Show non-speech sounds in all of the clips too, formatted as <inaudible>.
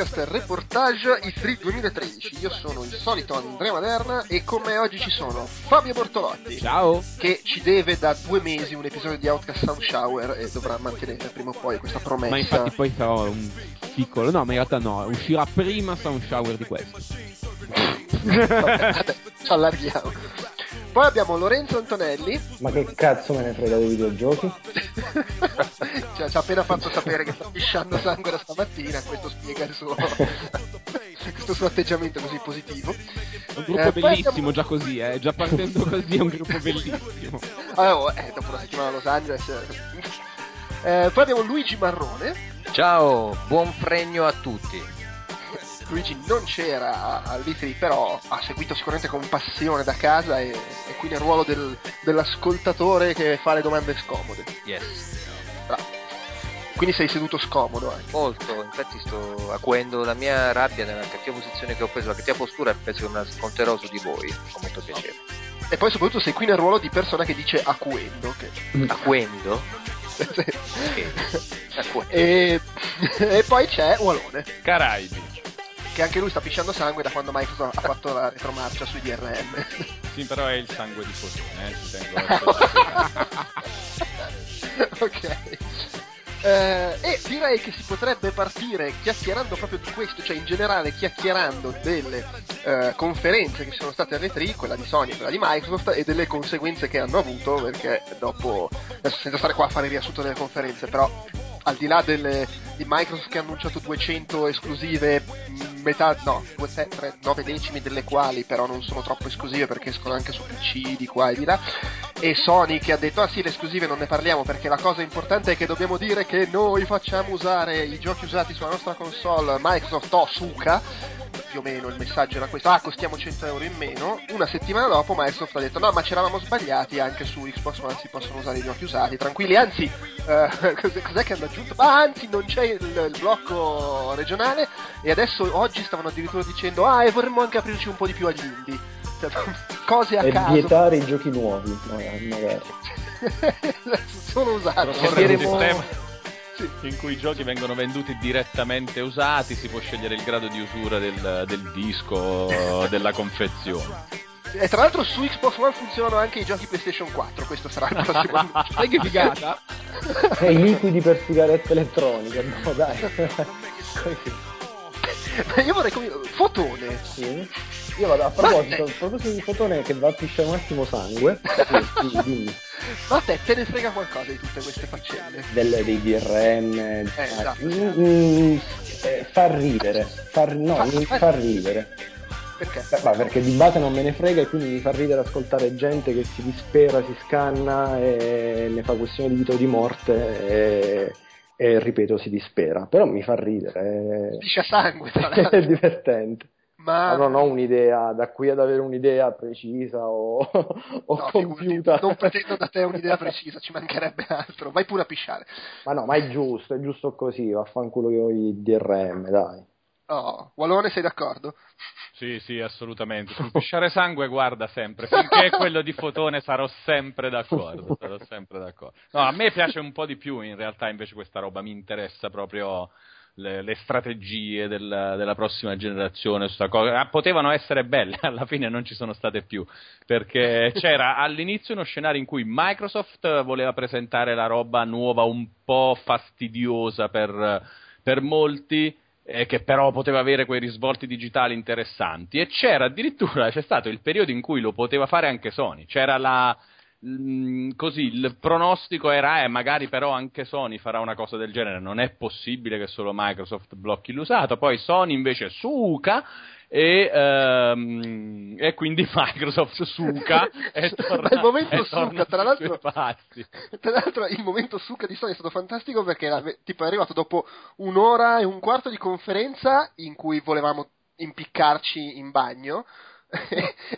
Outcast Reportage E3 2013. Io sono il solito Andrea Maderna e con me oggi ci sono Fabio Bortolotti. Ciao. Che ci deve da due mesi un episodio di Outcast Sound Shower e dovrà mantenere prima o poi questa promessa. Ma infatti poi sarò un piccolo, no, ma in realtà no, uscirà prima Sound Shower di questo. Vabbè, ci allarghiamo. Poi abbiamo Lorenzo Antonelli. Ma che cazzo me ne frega dei videogiochi? <laughs> cioè, ci ha appena fatto sapere che sta pisciando sangue da stamattina, questo spiega il suo, <laughs> questo suo atteggiamento così positivo. È un gruppo eh, bellissimo abbiamo... già così, eh, già partendo così è un gruppo <laughs> bellissimo. Allora, eh, dopo la settimana a Los Angeles. Eh, poi abbiamo Luigi Marrone. Ciao, buon fregno a tutti. Luigi non c'era all'E3, però ha seguito sicuramente con passione da casa e, e qui nel ruolo del, dell'ascoltatore che fa le domande scomode. Yes. Bravo. Quindi sei seduto scomodo anche. Molto, infatti sto acuendo la mia rabbia nella cattiva posizione che ho preso, la cattiva postura e penso che me la sconterò su di voi, con molto piacere. E poi soprattutto sei qui nel ruolo di persona che dice acuendo. Che... Acuendo? e... <laughs> e poi c'è Walone. Caraibi che anche lui sta pisciando sangue da quando Microsoft ha fatto la retromarcia sui DRM. <laughs> Sì, però è il sangue di Fotone, eh, ci tengo a <laughs> Ok. Eh, e direi che si potrebbe partire chiacchierando proprio di questo, cioè in generale chiacchierando delle eh, conferenze che sono state alle 3, quella di Sony e quella di Microsoft, e delle conseguenze che hanno avuto, perché dopo, senza stare qua a fare il riassunto delle conferenze, però al di là delle, di Microsoft che ha annunciato 200 esclusive, metà, no, 2, 3, 9 decimi delle quali però non sono troppo esclusive perché escono anche su PC di qua e di là, e Sony che ha detto ah sì le esclusive non ne parliamo perché la cosa importante è che dobbiamo dire che noi facciamo usare i giochi usati sulla nostra console Microsoft o Suka. Più o meno il messaggio era questo, ah costiamo 100 euro in meno, una settimana dopo Microsoft ha detto no ma ci eravamo sbagliati, anche su Xbox One si possono usare i giochi usati, tranquilli, anzi eh, <laughs> cos'è che hanno aggiunto? Ah anzi non c'è il, il, blocco regionale e adesso oggi stavano addirittura dicendo ah e vorremmo anche aprirci un po' di più agli indie, cioè, <laughs> cose a e caso. vietare i giochi nuovi, magari. <laughs> sono usati. Cambieremo in cui i giochi vengono venduti direttamente usati, si può scegliere il grado di usura del, del disco, <laughs> della confezione. E tra l'altro su Xbox One funzionano anche i giochi PlayStation 4, questo sarà il prossimo. <laughs> Sai che figata? e i liquidi per sigarette elettroniche, no dai. Ma io vorrei come... Fotone. Sì. Io vado a proposito, a proposito di fotone che va a pisciare un attimo sangue. Sì, dimmi. Ma a te te ne frega qualcosa di tutte queste faccende? Delle, dei DRM. Eh, esatto. Mm, mm, eh, fa ridere. Far, no, fa, mi fa, fa ridere. Perché? Beh, perché di base non me ne frega e quindi mi fa ridere ascoltare gente che si dispera, si scanna e ne fa questione di vita o di morte e, e ripeto si dispera. Però mi fa ridere. Piscia sangue, tra l'altro. è divertente. Ma... non ho un'idea, da qui ad avere un'idea precisa o, o no, compiuta. Non pretendo da te un'idea precisa, ci mancherebbe altro. Vai pure a pisciare. Ma no, ma è giusto, è giusto così, vaffanculo ho i DRM, dai. Oh, Walone sei d'accordo? Sì, sì, assolutamente. Sul <laughs> pisciare sangue guarda sempre, finché è quello di fotone sarò sempre d'accordo, sarò sempre d'accordo. No, a me piace un po' di più in realtà invece questa roba, mi interessa proprio le, le strategie del, della prossima generazione su cosa. Ah, potevano essere belle, <laughs> alla fine non ci sono state più, perché c'era all'inizio uno scenario in cui Microsoft voleva presentare la roba nuova un po' fastidiosa per, per molti, e che però poteva avere quei risvolti digitali interessanti. E c'era addirittura c'è stato il periodo in cui lo poteva fare anche Sony. C'era la, Mm, così il pronostico era eh, magari però anche Sony farà una cosa del genere. Non è possibile che solo Microsoft blocchi l'usato. Poi Sony invece suca e, um, e quindi <laughs> Microsoft suca <laughs> e torna, il momento suca tra l'altro, <laughs> tra l'altro il momento suca di Sony è stato fantastico perché era, tipo, è arrivato dopo un'ora e un quarto di conferenza in cui volevamo impiccarci in bagno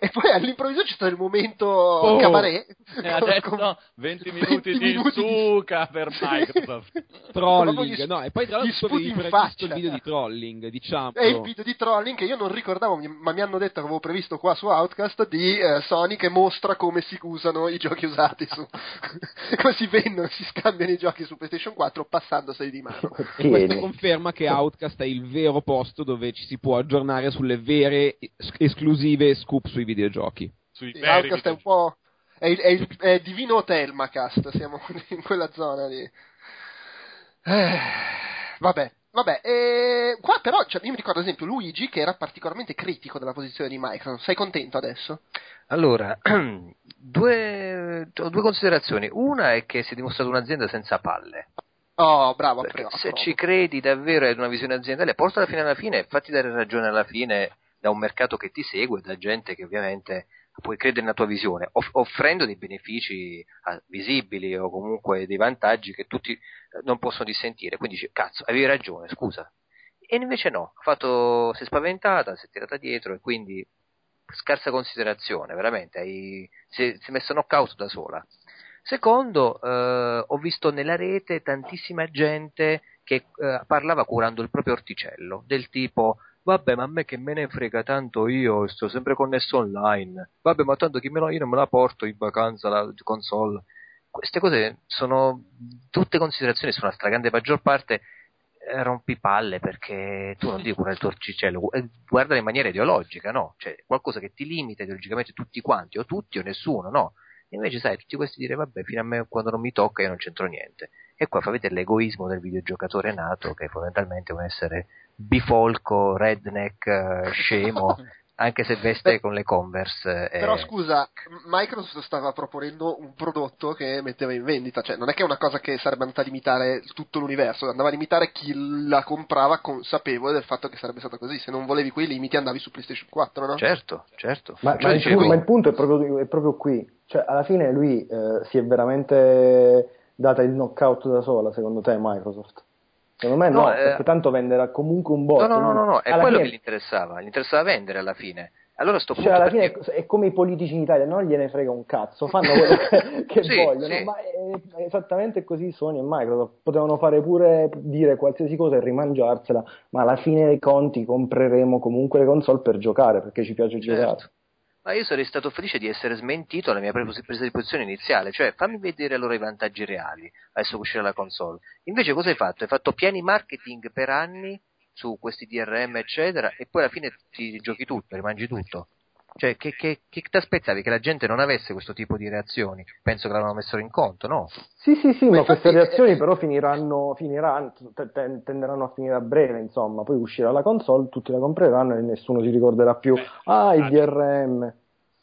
e poi all'improvviso c'è stato il momento Oh. cabaret. E adesso 20 minuti di suca per Microsoft. Trolling, gli- no, e poi tra gli l'altro previsto il video di trolling, diciamo. È il video di trolling che io non ricordavo, ma mi hanno detto che avevo previsto qua su Outcast di eh, Sony che mostra come si usano i giochi usati su <laughs> come si vendono, si scambiano i giochi su PlayStation 4 passandoseli di mano. E questo conferma che Outcast è il vero posto dove ci si può aggiornare sulle vere es- esclusive scoop sui videogiochi. Sui Sì, veri Outcast è un po'. È il, è il- è divino hotel Macast, siamo <laughs> in quella zona lì. Eh, vabbè, vabbè. eh, qua però, cioè, io mi ricordo ad esempio Luigi che era particolarmente critico della posizione di Microsoft. Sei contento adesso? Allora, <clears throat> due, ho due considerazioni. Una è che si è dimostrata un'azienda senza palle. Oh, bravo. Approvo, se approvo. ci credi davvero ad una visione aziendale, portala fino alla fine e fatti dare ragione alla fine da un mercato che ti segue, da gente che ovviamente puoi credere nella tua visione, off- offrendo dei benefici ah, visibili o comunque dei vantaggi che tutti eh, non possono dissentire. Quindi dici, cazzo, avevi ragione, scusa. E invece no, fatto, si è spaventata, si è tirata dietro e quindi scarsa considerazione, veramente, hai- si, è, si è messa knockout da sola. Secondo, eh, ho visto nella rete tantissima gente che eh, parlava curando il proprio orticello, del tipo vabbè ma a me che me ne frega tanto io sto sempre connesso online, vabbè ma tanto chi me lo, io non me la porto in vacanza la console. Queste cose sono tutte considerazioni, sulla stragrande maggior parte rompipalle perché tu non devi curare il tuo orticello, eh, guardala in maniera ideologica, no? Cioè qualcosa che ti limita ideologicamente tutti quanti, o tutti o nessuno, no? Invece, sai, tutti questi dire, vabbè, fino a me quando non mi tocca io non c'entro niente. E qua fa vedere l'egoismo del videogiocatore nato, che fondamentalmente è un essere bifolco, redneck, eh, scemo, <laughs> anche se veste con le Converse. eh, Però scusa, Microsoft stava proponendo un prodotto che metteva in vendita, cioè non è che è una cosa che sarebbe andata a limitare tutto l'universo, andava a limitare chi la comprava consapevole del fatto che sarebbe stato così, se non volevi quei limiti andavi su PlayStation 4, no? Certo, certo. Ma, Cioè, ma il, dicevo- punto, ma il punto è proprio, è proprio qui. Cioè, alla fine lui eh, si è veramente data il knockout da sola, secondo te, Microsoft? Secondo me no, No, eh, perché tanto venderà comunque un botto. No, no, no, no, no, è quello fine- che gli interessava, gli interessava vendere alla fine. Allora sto Cioè, alla perché- fine è come i politici in Italia, non gliene frega un cazzo, fanno <laughs> quello che, che Sì, vogliono, sì. ma è, è esattamente così Sony e Microsoft, potevano fare pure dire qualsiasi cosa e rimangiarsela, ma alla fine dei conti compreremo comunque le console per giocare, perché ci piace giocare. Ma io sarei stato felice di essere smentito alla mia pre- presa di posizione iniziale, cioè fammi vedere allora i vantaggi reali, adesso che uscirà la console. Invece cosa hai fatto? Hai fatto piani marketing per anni su questi DRM eccetera e poi alla fine ti giochi tutto, rimangi tutto. Cioè, che, che, che ti aspettavi? Che la gente non avesse questo tipo di reazioni? Penso che l'avevano messo in conto, no? Sì, sì, sì, Ma ma, queste reazioni però finiranno, finiranno te- te- tenderanno a finire a breve, insomma, poi uscirà la console, tutti la compreranno e nessuno si ricorderà più, Beh, ah, il ah, DRM.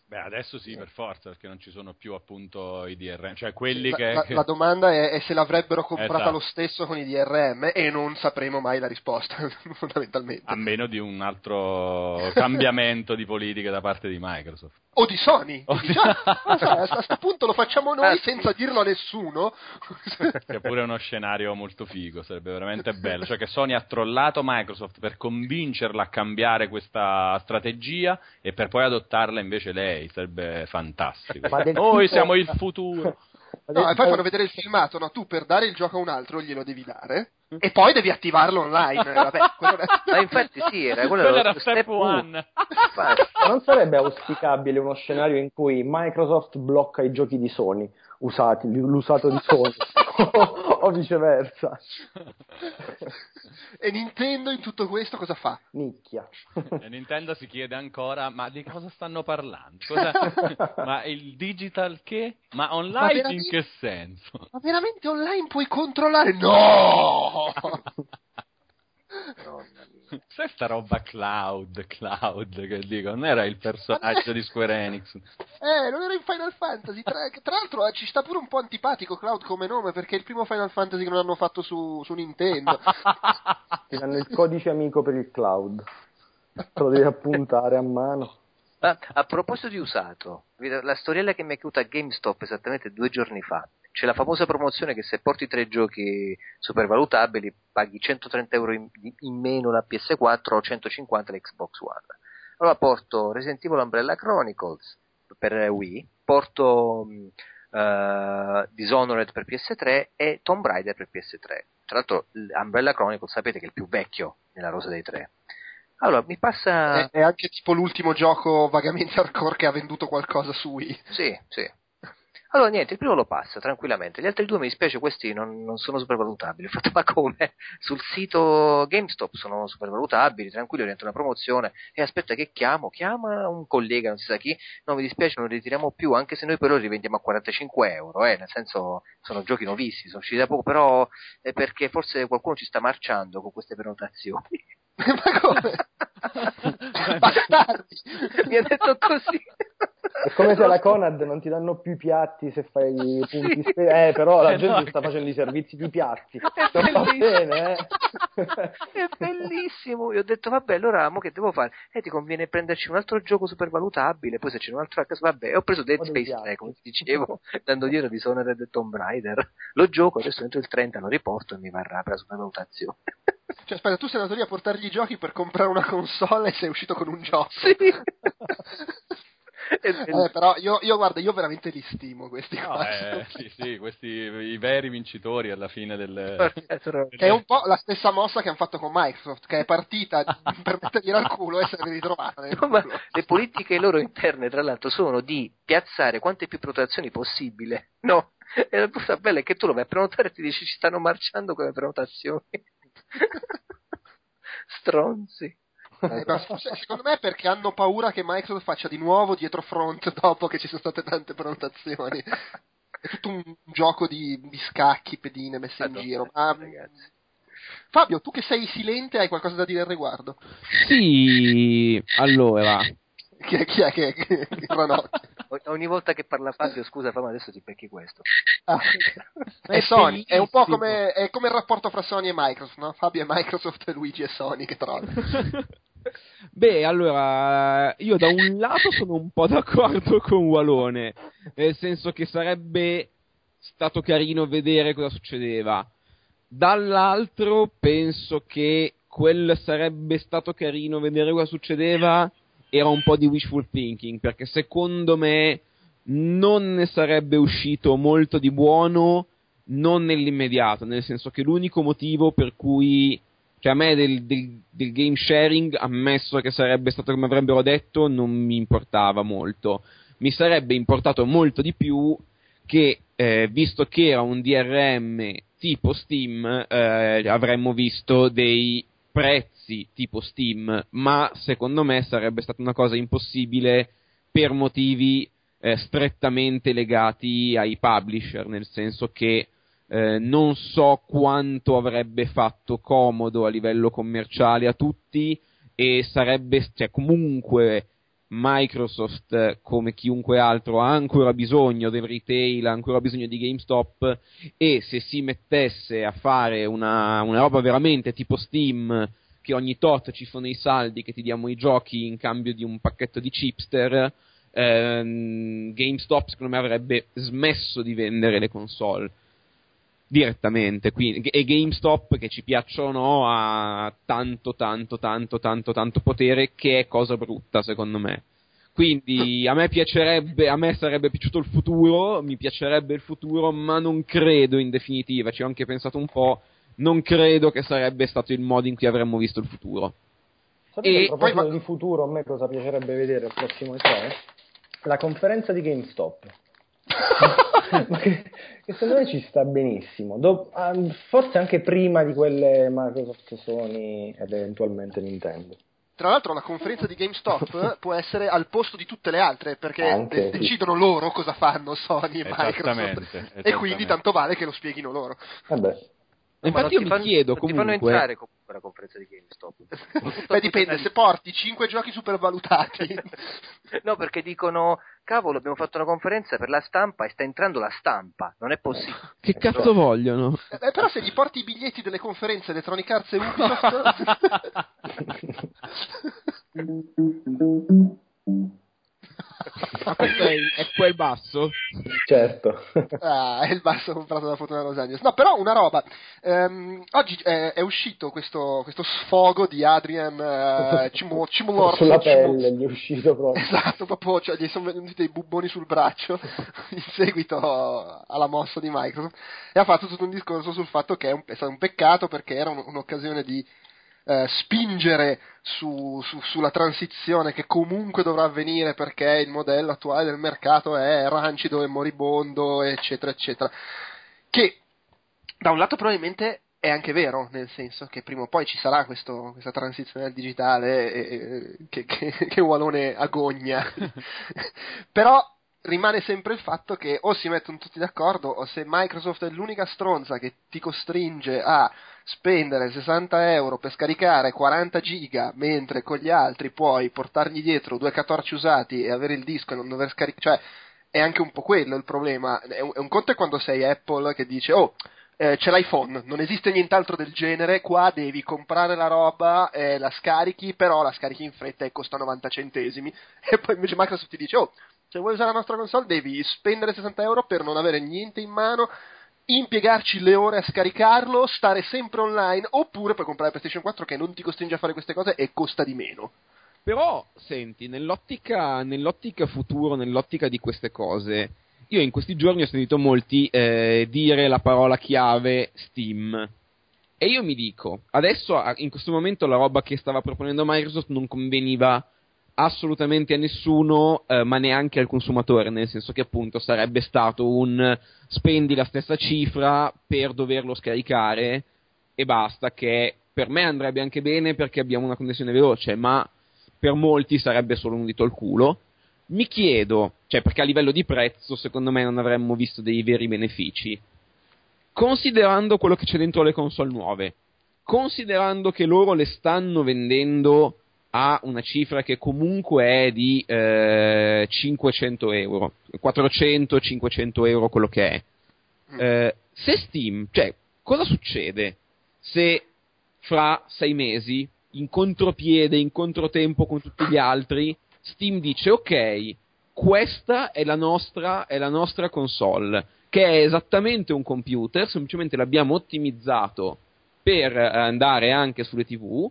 Beh, adesso sì, per forza, perché non ci sono più appunto i DRM, cioè quelli La, che... la- che- la domanda è, è se l'avrebbero comprata Esatto. lo stesso con i DRM e non sapremo mai la risposta, <laughs> fondamentalmente. A meno di un altro cambiamento di politiche da parte di Microsoft. O di Sony. O di- "Ah, ah, a questo punto lo facciamo noi sì. senza dirlo a nessuno. <laughs> Che è pure uno scenario molto figo, sarebbe veramente bello. Cioè che Sony ha trollato Microsoft per convincerla a cambiare questa strategia e per poi adottarla invece lei, sarebbe fantastico. Noi tipo- siamo il <laughs> futuro. No, e poi fanno vedere il filmato, no? Tu per dare il gioco a un altro glielo devi dare e poi devi attivarlo online. Vabbè, <laughs> è- Ma infatti sì, era quello, Quello lo era step uno. one. Non sarebbe auspicabile uno scenario in cui Microsoft blocca i giochi di Sony usati, l'usato di Sony <laughs> <laughs> o, viceversa? E Nintendo in tutto questo cosa fa? Nicchia. E Nintendo si chiede ancora, ma di cosa stanno parlando? <laughs> Cosa- Ma il digital che? Ma online in veramente? che senso? Ma veramente online puoi controllare? No! <laughs> Madonna mia. Sai sta roba cloud, cloud che dico, non era il personaggio di Square Enix. Eh, non era in Final Fantasy. Tra, tra l'altro eh, ci sta pure un po' antipatico Cloud come nome perché è il primo Final Fantasy che non hanno fatto su, su Nintendo. Ti danno il codice amico per il cloud. Te lo devi appuntare a mano. Ma a proposito di usato, la storiella che mi è caduta a GameStop esattamente due giorni fa, c'è la famosa promozione che se porti tre giochi supervalutabili paghi 130 euro in, in meno la PS4 o 150 l'Xbox One. Allora porto Resident Evil Umbrella Chronicles per Wii, porto uh, Dishonored per PS3 e Tomb Raider per PS3. Tra l'altro Umbrella Chronicles sapete che è il più vecchio nella rosa dei tre. Allora, mi passa... È, è anche tipo l'ultimo gioco vagamente hardcore che ha venduto qualcosa su Wii. Sì, sì. Allora, niente, il primo lo passa tranquillamente. Gli altri due mi dispiace, questi non, non sono supervalutabili. Ho fatto <laughs> ma come? Sul sito GameStop sono supervalutabili, tranquillo, diventa una promozione. E aspetta che chiamo, chiama un collega, non si sa chi. No, mi dispiace, non li ritiriamo più, anche se noi però li rivendiamo a 45 euro, eh, nel senso sono giochi nuovissimi, sono usciti da poco, però è perché forse qualcuno ci sta marciando con queste prenotazioni. Ma come? <laughs> Bastardi! mi ha detto così. È come se alla Conad non ti danno più i piatti se fai i punti spe- Eh, però la Eh, gente no. sta facendo i servizi di piatti. Non va bellissimo. bene, eh. È bellissimo. Io ho detto, vabbè, allora mo che devo fare? Eh, ti conviene prenderci un altro gioco supervalutabile, poi se c'è un altro a casa, vabbè, ho preso Dead Space 3, piatti. come ti dicevo, <laughs> dando dietro di Dishonored e Tomb Raider. Lo gioco, adesso entro il 30 lo riporto e mi varrà per la supervalutazione. Cioè, aspetta, tu sei andato lì a portargli i giochi per comprare una console e sei uscito con un gioco. sì. <laughs> Eh, però io, io, guarda, io veramente li stimo questi No, qua. eh, <laughs> sì, sì, questi i veri vincitori alla fine del... Che è un po' la stessa mossa che hanno fatto con Microsoft, che è partita <laughs> per mettergliela al culo e se l'è ritrovata. No, le politiche loro interne, tra l'altro, sono di piazzare quante più prenotazioni possibile. No, e la cosa bella è che tu lo vai a prenotare e ti dici ci stanno marciando con le prenotazioni. <laughs> Stronzi. Eh, ma se- secondo me è perché hanno paura che Microsoft faccia di nuovo dietro front dopo che ci sono state tante prenotazioni. È tutto un gioco di, di scacchi, pedine messe in Madonna, giro. Ma. Fabio, tu che sei silente hai qualcosa da dire al riguardo? Sì, allora, Chi è, chi è che, che, che Ogni volta che parla Fabio, scusa, Fabio, adesso ti becchi questo. Ah, <laughs> È Sony, è un po' come, è come il rapporto fra Sony e Microsoft, no? Fabio è Microsoft e Luigi è Sony che trovi. <laughs> Beh, allora, io da un lato sono un po' d'accordo con Walone, nel senso che sarebbe stato carino vedere cosa succedeva. Dall'altro penso che quel sarebbe stato carino vedere cosa succedeva era un po' di wishful thinking, perché secondo me non ne sarebbe uscito molto di buono, non nell'immediato, nel senso che l'unico motivo per cui cioè a me del, del- del game sharing, ammesso che sarebbe stato come avrebbero detto, non mi importava molto. Mi sarebbe importato molto di più che, eh, visto che era un DRM tipo Steam, eh, avremmo visto dei prezzi tipo Steam, ma secondo me sarebbe stata una cosa impossibile per motivi eh, strettamente legati ai publisher, nel senso che eh, non so quanto avrebbe fatto comodo a livello commerciale a tutti e sarebbe, cioè comunque Microsoft come chiunque altro ha ancora bisogno del retail, ha ancora bisogno di GameStop e se si mettesse a fare una, una roba veramente tipo Steam che ogni tot ci sono i saldi che ti diamo i giochi in cambio di un pacchetto di chipster ehm, GameStop secondo me avrebbe smesso di vendere le console direttamente quindi, e GameStop che ci piacciono ha tanto tanto tanto tanto tanto potere che è cosa brutta secondo me. Quindi a me piacerebbe a me sarebbe piaciuto il futuro mi piacerebbe il futuro ma non credo in definitiva. Ci ho anche pensato un po' non credo che sarebbe stato il modo in cui avremmo visto il futuro Sapete, E a proposito poi- di futuro, a me cosa piacerebbe vedere al prossimo E3? La conferenza di GameStop. <laughs> Ma che, che secondo me ci sta benissimo. Dop- ah, forse anche prima di quelle Microsoft, Sony ed eventualmente Nintendo. Tra l'altro la conferenza di GameStop <laughs> può essere al posto di tutte le altre perché Anche, sì. decidono loro cosa fanno Sony e Esattamente, Microsoft e esattamente. quindi tanto vale che lo spieghino loro. Vabbè. Infatti io mi chiedo non ti fanno comunque entrare comunque alla conferenza di GameStop. <laughs> Beh dipende, se porti 5 giochi supervalutati <laughs> No, perché dicono, cavolo, abbiamo fatto una conferenza per la stampa e sta entrando la stampa. Non è possibile. <laughs> che cazzo vogliono Eh, però se gli porti i biglietti delle conferenze Electronic Arts e Ubisoft Ma questo è è, quel basso? Certo. Ah, è il basso comprato da Fortuna Los Angeles. No, però una roba. Ehm, oggi è, è uscito questo, questo sfogo di Adrian eh, Cimo, <laughs> Cimolor. Sulla Cimo- pelle gli è uscito proprio. Esatto, proprio cioè, gli sono venuti dei bubboni sul braccio <laughs> in seguito alla mossa di Microsoft e ha fatto tutto un discorso sul fatto che è, un- è stato un peccato perché era un- un'occasione di eh, spingere su- su- sulla transizione che comunque dovrà avvenire perché il modello attuale del mercato è rancido e moribondo, eccetera, eccetera. Che da un lato probabilmente è anche vero, nel senso che prima o poi ci sarà questo- questa transizione al digitale e- e- che, che, che Walone agogna. <laughs> Però rimane sempre il fatto che o si mettono tutti d'accordo o se Microsoft è l'unica stronza che ti costringe a spendere 60 euro per scaricare 40 giga mentre con gli altri puoi portargli dietro due 14 usati e avere il disco e non dover scaricare cioè è anche un po' quello il problema. È un, è un conto è quando sei Apple che dice oh eh, c'è l'iPhone, non esiste nient'altro del genere, qua devi comprare la roba, eh, la scarichi, però la scarichi in fretta e costa 90 centesimi, <laughs> e poi invece Microsoft ti dice, oh, se vuoi usare la nostra console devi spendere 60 euro per non avere niente in mano, impiegarci le ore a scaricarlo, stare sempre online, oppure puoi comprare la PlayStation 4 che non ti costringe a fare queste cose e costa di meno. Però, senti, nell'ottica, nell'ottica futuro, nell'ottica di queste cose, io in questi giorni ho sentito molti eh, dire la parola chiave Steam. E io mi dico, adesso in questo momento la roba che stava proponendo Microsoft non conveniva assolutamente a nessuno, eh, ma neanche al consumatore, nel senso che appunto sarebbe stato un spendi la stessa cifra per doverlo scaricare e basta, che per me andrebbe anche bene perché abbiamo una connessione veloce, ma per molti sarebbe solo un dito al culo. Mi chiedo, cioè perché a livello di prezzo secondo me non avremmo visto dei veri benefici. Considerando quello che c'è dentro le console nuove, considerando che loro le stanno vendendo a una cifra che comunque è di eh, 500 euro, 400-500 euro quello che è. Eh, se Steam, cioè, cosa succede se fra sei mesi, in contropiede, in controtempo con tutti gli altri, Steam dice ok, questa è la nostra, è la nostra console, che è esattamente un computer, semplicemente l'abbiamo ottimizzato per andare anche sulle TV.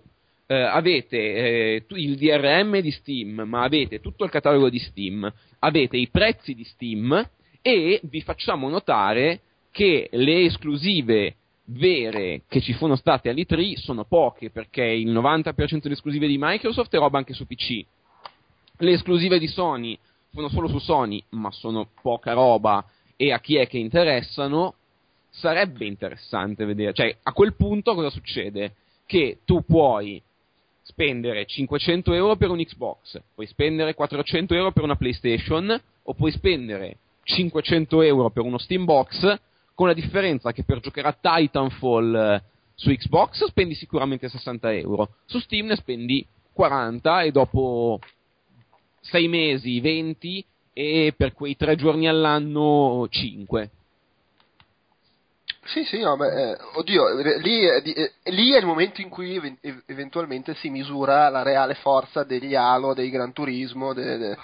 Eh, avete eh, il DRM di Steam, ma avete tutto il catalogo di Steam, avete i prezzi di Steam e vi facciamo notare che le esclusive vere che ci sono state all'E3 sono poche perché il 90% delle esclusive di Microsoft è roba anche su PC. Le esclusive di Sony sono solo su Sony, ma sono poca roba e a chi è che interessano sarebbe interessante vedere. Cioè, a quel punto cosa succede? Che tu puoi spendere 500 euro per un Xbox, puoi spendere 400 euro per una PlayStation o puoi spendere 500 euro per uno Steambox con la differenza che per giocare a Titanfall eh, su Xbox spendi sicuramente 60 euro, su Steam ne spendi 40 e dopo 6 mesi 20 e per quei 3 giorni all'anno 5. Sì, sì, no, beh, eh, oddio, eh, lì, eh, lì è il momento in cui even- ev- eventualmente si misura la reale forza degli Halo, dei Gran Turismo, de- de-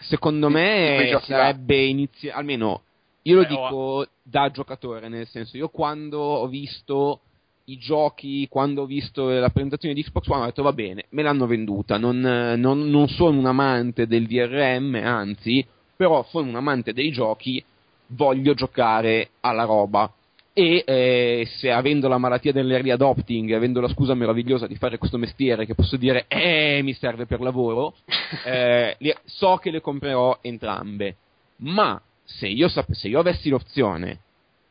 Secondo quei me sarebbe iniziare, almeno io lo Beh, dico da giocatore, nel senso, io quando ho visto i giochi, quando ho visto la presentazione di Xbox One, ho detto va bene, me l'hanno venduta, non, non- non sono un amante del DRM, anzi, però sono un amante dei giochi, voglio giocare alla roba. E eh, se avendo la malattia dell'early adopting, avendo la scusa meravigliosa di fare questo mestiere che posso dire, eh, mi serve per lavoro, <laughs> eh, so che le comprerò entrambe. Ma se io, sap- se io avessi l'opzione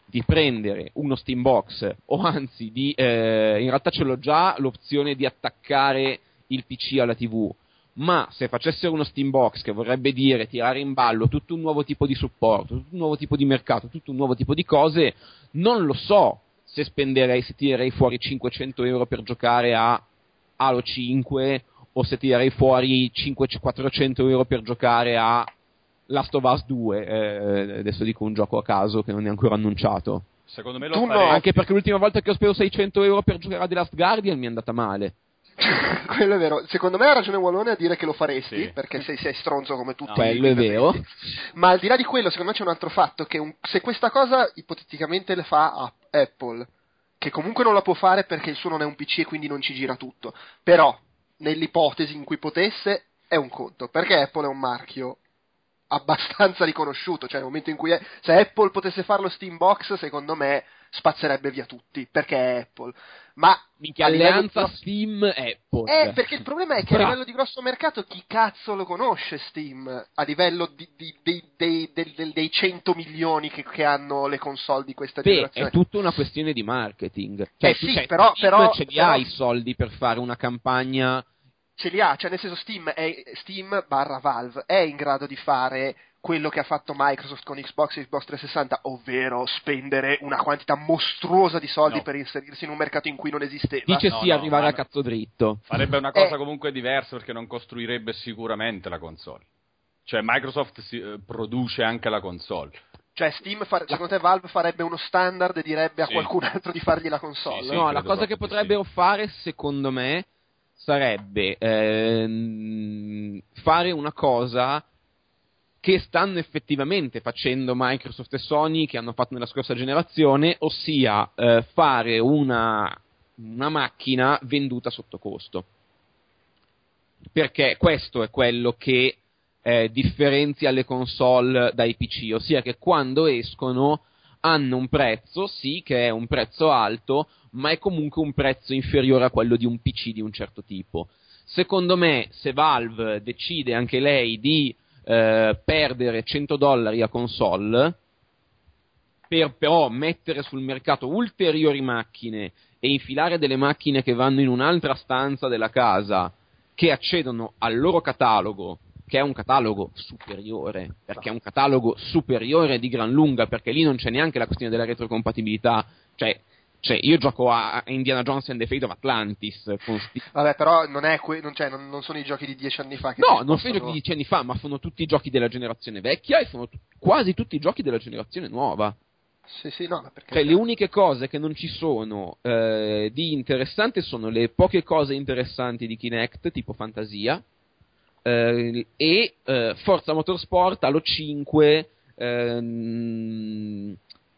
di prendere uno Steambox, o anzi, di, eh, in realtà ce l'ho già l'opzione di attaccare il PC alla TV. Ma se facessero uno Steambox che vorrebbe dire tirare in ballo tutto un nuovo tipo di supporto, tutto un nuovo tipo di mercato, tutto un nuovo tipo di cose, non lo so se spenderei, se tirerei fuori 500 euro per giocare a Halo 5 o se tirerei fuori 500 400 euro per giocare a Last of Us 2. eh, adesso dico un gioco a caso che non è ancora annunciato. Secondo me lo Tu no. faresti. Anche perché l'ultima volta che ho speso 600 euro per giocare a The Last Guardian mi è andata male. <laughs> quello è vero. Secondo me ha ragione Wallone a dire che lo faresti, Sì. perché sei, sei stronzo come tutti. No, quello è i vero. Ma al di là di quello, secondo me c'è un altro fatto, che un- se questa cosa ipoteticamente le fa a Apple, che comunque non la può fare perché il suo non è un PC e quindi non ci gira tutto, però nell'ipotesi in cui potesse è un conto, perché Apple è un marchio abbastanza riconosciuto, cioè nel momento in cui è- se Apple potesse fare lo Steambox, secondo me spazzerebbe via tutti, perché è Apple. Ma Minchia, alleanza di- Steam Apple. eh, perché il problema è che a livello di grosso mercato chi cazzo lo conosce Steam? A livello di, di- dei, dei- dei 100 milioni che, che hanno le console di questa Beh, generazione. è tutta una questione di marketing. Cioè, Eh sì, cioè, però- Steam però- ce li però- ha i soldi per fare una campagna Ce li ha, cioè nel senso Steam, è, Steam barra Valve è in grado di fare quello che ha fatto Microsoft con Xbox e Xbox 360, ovvero spendere una quantità mostruosa di soldi No. per inserirsi in un mercato in cui non esisteva. dice no, sì no, arrivare a cazzo dritto. Farebbe una cosa Eh. comunque diversa perché non costruirebbe sicuramente la console. Cioè Microsoft si- eh, produce anche la console. Cioè Steam, fa- secondo te Valve farebbe uno standard e direbbe a Sì. qualcun altro di fargli la console? Sì, sì. no, la cosa che potrebbero fare, secondo me, sarebbe ehm, fare una cosa che stanno effettivamente facendo Microsoft e Sony, che hanno fatto nella scorsa generazione, ossia eh, fare una, una macchina venduta sotto costo. Perché questo è quello che eh, differenzia le console dai PC, ossia che quando escono hanno un prezzo, sì, che è un prezzo alto, ma è comunque un prezzo inferiore a quello di un PC di un certo tipo. Secondo me, se Valve decide anche lei di eh, perdere 100 dollari a console, per però mettere sul mercato ulteriori macchine e infilare delle macchine che vanno in un'altra stanza della casa, che accedono al loro catalogo, che è un catalogo superiore, perché è un catalogo superiore di gran lunga, perché lì non c'è neanche la questione della retrocompatibilità, cioè, cioè io gioco a Indiana Jones and the Fate of Atlantis con Vabbè, però non, è que- non, cioè, non, non sono i giochi di dieci anni fa che No, non sono i giochi di dieci anni fa, ma sono tutti i giochi della generazione vecchia e sono tu- quasi tutti i giochi della generazione nuova. Sì, sì, no, ma perché... Cioè, le uniche cose che non ci sono eh, di interessante sono le poche cose interessanti di Kinect, tipo Fantasia, eh, e eh, Forza Motorsport, Halo 5, ehm,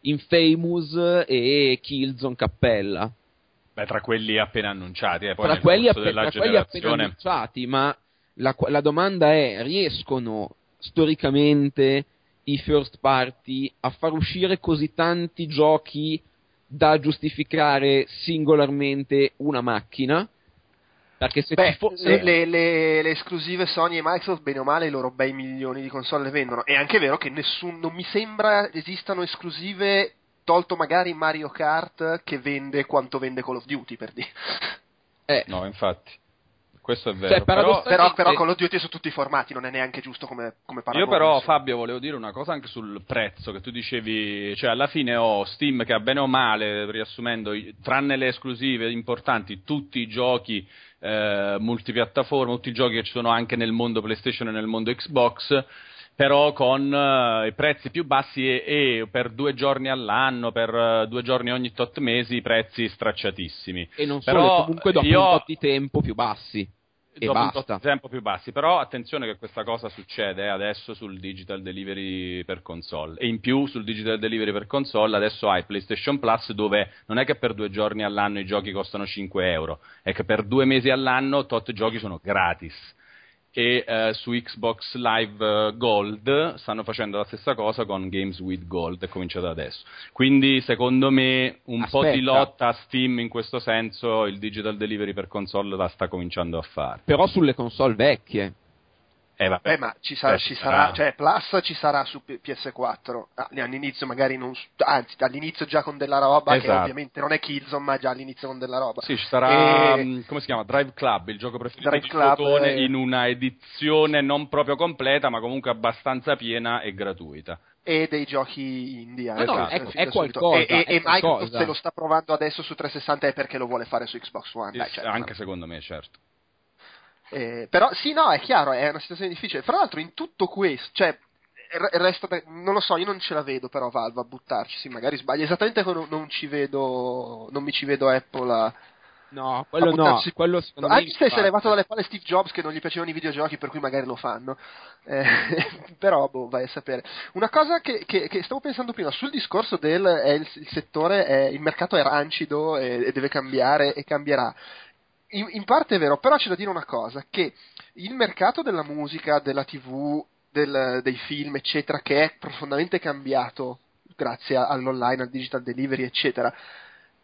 Infamous e Killzone Cappella. Beh, tra quelli appena annunciati, eh, poi Tra quelli, della tra quelli appena generazione. annunciati, ma la, la domanda è, riescono storicamente i first party a far uscire così tanti giochi da giustificare singolarmente una macchina? Perché se Beh, ci fosse... le, le- le- le esclusive Sony e Microsoft, bene o male, i loro bei milioni di console le vendono. È anche vero che nessun, non mi sembra esistano esclusive, tolto magari Mario Kart, che vende quanto vende Call of Duty, per dire. eh, No, infatti. Questo è vero. Cioè, però, Però, però Call of Duty su tutti i formati, non è neanche giusto come, come paragone. Io però. Fabio, volevo dire una cosa anche sul prezzo, che tu dicevi, cioè alla fine ho Steam che ha bene o male, riassumendo, i- tranne le esclusive importanti, tutti i giochi eh, multipiattaforma, tutti i giochi che ci sono anche nel mondo PlayStation e nel mondo Xbox, però con eh, i prezzi più bassi e, e per due giorni all'anno, per eh, due giorni ogni tot mesi, prezzi stracciatissimi. e non solo, però comunque dopo io- un po' di tempo più bassi. E dopo un basta. di tempo più bassi. Però attenzione che questa cosa succede eh, adesso sul digital delivery per console. E in più sul digital delivery per console adesso hai PlayStation Plus dove non è che per due giorni all'anno i giochi costano 5 euro, è che per due mesi all'anno tot giochi sono gratis. E eh, su Xbox Live eh, Gold stanno facendo la stessa cosa con Games with Gold, è cominciato adesso. Quindi secondo me un po' di Aspetta. lotta a Steam in questo senso il digital delivery per console la sta cominciando a fare. Però sulle console vecchie. Eh, vabbè. Beh, ma ci sarà, Eh, ci sarà, sarà. cioè Plus ci sarà su P- PS4 Ah, all'inizio magari non anzi all'inizio già con della roba che Esatto. ovviamente non è Killzone ma già all'inizio con della roba Sì, ci sarà, E- mh, come si chiama? Drive Club, il gioco preferito Drive di Club, Fotone, eh. in una edizione non proprio completa, ma comunque abbastanza piena e gratuita. e dei giochi indie No, no, è- fin è subito. qualcosa, e, e- è e Microsoft se lo sta provando adesso su 360 è perché lo vuole fare su Xbox One dai, cioè, anche secondo me, certo. Eh, però sì no è chiaro è una situazione difficile fra l'altro in tutto questo cioè re- resta non lo so io non ce la vedo però Valve a buttarci sì magari sbaglio esattamente come non, ci vedo non mi ci vedo Apple a, No, quello no, quello secondo Anche me se si è levato dalle palle Steve Jobs che non gli piacevano i videogiochi, per cui magari lo fanno. Eh, <laughs> però, boh, vai a sapere. Una cosa che, che- che stavo pensando prima, sul discorso del il, il settore, è, il mercato è rancido e, e deve cambiare e cambierà. In, in parte è vero, però c'è da dire una cosa, che il mercato della musica, della tv, del- dei film, eccetera, che è profondamente cambiato grazie all'online, al digital delivery, eccetera,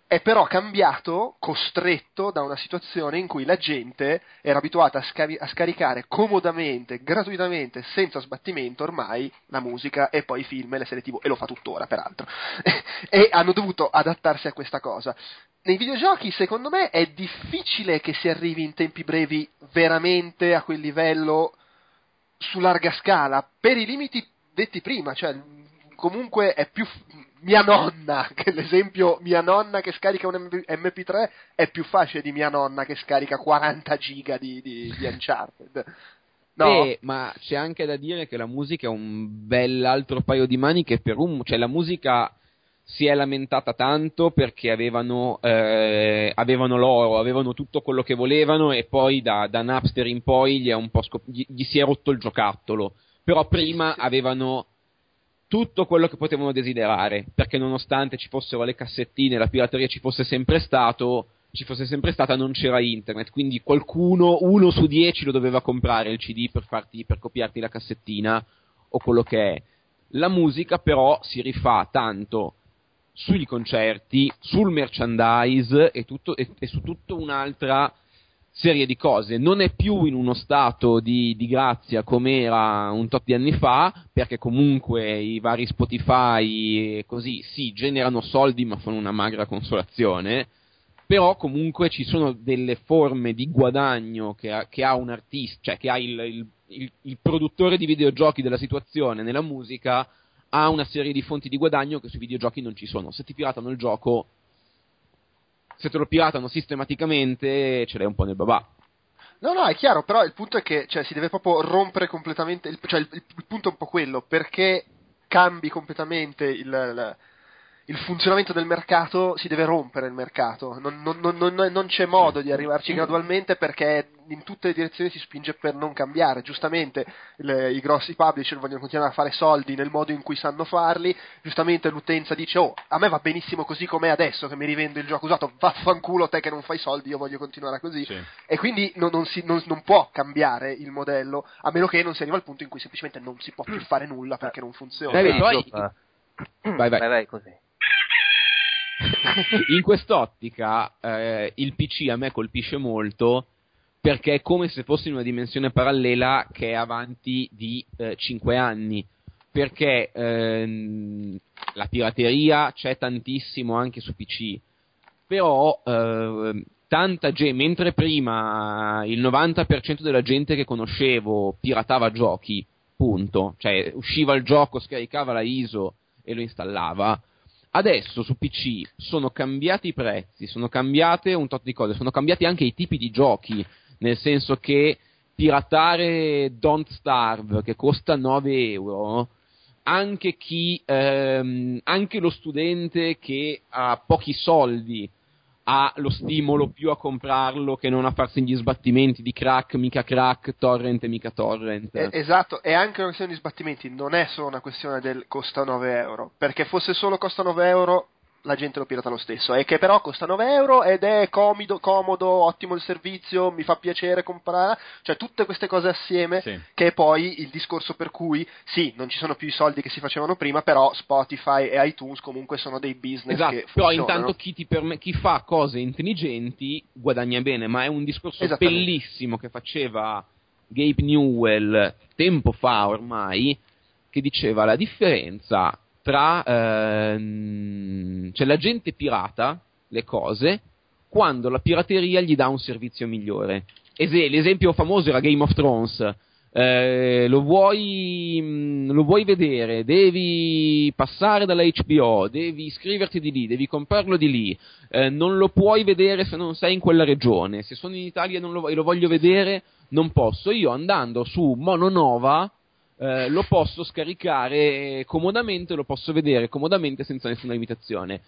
è però cambiato, costretto da una situazione in cui la gente era abituata a, scari- a scaricare comodamente, gratuitamente, senza sbattimento ormai la musica e poi i film e le serie tv, e lo fa tuttora peraltro, <laughs> e hanno dovuto adattarsi a questa cosa. Nei videogiochi, secondo me, è difficile che si arrivi in tempi brevi veramente a quel livello su larga scala, per i limiti detti prima, cioè comunque è più mia nonna, <laughs> che l'esempio mia nonna che scarica un MP- MP3 è più facile di mia nonna che scarica 40 giga di, di, di Uncharted. No, Eh, ma c'è anche da dire che la musica è un bell'altro paio di maniche per un... cioè la musica si è lamentata tanto perché avevano, eh, avevano l'oro, avevano tutto quello che volevano e poi da, da Napster in poi gli, è un po' scop- gli, gli si è rotto il giocattolo. Però prima avevano tutto quello che potevano desiderare, perché nonostante ci fossero le cassettine, la pirateria ci fosse sempre stato, ci fosse sempre stata, non c'era internet, quindi qualcuno, uno su dieci lo doveva comprare il CD per farti, per copiarti la cassettina o quello che è. La musica però si rifà tanto sui concerti, sul merchandise e, tutto- e- e su tutta un'altra serie di cose. Non è più in uno stato di, di grazia come era un tot di anni fa, perché comunque i vari Spotify così sì, generano soldi ma fanno una magra consolazione. Però comunque ci sono delle forme di guadagno che che ha un artista, cioè che ha il, il- il- il produttore di videogiochi della situazione nella musica, ha una serie di fonti di guadagno che sui videogiochi non ci sono. Se ti piratano il gioco, se te lo piratano sistematicamente, ce l'hai un po' nel babà. No, no, è chiaro, però il punto è che cioè, si deve proprio rompere completamente, il, cioè il, il punto è un po' quello, perché cambi completamente il, il- il funzionamento del mercato, si deve rompere il mercato, non, non- non- non- non c'è modo di arrivarci gradualmente perché in tutte le direzioni si spinge per non cambiare, giustamente le- i grossi publisher vogliono continuare a fare soldi nel modo in cui sanno farli, giustamente l'utenza dice oh, a me va benissimo così com'è adesso che mi rivendo il gioco usato, vaffanculo te che non fai soldi, io voglio continuare così. Sì. E quindi non, non si- non- non può cambiare il modello, a meno che non si arriva al punto in cui semplicemente non si può più fare nulla perché non funziona. Dai. <coughs> Vai, vai. vai, vai, così. In quest'ottica eh, il PC a me colpisce molto perché è come se fosse in una dimensione parallela che è avanti di 5 anni. Perché ehm, la pirateria c'è tantissimo anche su PC, però ehm, tanta gente, mentre prima il 90% della gente che conoscevo piratava giochi, punto, cioè usciva il gioco, scaricava la ISO e lo installava. Adesso su PC sono cambiati i prezzi, sono cambiate un tot di cose, sono cambiati anche i tipi di giochi, nel senso che piratare Don't Starve, che costa 9 euro, anche chi, ehm, anche lo studente che ha pochi soldi ha lo stimolo più a comprarlo che non a farsi gli sbattimenti di crack, mica crack, torrent mica torrent. Eh, esatto, è anche una questione di sbattimenti, non è solo una questione del costa 9 euro, perché fosse solo costa 9 euro la gente lo pirata lo stesso, è che però costa 9 euro ed è comodo, comodo, ottimo il servizio, mi fa piacere comprare, cioè tutte queste cose assieme Sì. che è poi il discorso per cui sì, non ci sono più i soldi che si facevano prima, però Spotify e iTunes comunque sono dei business Esatto, che però funzionano. intanto chi, ti perme- chi fa cose intelligenti guadagna bene, ma è un discorso bellissimo che faceva Gabe Newell tempo fa ormai, che diceva la differenza tra... ehm, cioè la gente pirata le cose quando la pirateria gli dà un servizio migliore. Ese- l'esempio famoso era Game of Thrones. Eh, lo, vuoi, lo vuoi vedere, devi passare dalla HBO, devi iscriverti di lì, devi comprarlo di lì, eh, non lo puoi vedere se non sei in quella regione, se sono in Italia lo, e lo voglio vedere non posso, io andando su Mononova eh, lo posso scaricare comodamente, lo posso vedere comodamente senza nessuna limitazione.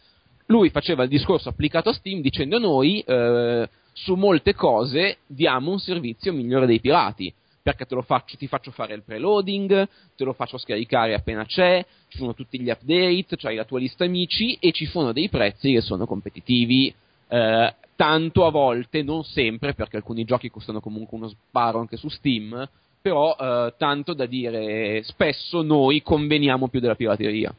lui faceva il discorso applicato a Steam dicendo noi eh, su molte cose diamo un servizio migliore dei pirati perché faccio, ti faccio fare il preloading, te lo faccio scaricare appena c'è, ci sono tutti gli update, c'hai la tua lista amici e ci sono dei prezzi che sono competitivi. Eh, tanto a volte, non sempre, perché alcuni giochi costano comunque uno sparo anche su Steam, però eh, tanto da dire spesso noi conveniamo più della pirateria.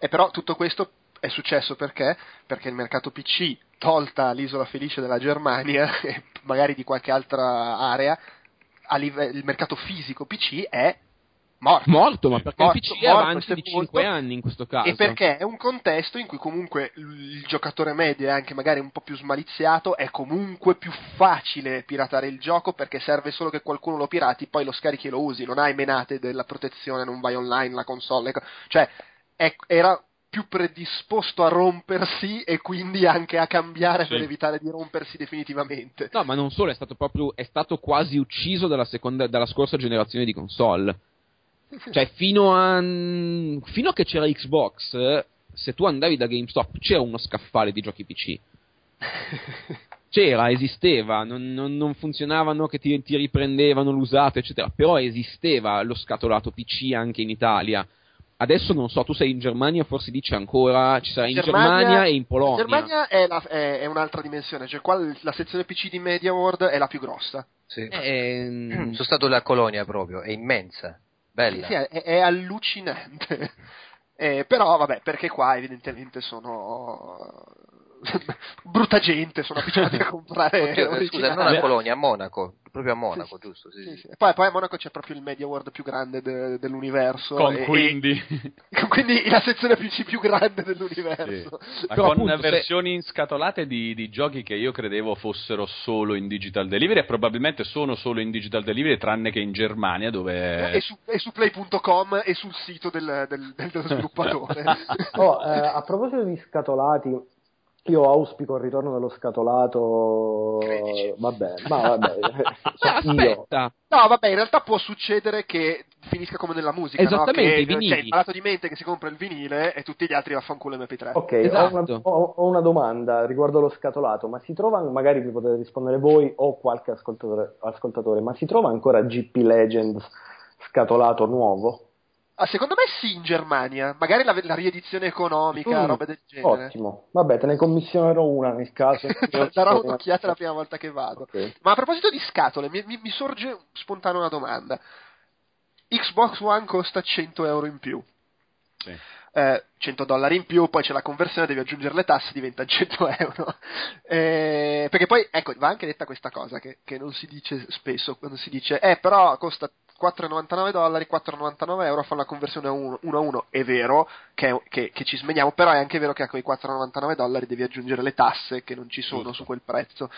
E però tutto questo è successo perché? Perché il mercato PC, tolta l'isola felice della Germania <laughs> e magari di qualche altra area, live- il mercato fisico PC è morto. Morto, ma perché Morto, il PC è morto, avanti di sepolto. 5 anni in questo caso. E perché è un contesto in cui comunque il giocatore medio e anche magari un po' più smaliziato è comunque più facile piratare il gioco perché serve solo che qualcuno lo pirati, poi lo scarichi e lo usi, non hai menate della protezione, non vai online, la console, cioè è- era più predisposto a rompersi e quindi anche a cambiare Sì. per evitare di rompersi definitivamente. No, ma non solo, è stato proprio è stato quasi ucciso dalla, seconda, dalla scorsa generazione di console. Cioè, fino a fino a che c'era Xbox, eh, se tu andavi da GameStop c'era uno scaffale di giochi PC. <laughs> C'era, esisteva, non, non- non funzionavano che ti, ti riprendevano l'usato, eccetera. Però esisteva lo scatolato PC anche in Italia. Adesso non so, tu sei in Germania, forse dice ancora, ci sarà in Germania, e in Polonia. In Germania è, la- è- è un'altra dimensione, cioè qua la sezione PC di Media World è la più grossa. Sì. Ehm, Sono stato là a Colonia proprio, è immensa, bella. Sì, è, è allucinante. <laughs> Eh, però vabbè, perché qua evidentemente sono <laughs> brutta gente, sono abituati a comprare <laughs> Oddio, scusa, non a Colonia, a Monaco, proprio a Monaco, Sì, giusto? Sì, Sì, sì. sì. E Poi, poi a Monaco c'è proprio il Media World più grande de- dell'universo. Con e- quindi e- <laughs> quindi la sezione PC più grande dell'universo. ma Però con appunto, se- versioni inscatolate di, di giochi che io credevo fossero solo in digital delivery e probabilmente sono solo in digital delivery tranne che in Germania dove E su, e su play.com e sul sito del, del- del- dello sviluppatore. Oh, eh, a proposito di scatolati, io auspico il ritorno dello scatolato. Credici. Vabbè, ma vabbè, <laughs> io. aspetta, No, vabbè, in realtà può succedere che finisca come nella musica, Esattamente, no? i che vinili. c'è il malato di mente che si compra il vinile e tutti gli altri vaffanculo MP3. Ok, Esatto. ho, una, ho- ho una domanda riguardo lo scatolato, ma si trova, magari mi potete rispondere voi o qualche ascoltatore, ascoltatore, ma si trova ancora GP Legends scatolato nuovo? Ah, secondo me sì in Germania, magari la, la riedizione economica, Mm, roba del genere. Ottimo, vabbè, te ne commissionerò una nel caso. <laughs> Darò un'occhiata la prima volta che vado. Ok. Ma a proposito di scatole, mi, mi- mi sorge spontanea una domanda. Xbox One costa 100 euro in più. Sì. Eh, 100 dollari in più, poi c'è la conversione, devi aggiungere le tasse, diventa 100 <laughs> euro. Eh, perché poi, ecco, va anche detta questa cosa che, che non si dice spesso, quando si dice, eh, però costa 4,99 dollari, 4,99 euro, fa la conversione 1 a 1, è vero che, che- che ci smeniamo, però è anche vero che a quei 4,99 dollari devi aggiungere le tasse che non ci sono Giusto. su quel prezzo.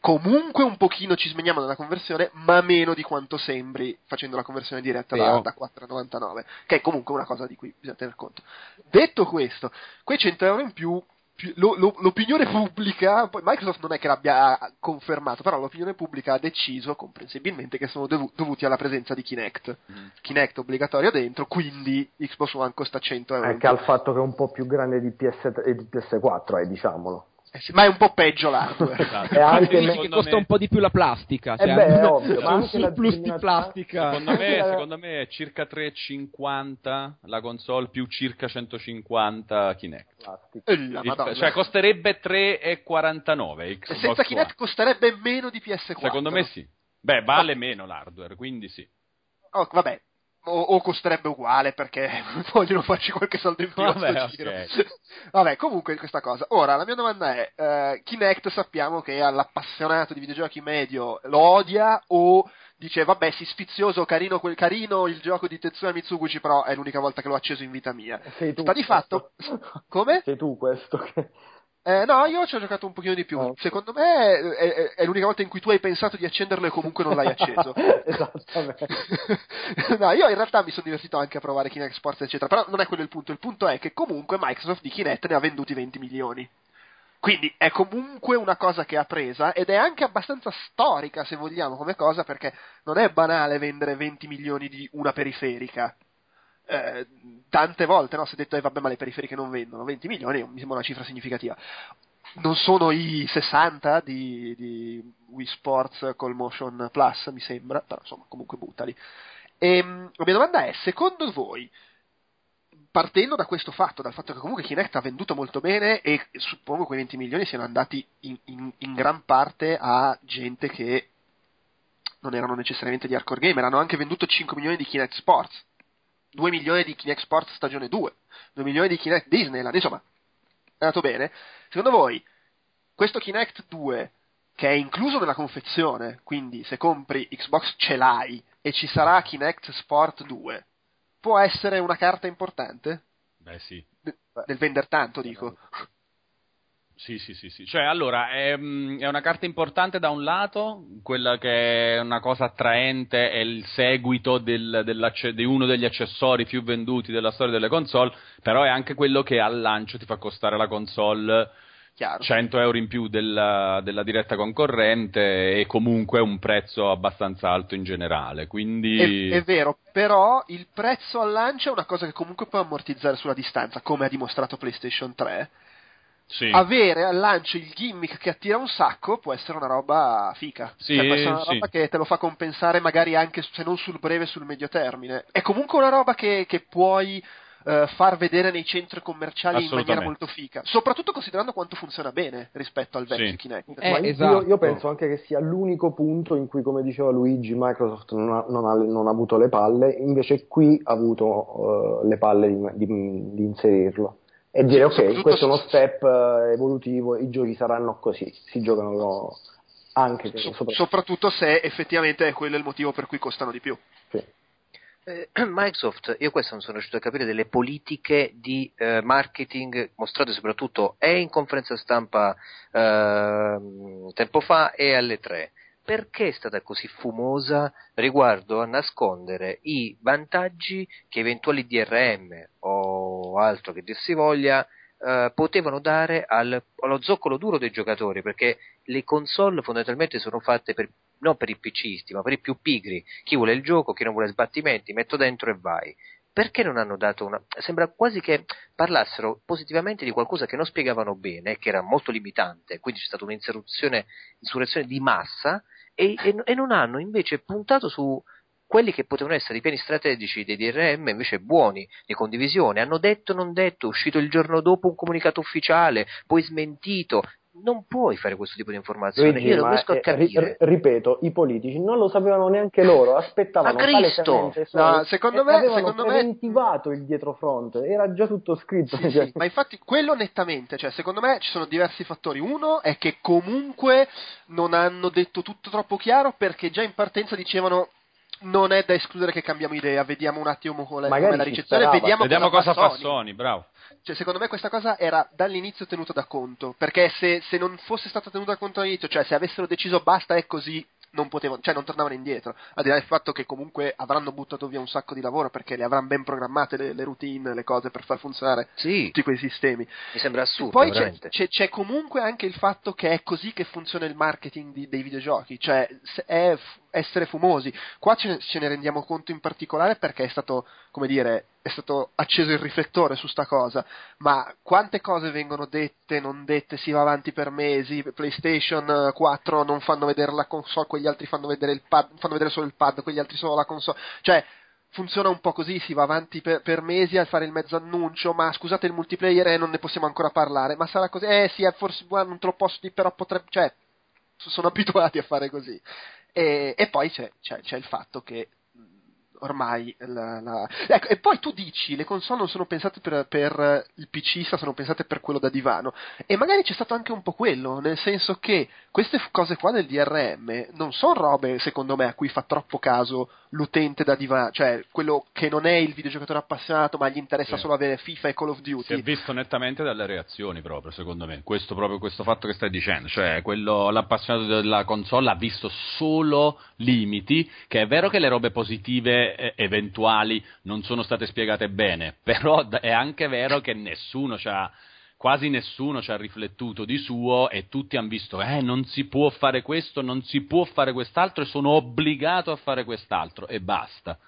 Comunque un pochino ci smeniamo nella conversione, ma meno di quanto sembri facendo la conversione diretta da, da 4,99, che è comunque una cosa di cui bisogna tener conto. Detto questo, quei 100 euro in più, l'opinione pubblica, poi Microsoft non è che l'abbia confermato, però l'opinione pubblica ha deciso, comprensibilmente, che sono dovu- dovuti alla presenza di Kinect. Mm. Kinect obbligatorio dentro, quindi Xbox One costa 100 euro. Anche al fatto che è un po' più grande di, PS, e di PS4, eh, diciamolo. Eh sì, ma è un po' peggio l'hardware. <laughs> Esatto. Anche me- che costa me- un po' di più la plastica. Eh cioè, beh, è ovvio, ma un anche la surplus di plastica. Secondo me, la- secondo me è circa 3,50 la console più circa 150 Kinect. Eh, Il- Madonna. cioè costerebbe 3,49 E Xbox senza One. Kinect costerebbe meno di PS4. Secondo me sì. Beh, vale meno l'hardware, quindi sì. Oh, vabbè, o, o costerebbe uguale perché <laughs> vogliono farci qualche soldo in più. Vabbè, sto giro. ok. <laughs> Vabbè, comunque questa cosa. Ora, la mia domanda è, eh, Kinect sappiamo che all'appassionato di videogiochi medio lo odia o dice, vabbè, sì, sfizioso, carino, quel carino il gioco di Tetsuya Mitsuguchi, però è l'unica volta che l'ho acceso in vita mia. Sei tu Sta di fatto... questo. Come? Sei tu questo che... Eh, no, io ci ho giocato un pochino di più. Ah. Secondo me è, è- è l'unica volta in cui tu hai pensato di accenderlo e comunque non l'hai acceso. <laughs> Esattamente. <laughs> no, io in realtà mi sono divertito anche a provare Kinect Sports, eccetera. Però non è quello il punto. Il punto è che comunque Microsoft di Kinect ne ha venduti 20 milioni. Quindi è comunque una cosa che ha presa ed è anche abbastanza storica, se vogliamo, come cosa, perché non è banale vendere 20 milioni di una periferica. Eh, tante volte no, si è detto, eh, vabbè, ma le periferiche non vendono, 20 milioni mi sembra una cifra significativa. Non sono i 60 di, di Wii Sports col Motion Plus, mi sembra, però insomma, comunque buttali. E, ehm, la mia domanda è, secondo voi, partendo da questo fatto, dal fatto che comunque Kinect ha venduto molto bene e suppongo quei 20 milioni siano andati in, in, in gran parte a gente che non erano necessariamente di hardcore gamer, hanno anche venduto 5 milioni di Kinect Sports, 2 milioni di Kinect Sports stagione 2, 2 milioni di Kinect Disneyland, insomma, è andato bene. Secondo voi, questo Kinect 2, che è incluso nella confezione, quindi se compri Xbox ce l'hai, e ci sarà Kinect Sport 2, può essere una carta importante? Beh sì. De- del vender tanto, dico. Sì, sì, sì, sì. Cioè, allora, è, mm, è, una carta importante da un lato, quella che è una cosa attraente, è il seguito del, di uno degli accessori più venduti della storia delle console, però è anche quello che al lancio ti fa costare la console Chiaro. 100 euro in più della, della, diretta concorrente e comunque un prezzo abbastanza alto in generale. Quindi... È, è, vero, però il prezzo al lancio è una cosa che comunque può ammortizzare sulla distanza, come ha dimostrato PlayStation 3. Sì. Avere al lancio il gimmick che attira un sacco può essere una roba fica. Sì, cioè, può essere una roba sì. che te lo fa compensare magari anche se non sul breve, sul medio termine. È comunque una roba che, che puoi uh, far vedere nei centri commerciali in maniera molto fica, soprattutto considerando quanto funziona bene rispetto al vecchio sì. Kinect. Eh, io, esatto. io, penso anche che sia l'unico punto in cui, come diceva Luigi, Microsoft non ha, non ha, non ha avuto le palle, invece qui ha avuto uh, le palle di, di, di inserirlo e dire ok, questo è uno step uh, evolutivo, i giochi saranno così, si giocano anche so, soprattutto. soprattutto se effettivamente è quello il motivo per cui costano di più. Sì. Eh, <clears throat> Microsoft, io questo non sono riuscito a capire delle politiche di eh, marketing mostrate soprattutto e in conferenza stampa eh, tempo fa e alle tre. Perché è stata così fumosa riguardo a nascondere i vantaggi che eventuali DRM o altro che dir si voglia eh, potevano dare al, allo zoccolo duro dei giocatori? Perché le console fondamentalmente sono fatte per non per i PCisti, ma per i più pigri. Chi vuole il gioco, chi non vuole sbattimenti, metto dentro e vai. Perché non hanno dato una. Sembra quasi che parlassero positivamente di qualcosa che non spiegavano bene, che era molto limitante, quindi c'è stata un'insurrezione di massa, e, e, e non hanno invece puntato su quelli che potevano essere i piani strategici dei DRM invece buoni, di condivisione, hanno detto non detto, uscito il giorno dopo un comunicato ufficiale, poi smentito, non puoi fare questo tipo di informazione. Luigi, Io non riesco a capire. Ri- ripeto, i politici non lo sapevano neanche loro, aspettavano a Cristo! No, secondo me, secondo preventivato me... il dietrofront, era già tutto scritto. Sì, sì, ma infatti quello nettamente, cioè secondo me ci sono diversi fattori. Uno è che comunque non hanno detto tutto troppo chiaro perché già in partenza dicevano non è da escludere che cambiamo idea, vediamo un attimo come è la ricezione, vediamo, vediamo cosa, cosa fa Sony. Sony, bravo. Cioè, secondo me questa cosa era dall'inizio tenuta da conto, perché se, se non fosse stata tenuta da conto all'inizio, cioè se avessero deciso basta è così, non potevano, cioè non tornavano indietro, al di là del fatto che comunque avranno buttato via un sacco di lavoro perché le avranno ben programmate le, le routine, le cose per far funzionare sì. tutti quei sistemi. Mi sembra assurdo. Poi c'è, c'è, c'è, comunque anche il fatto che è così che funziona il marketing di, dei videogiochi, cioè è essere fumosi. Qua ce ne, ce ne rendiamo conto in particolare perché è stato, come dire, è stato acceso il riflettore su sta cosa, ma quante cose vengono dette, non dette, si va avanti per mesi, PlayStation 4 non fanno vedere la console, quegli altri fanno vedere pad, fanno vedere solo il pad, quegli altri solo la console, cioè funziona un po' così, si va avanti per, per, mesi a fare il mezzo annuncio, ma scusate il multiplayer eh, non ne possiamo ancora parlare, ma sarà così, eh sì, forse non te lo posso dire, però potrebbe, cioè, sono abituati a fare così. E, e poi c'è, c'è, c'è, il fatto che ormai la, la... Ecco, e poi tu dici le console non sono pensate per, per il PC, sono pensate per quello da divano. E magari c'è stato anche un po' quello, nel senso che queste cose qua del DRM non sono robe secondo me a cui fa troppo caso l'utente da divano, cioè quello che non è il videogiocatore appassionato ma gli interessa sì. solo avere FIFA e Call of Duty. Si è visto nettamente dalle reazioni proprio, secondo me, questo proprio questo fatto che stai dicendo, cioè quello, l'appassionato della console ha visto solo limiti, che è vero che le robe positive eh, eventuali non sono state spiegate bene, però è anche vero che nessuno ci ha quasi nessuno ci ha riflettuto di suo e tutti hanno visto, eh, non si può fare questo, non si può fare quest'altro e sono obbligato a fare quest'altro e basta.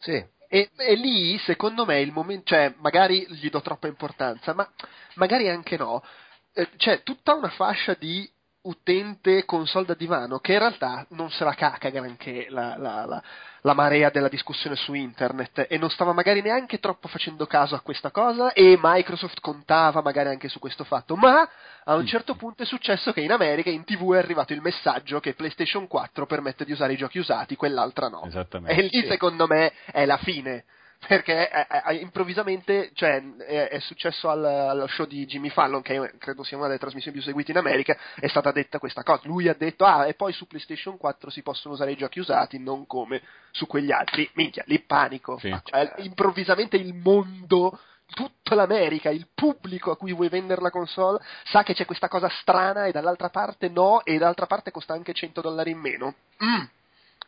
Sì, E, e lì, secondo me, il momento, cioè, magari gli do troppa importanza, ma magari anche no. Eh, c'è tutta una fascia di utente console da divano che in realtà non se la caca granché la, la, la, la, marea della discussione su internet e non stava magari neanche troppo facendo caso a questa cosa e Microsoft contava magari anche su questo fatto ma a un certo punto è successo che in America in tv è arrivato il messaggio che PlayStation 4 permette di usare i giochi usati quell'altra no. E lì secondo me è la fine perché è, è, improvvisamente cioè, è, è, successo al, allo show di Jimmy Fallon, che credo sia una delle trasmissioni più seguite in America, è stata detta questa cosa. Lui ha detto, ah, e poi su PlayStation 4 si possono usare i giochi usati, non come su quegli altri. Minchia, lì panico. Sì. Cioè, improvvisamente il mondo tutta l'America, il pubblico a cui vuoi vendere la console, sa che c'è questa cosa strana e dall'altra parte no, e dall'altra parte costa anche 100 dollari in meno. Mm.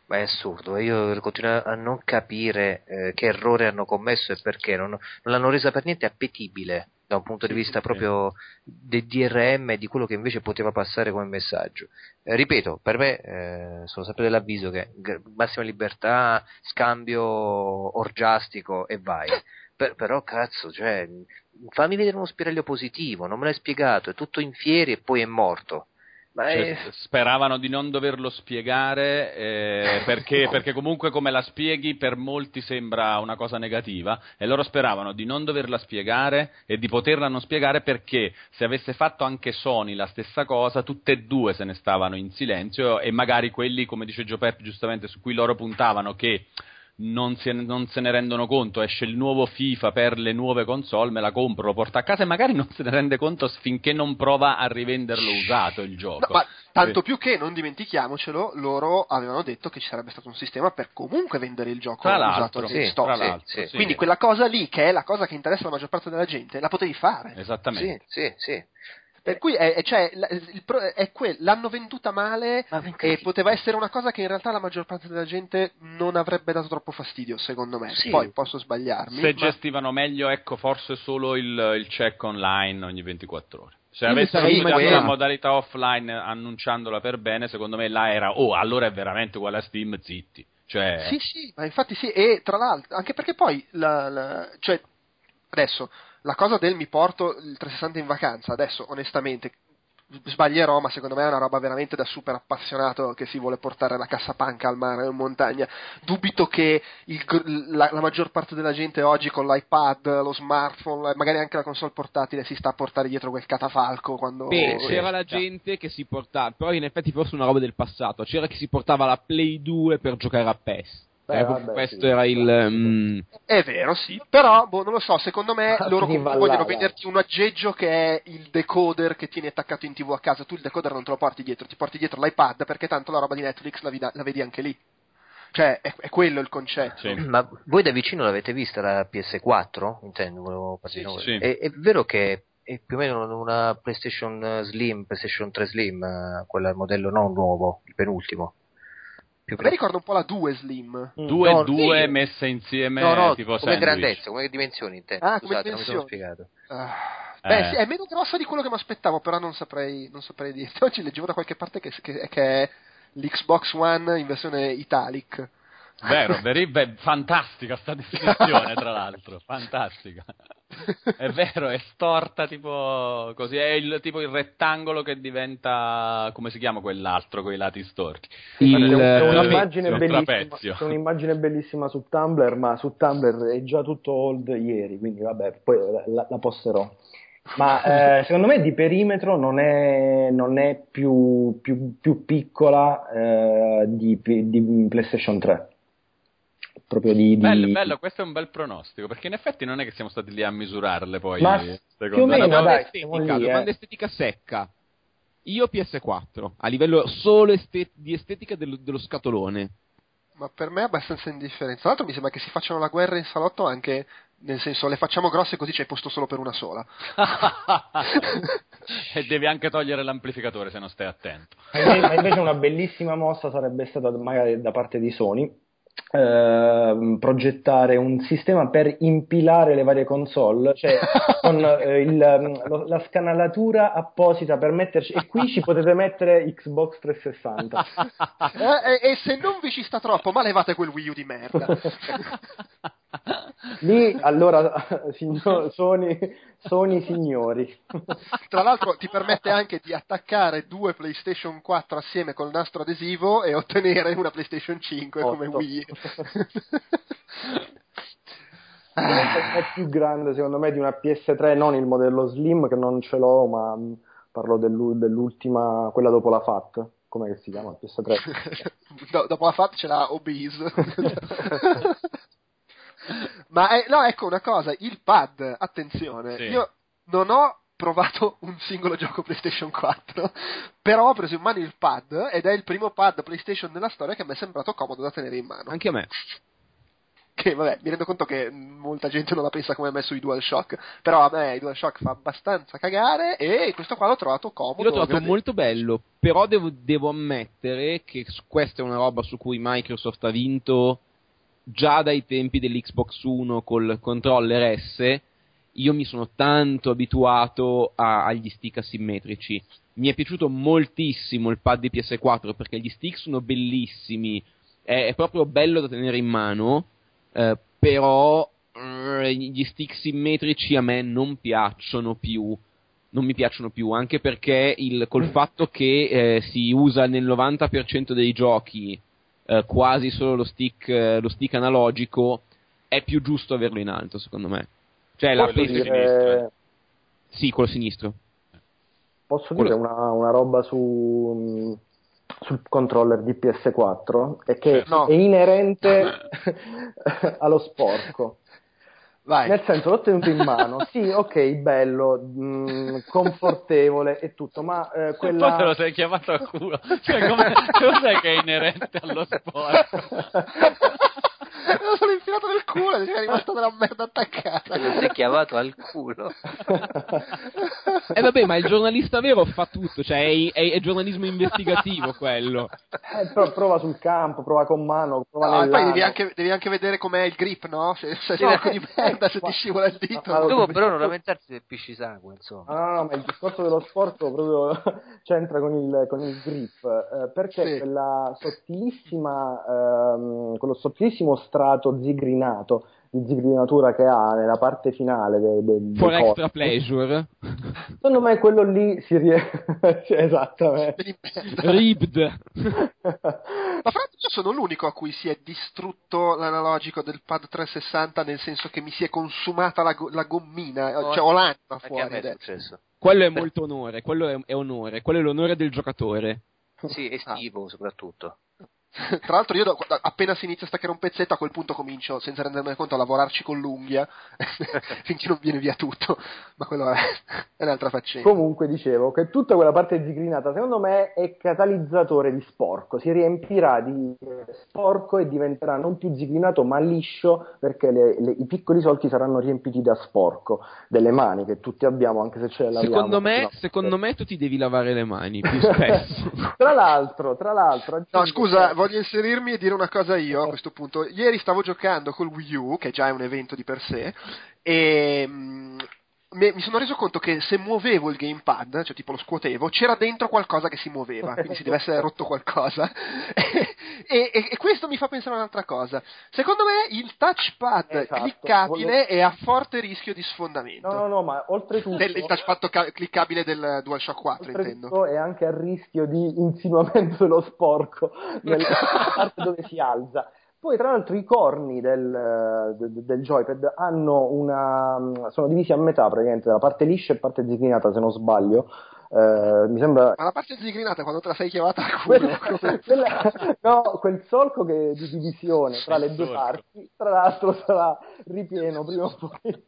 Ma è assurdo, io continuo a non capire eh, che errore hanno commesso e perché, non, non, l'hanno resa per niente appetibile da un punto di vista proprio del DRM e di quello che invece poteva passare come messaggio. Eh, ripeto, per me eh, sono sempre dell'avviso che massima libertà, scambio orgiastico e vai. Per, però cazzo, cioè, fammi vedere uno spiraglio positivo, non me l'hai spiegato, è tutto in fieri e poi è morto. Cioè, speravano di non doverlo spiegare eh, <laughs> perché, perché, comunque come la spieghi per molti sembra una cosa negativa e loro speravano di non doverla spiegare e di poterla non spiegare perché se avesse fatto anche Sony la stessa cosa tutte e due se ne stavano in silenzio e magari quelli come dice Gio Pep giustamente su cui loro puntavano che non se, non se, ne rendono conto, esce il nuovo FIFA per le nuove console, me la compro, lo porto a casa e magari non se ne rende conto finché non prova a rivenderlo usato il gioco. No, ma tanto sì. più che, non dimentichiamocelo, loro avevano detto che ci sarebbe stato un sistema per comunque vendere il gioco tra usato sì, stock. Sì, Quindi quella cosa lì, che è la cosa che interessa la maggior parte della gente, la potevi fare. Esattamente. Sì, sì, sì. Per cui è, cioè, il, è quel, l'hanno venduta male e poteva essere una cosa che in realtà la maggior parte della gente non avrebbe dato troppo fastidio, secondo me. Sì. Poi posso sbagliarmi. Se ma... gestivano meglio, ecco, forse solo il, il check online ogni 24 ore. Se avessero dato la modalità offline annunciandola per bene, secondo me là era, oh, allora è veramente uguale a Steam, zitti. Cioè... Sì, sì, ma infatti sì, e tra l'altro, anche perché poi, la, la, cioè, adesso, la cosa del mi porto il 360 in vacanza, adesso onestamente sbaglierò, ma secondo me è una roba veramente da super appassionato che si vuole portare la cassapanca al mare o in montagna. Dubito che il, la, la, maggior parte della gente oggi con l'iPad, lo smartphone, magari anche la console portatile si sta a portare dietro quel catafalco quando... Beh, c'era la gente che si portava, però in effetti forse una roba del passato, c'era chi si portava la Play 2 per giocare a PES. Beh, eh, vabbè, questo sì, era il. Um... È vero, sì, però boh, non lo so. Secondo me loro vogliono venderti un aggeggio che è il decoder che tieni attaccato in tv a casa. Tu il decoder non te lo porti dietro, ti porti dietro l'iPad perché tanto la roba di Netflix la, vida- la vedi anche lì. Cioè, è, è quello il concetto. Sì. Ma voi da vicino l'avete vista la PS4? Intendo, sì, sì. È, è vero che è più o meno una PlayStation Slim, PlayStation 3 Slim, quella modello non nuovo, il penultimo. Più Mi ricorda un po' la 2 Slim. 2 no, 2 sì. messe insieme no, no, tipo come sandwich. grandezza, come dimensioni in te. Ah, Scusate, non mi sono spiegato. Beh, eh. sì, è meno grossa di quello che mi aspettavo, però non saprei, non saprei dirti. <laughs> Oggi leggevo da qualche parte che, che, che è l'Xbox One in versione Italic. Vero, <laughs> very, beh, fantastica sta definizione, tra l'altro, fantastica. È vero, è storta tipo così, è il, tipo il rettangolo che diventa, come si chiama quell'altro con i lati storti? Il, c'è, un'immagine bellissima, c'è un'immagine bellissima su Tumblr, ma su Tumblr è già tutto old ieri, quindi vabbè, poi la, la posterò. Ma eh, <laughs> secondo me di perimetro non è, non è più, più, più, piccola eh, di, di PlayStation 3 proprio di, di... Bello, bello, questo è un bel pronostico, perché in effetti non è che siamo stati lì a misurarle poi. Ma più o meno, dai, estetica, lì, eh. estetica secca. Io PS4, a livello solo estet- di estetica dello, dello scatolone. Ma per me è abbastanza indifferente. Tra l'altro mi sembra che si facciano la guerra in salotto anche nel senso le facciamo grosse così c'hai posto solo per una sola. <laughs> e devi anche togliere l'amplificatore se non stai attento. Ma invece una bellissima mossa sarebbe stata magari da parte di Sony Uh, progettare un sistema per impilare le varie console, cioè <laughs> con uh, il, lo, la scanalatura apposita per metterci, e qui ci potete mettere Xbox 360. <laughs> eh, e, e, se non vi ci sta troppo, ma levate quel Wii U di merda. <laughs> Lì allora <laughs> signor, sono, sono i signori. <laughs> Tra l'altro ti permette anche di attaccare due PlayStation 4 assieme col nastro adesivo e ottenere una PlayStation 5 come Otto. Wii. <laughs> è più grande secondo me di una PS3, non il modello Slim che non ce l'ho, ma mh, parlo dell'u- dell'ultima, quella dopo la FAT. Com'è che si chiama? PS3. Do- dopo la FAT c'è la Obese. <laughs> Ma eh, no, ecco una cosa, il pad, attenzione, Sì. io non ho provato <laughs> un singolo gioco PlayStation 4, però ho preso in mano il pad ed è il primo pad PlayStation nella storia che mi è sembrato comodo da tenere in mano. Anche a me. Che vabbè, mi rendo conto che molta gente non la pensa come me sui DualShock, però a me il DualShock fa abbastanza cagare e questo qua l'ho trovato comodo. Io l'ho trovato gradevole. molto bello, però devo, devo ammettere che questa è una roba su cui Microsoft ha vinto già dai tempi dell'Xbox One col controller S. Io mi sono tanto abituato a- agli stick asimmetrici. Mi è piaciuto moltissimo il pad di PS4 perché gli stick sono bellissimi, è, è proprio bello da tenere in mano, eh, però eh, gli stick simmetrici a me non piacciono più non mi piacciono più, anche perché il- col fatto che eh, si usa nel 90% dei giochi eh, quasi solo lo stick, eh, lo stick analogico, è più giusto averlo in alto, secondo me. Cioè, la Posso quello PlayStation- di dire, sinistra. Sì, quello sinistro. posso Quello- dire una, una roba su, sul controller di PS4 è che No. è inerente <laughs> <laughs> allo sporco. Vai. Nel senso, l'ho tenuto in mano, <laughs> sì, ok, bello, mh, confortevole e tutto, ma eh, Poi te lo quella... sei chiamato a culo. Cioè, come, cos'è che è inerente allo sport? <laughs> Me lo sono infilato nel culo e è rimasta della merda attaccata. Lo sei chiavato al culo. Eh vabbè, ma il giornalista vero fa tutto, cioè è, è- è giornalismo investigativo quello. Eh, però prova sul campo, prova con mano, prova No, e poi devi anche, devi anche vedere com'è il grip, no? Se, se sei No, sacco di merda, se ti scivola il dito. ma- ma- Dopo però non lamentarsi se pisci sangue, insomma. Ah, no, no, ma il discorso dello sporco proprio <laughs> c'entra con il, con il grip, eh, perché Sì. quella sottilissima, ehm, quello sottilissimo strato zigrinato di zigrinatura che ha nella parte finale de- de- del For corpo, extra pleasure. secondo me quello lì si riesce, <laughs> esattamente. Vedi merda. Ribbed. <laughs> Ma fra l'altro io sono l'unico a cui si è distrutto l'analogico del pad 360 nel senso che mi si è consumata la, la gommina, No, cioè ho l'anima fuori. è adesso. successo. Quello è molto onore, quello è, è onore, quello è l'onore del giocatore. Sì, estivo soprattutto. Tra l'altro io do- appena si inizia a staccare un pezzetto a quel punto comincio senza rendermene conto a lavorarci con l'unghia <laughs> finché non viene via tutto, ma quello è, è un'altra faccenda. Comunque dicevo che tutta quella parte zigrinata secondo me è catalizzatore di sporco, si riempirà di sporco e diventerà non più zigrinato ma liscio perché le- le- i piccoli solchi saranno riempiti da sporco delle mani che tutti abbiamo anche se ce le laviamo. Secondo me, No. secondo me tu ti devi lavare le mani più <laughs> spesso. tra l'altro, tra l'altro, No, scusa, voglio inserirmi e dire una cosa io a questo punto. Ieri stavo giocando col Wii U, che già è un evento di per sé, e mm, mi mi sono reso conto che se muovevo il gamepad, cioè tipo lo scuotevo, c'era dentro qualcosa che si muoveva, quindi si deve essere rotto qualcosa. <laughs> e, e- e questo mi fa pensare a un'altra cosa. Secondo me il touchpad Esatto, cliccabile voglio- è a forte rischio di sfondamento. No, no, no, ma oltretutto... Del- il touchpad tocca- cliccabile del DualShock 4, intendo. È anche a rischio di insinuamento dello sporco nella <laughs> parte dove si alza. Poi, tra l'altro, i corni del, del- del joypad hanno una. sono divisi a metà praticamente, la parte liscia e parte zigrinata, se non sbaglio. Eh, mi sembra. Ma la parte zigrinata quando te la sei chiavata al culo. Quella- quella- <laughs> no, quel solco che, di divisione tra le due parti, tra l'altro sarà ripieno prima o poi.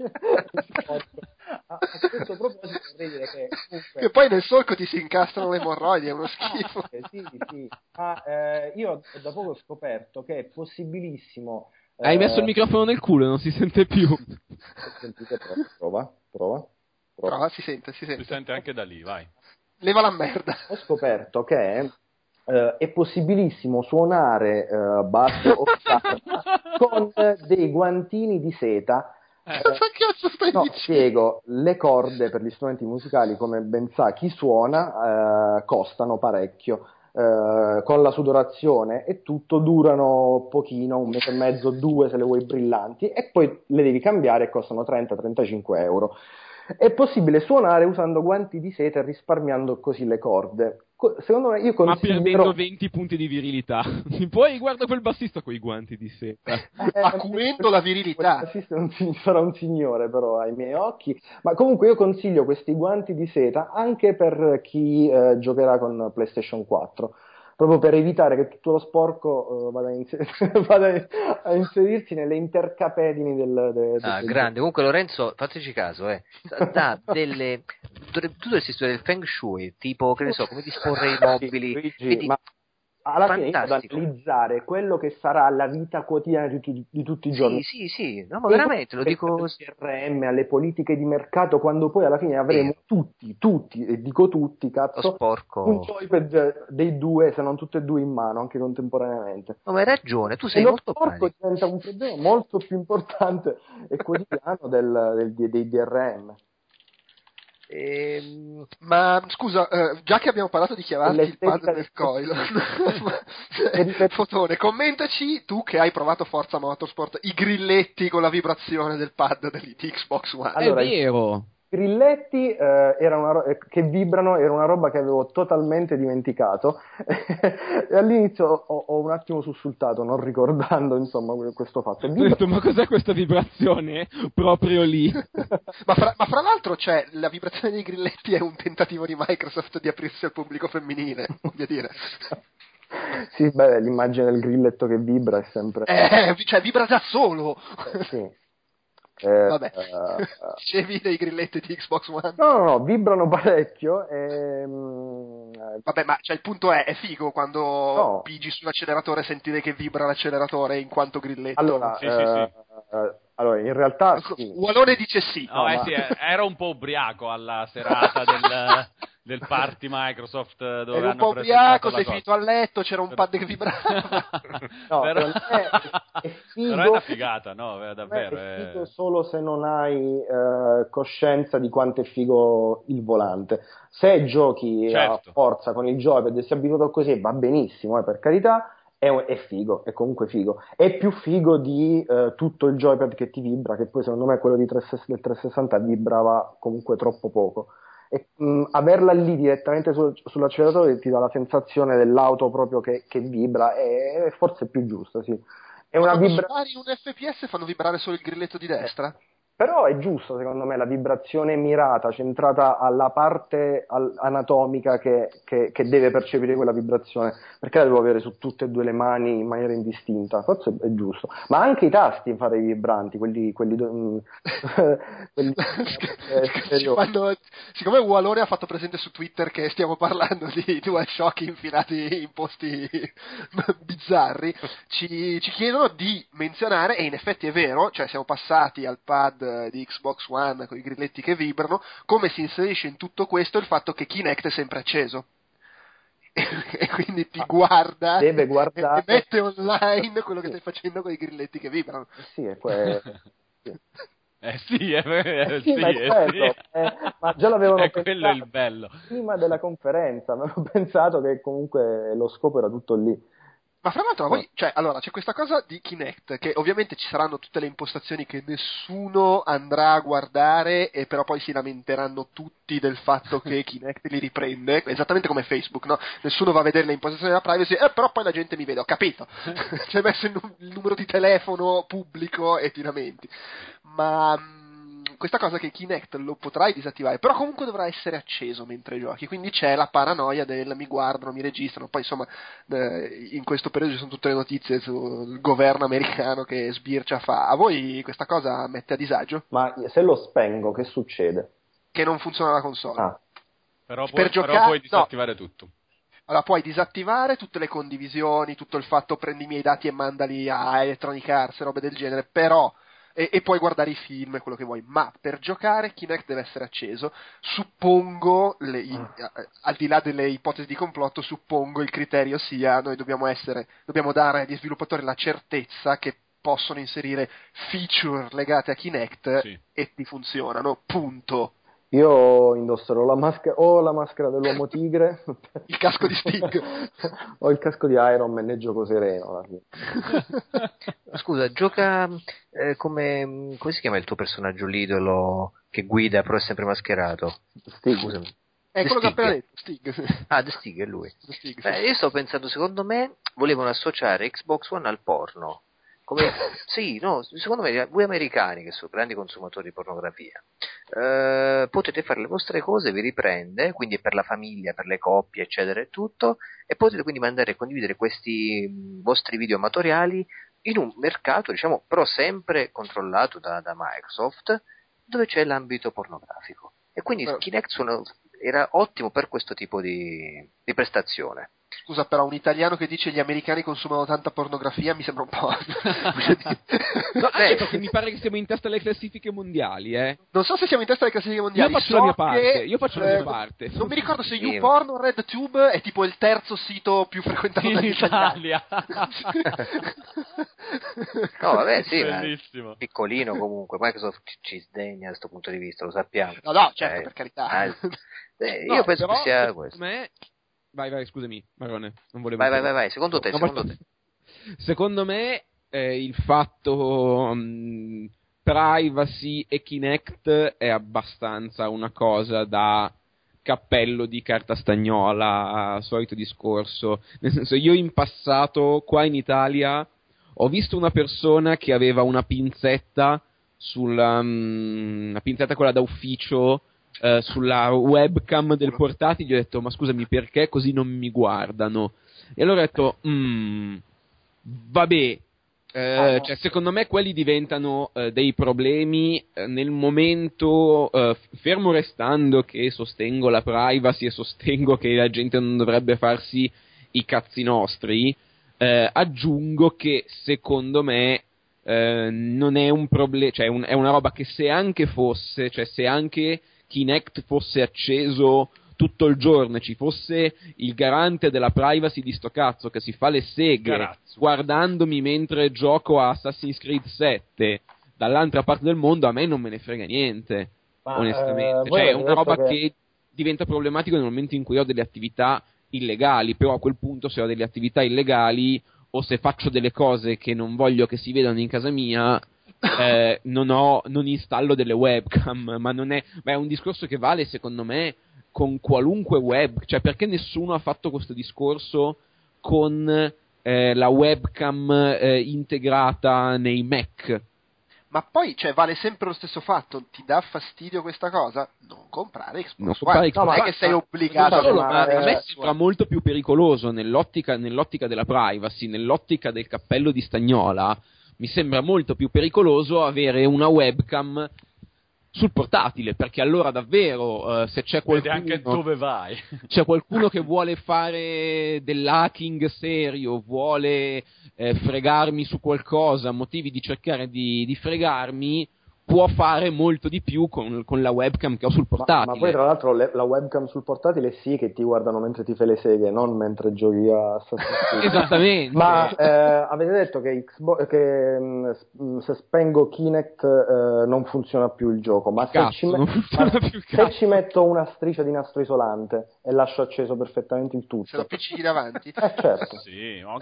a, <laughs> a questo proposito vorrei dire che comunque, Che poi nel solco ti si incastrano le emorroidi, è uno schifo. Eh, Sì, sì, ma eh, io da poco ho scoperto che è possibilissimo. Hai eh, messo il microfono nel culo, non si sente più. <laughs> Sentite, prova, prova, prova. Prova, si sente, si Si sente. sente anche da lì, vai. Leva la merda. Ho scoperto che eh, è possibilissimo suonare eh, basso o <laughs> con eh, dei guantini di seta. Eh. Cosa cazzo stai No, dicendo? spiego, le corde per gli strumenti musicali, come ben sa chi suona, eh, costano parecchio. eh, con la sudorazione e tutto durano pochino, un mese e mezzo, due se le vuoi brillanti e poi le devi cambiare e costano 30-35 euro. È possibile suonare usando guanti di seta e risparmiando così le corde. Secondo me io Ma perdendo 20 punti di virilità. <laughs> Poi guarda quel bassista con i guanti di seta. Eh, Acuendo la virilità. Il bassista un, sarà un signore però ai miei occhi. Ma comunque io consiglio questi guanti di seta anche per chi eh, giocherà con PlayStation 4 proprio per evitare che tutto lo sporco uh, vada, a inser- <laughs> vada, a inserirsi nelle intercapedini del, de, ah, grande, comunque Lorenzo, fateci caso, eh, da <laughs> delle tu dovresti studiare il Feng Shui, tipo, che ne so, come disporre i mobili, sì, Luigi, ma alla fine ad analizzare quello che sarà la vita quotidiana di, tu, di tutti i giorni. Sì, sì, sì, no, ma veramente lo dico. Al CRM, alle politiche di mercato, quando poi alla fine avremo sì. tutti, tutti, e dico tutti, cazzo, un joypad dei due, se non tutti e due in mano, anche contemporaneamente. No, ma hai ragione, tu sei e molto Lo sporco diventa un problema molto più importante e quotidiano del, del, dei DRM. Ehm, ma scusa, eh, già che abbiamo parlato di chiavarti il padre del coil, <laughs> Fotone, commentaci tu che hai provato Forza Motorsport i grilletti con la vibrazione del pad di Xbox One. Allora, È vero grilletti eh, ro- eh, che vibrano era una roba che avevo totalmente dimenticato. <laughs> E all'inizio ho, ho, un attimo sussultato non ricordando insomma questo fatto. Vibra- detto, ma cos'è questa vibrazione? <laughs> Proprio lì. <laughs> Ma, fra, ma, fra, l'altro cioè, la vibrazione dei grilletti è un tentativo di Microsoft di aprirsi al pubblico femminile voglio dire. Sì, beh, l'immagine del grilletto che vibra è sempre... Eh, cioè, vibra da solo! sì. Eh, Vabbè, uh, <laughs> dicevi dei grilletti di Xbox One? No, no, no, vibrano parecchio. E, um, Vabbè, ma cioè, il punto è, è figo quando no. pigi sull'acceleratore sentire che vibra l'acceleratore in quanto grilletto. Allora, sì, uh, sì, sì. Uh, allora in realtà... Sì. Ualone dice sì. No, no eh, ma... sì, ero un po' ubriaco alla serata del <laughs> del <laughs> party Microsoft dove Eri un po' ubriaco, sei finito a letto, c'era un pad che vibrava. <laughs> no, però <laughs> è, è, figo, però è una figata, no, davvero. È figo è... solo se non hai eh, coscienza di quanto è figo il volante. Se giochi certo. a forza con il joypad e sei abituato così, va benissimo, eh, per carità. È, è, figo, è comunque figo. È più figo di eh, tutto il joypad che ti vibra, che poi secondo me quello di 360, del 360 vibrava comunque troppo poco e mh, averla lì direttamente su, sull'acceleratore ti dà la sensazione dell'auto proprio che, che vibra e forse è più giusto, sì. È una vibra... un FPS fanno vibrare solo il grilletto di destra? Però è giusto, secondo me, la vibrazione mirata, centrata alla parte anatomica che, che, che, deve percepire quella vibrazione, perché la devo avere su tutte e due le mani in maniera indistinta, forse è giusto. Ma anche i tasti fare i vibranti, quelli... quelli, mm, <laughs> quelli eh, Quando, siccome Ualone ha fatto presente su Twitter che stiamo parlando di DualShock infilati in posti <laughs> bizzarri, ci, ci chiedono di menzionare, e in effetti è vero, cioè siamo passati al pad di Xbox One con i grilletti che vibrano, come si inserisce in tutto questo il fatto che Kinect è sempre acceso. <laughs> e quindi ti guarda Deve <laughs> guardare. e mette online quello che stai facendo con i grilletti che vibrano. Sì, è que... <laughs> Eh sì, è, eh, sì, sì, ma, quello, sì. Eh, ma già l'avevano è quello il bello. prima della conferenza, avevano pensato che comunque lo scopo era tutto lì. Ma fra l'altro, voi, cioè, allora, c'è questa cosa di Kinect, che ovviamente ci saranno tutte le impostazioni che nessuno andrà a guardare, e però poi si lamenteranno tutti del fatto <laughs> che Kinect li riprende, esattamente come Facebook, no? Nessuno va a vedere le impostazioni della privacy, eh, però poi la gente mi vede, ho capito. <laughs> C'è messo il, il numero di telefono pubblico e ti lamenti. Ma questa cosa che Kinect lo potrai disattivare, però comunque dovrà essere acceso mentre giochi, quindi c'è la paranoia del mi guardano, mi registrano, poi insomma eh, in questo periodo ci sono tutte le notizie sul governo americano che sbircia fa. A voi questa cosa mette a disagio? Ma se lo spengo che succede? Che non funziona la console. Ah. Però, puoi, per giocare, però puoi disattivare no. tutto. Allora puoi disattivare tutte le condivisioni, tutto il fatto prendi i miei dati e mandali a Electronic Arts e robe del genere, però e, e, puoi guardare i film e quello che vuoi, ma per giocare Kinect deve essere acceso. Suppongo, le, i, ah. al di là delle ipotesi di complotto, suppongo il criterio sia noi dobbiamo, essere, dobbiamo dare agli sviluppatori la certezza che possono inserire feature legate a Kinect sì. e ti funzionano, punto. Io indosserò la maschera o la maschera dell'uomo tigre, Il casco di Stig. <laughs> o il casco di Iron Man e gioco sereno. <laughs> Scusa, gioca eh, come. come si chiama il tuo personaggio, l'idolo che guida però è sempre mascherato? Stig. Scusami. È quello che ho Stig. appena detto, Stig. Ah, The Stig è lui. Stig, sì. Beh, io sto pensando, secondo me volevano associare Xbox One al porno. Come, sì, no, secondo me voi americani che sono grandi consumatori di pornografia, eh, potete fare le vostre cose, vi riprende, quindi per la famiglia, per le coppie, eccetera e tutto, e potete quindi mandare e condividere questi mh, vostri video amatoriali in un mercato, diciamo, però sempre controllato da, da Microsoft, dove c'è l'ambito pornografico. E quindi Però- Kinect sono- era ottimo per questo tipo di, di prestazione. Scusa, però un italiano che dice gli americani consumano tanta pornografia mi sembra un po'. <laughs> No, anche perché mi pare che siamo in testa alle classifiche mondiali, eh. Non so se siamo in testa alle classifiche mondiali. Io faccio so la mia parte, che, io faccio la eh, mia parte. Non mi ricordo se. YouPorn o RedTube è tipo il terzo sito più frequentato In. Italia. <laughs> No, vabbè, sì, ma- Bellissimo. piccolino comunque, Microsoft ci- ci sdegna da questo punto di vista, lo sappiamo. No, no, certo, Eh, per carità. eh, <laughs> No, io penso però, che sia questo. me- Vai, vai, scusami, Marone. Non volevo Vai, vai, vai, vai, secondo te, No, secondo te. Secondo me eh, il fatto mh, privacy e Kinect è abbastanza una cosa da cappello di carta stagnola, solito discorso. Nel senso, io in passato, qua in Italia, ho visto una persona che aveva una pinzetta sulla mm, una pinzetta quella da ufficio eh, sulla webcam del portatile, gli ho detto "Ma scusami, perché così non mi guardano?" E allora ho detto "Mm, vabbè, eh, cioè, secondo me quelli diventano eh, dei problemi eh, nel momento, eh, fermo restando che sostengo la privacy e sostengo che la gente non dovrebbe farsi i cazzi nostri, eh, aggiungo che secondo me non è un problema, cioè un- è una roba che se anche fosse, cioè se anche Kinect fosse acceso tutto il giorno e ci fosse il garante della privacy di sto cazzo che si fa le seghe Carazzo. guardandomi mentre gioco a Assassin's Creed 7 dall'altra parte del mondo a me non me ne frega niente Ma, onestamente eh, cioè è una roba detto che... diventa problematico nel momento in cui ho delle attività illegali però a quel punto se ho delle attività illegali o se faccio delle cose che non voglio che si vedano in casa mia <laughs> eh, non, ho, non installo delle webcam ma non è, ma è un discorso che vale secondo me con qualunque web cioè perché nessuno ha fatto questo discorso con eh, la webcam eh, integrata nei Mac Ma poi, cioè, vale sempre lo stesso fatto. Ti dà fastidio questa cosa? Non comprare Xbox Non No, non è che sei Ma- obbligato ma- a ma- ma comprare a me sembra molto più pericoloso nell'ottica, nell'ottica della privacy, nell'ottica del cappello di stagnola. Mi sembra molto più pericoloso avere una webcam sul portatile, perché allora davvero, eh, se c'è qualcuno, <laughs> c'è qualcuno che vuole fare dell'hacking serio, vuole eh, fregarmi su qualcosa, motivi di cercare di, di fregarmi, può fare molto di più con, con la webcam che ho sul Ma, portatile. ma poi tra l'altro le- la webcam sul portatile sì che ti guardano mentre ti fai le seghe, non mentre giochi a Assassin's Creed. <laughs> Esattamente. Ma eh, avete detto che, Xbox, che mh, mh, se spengo Kinect eh, non funziona più il gioco, ma se, Cazzo, ci, me- non funziona ma se ci metto una striscia di nastro isolante e lascio acceso perfettamente il Se lo tutto. appiccichi davanti. <laughs> Eh certo. Sì, ma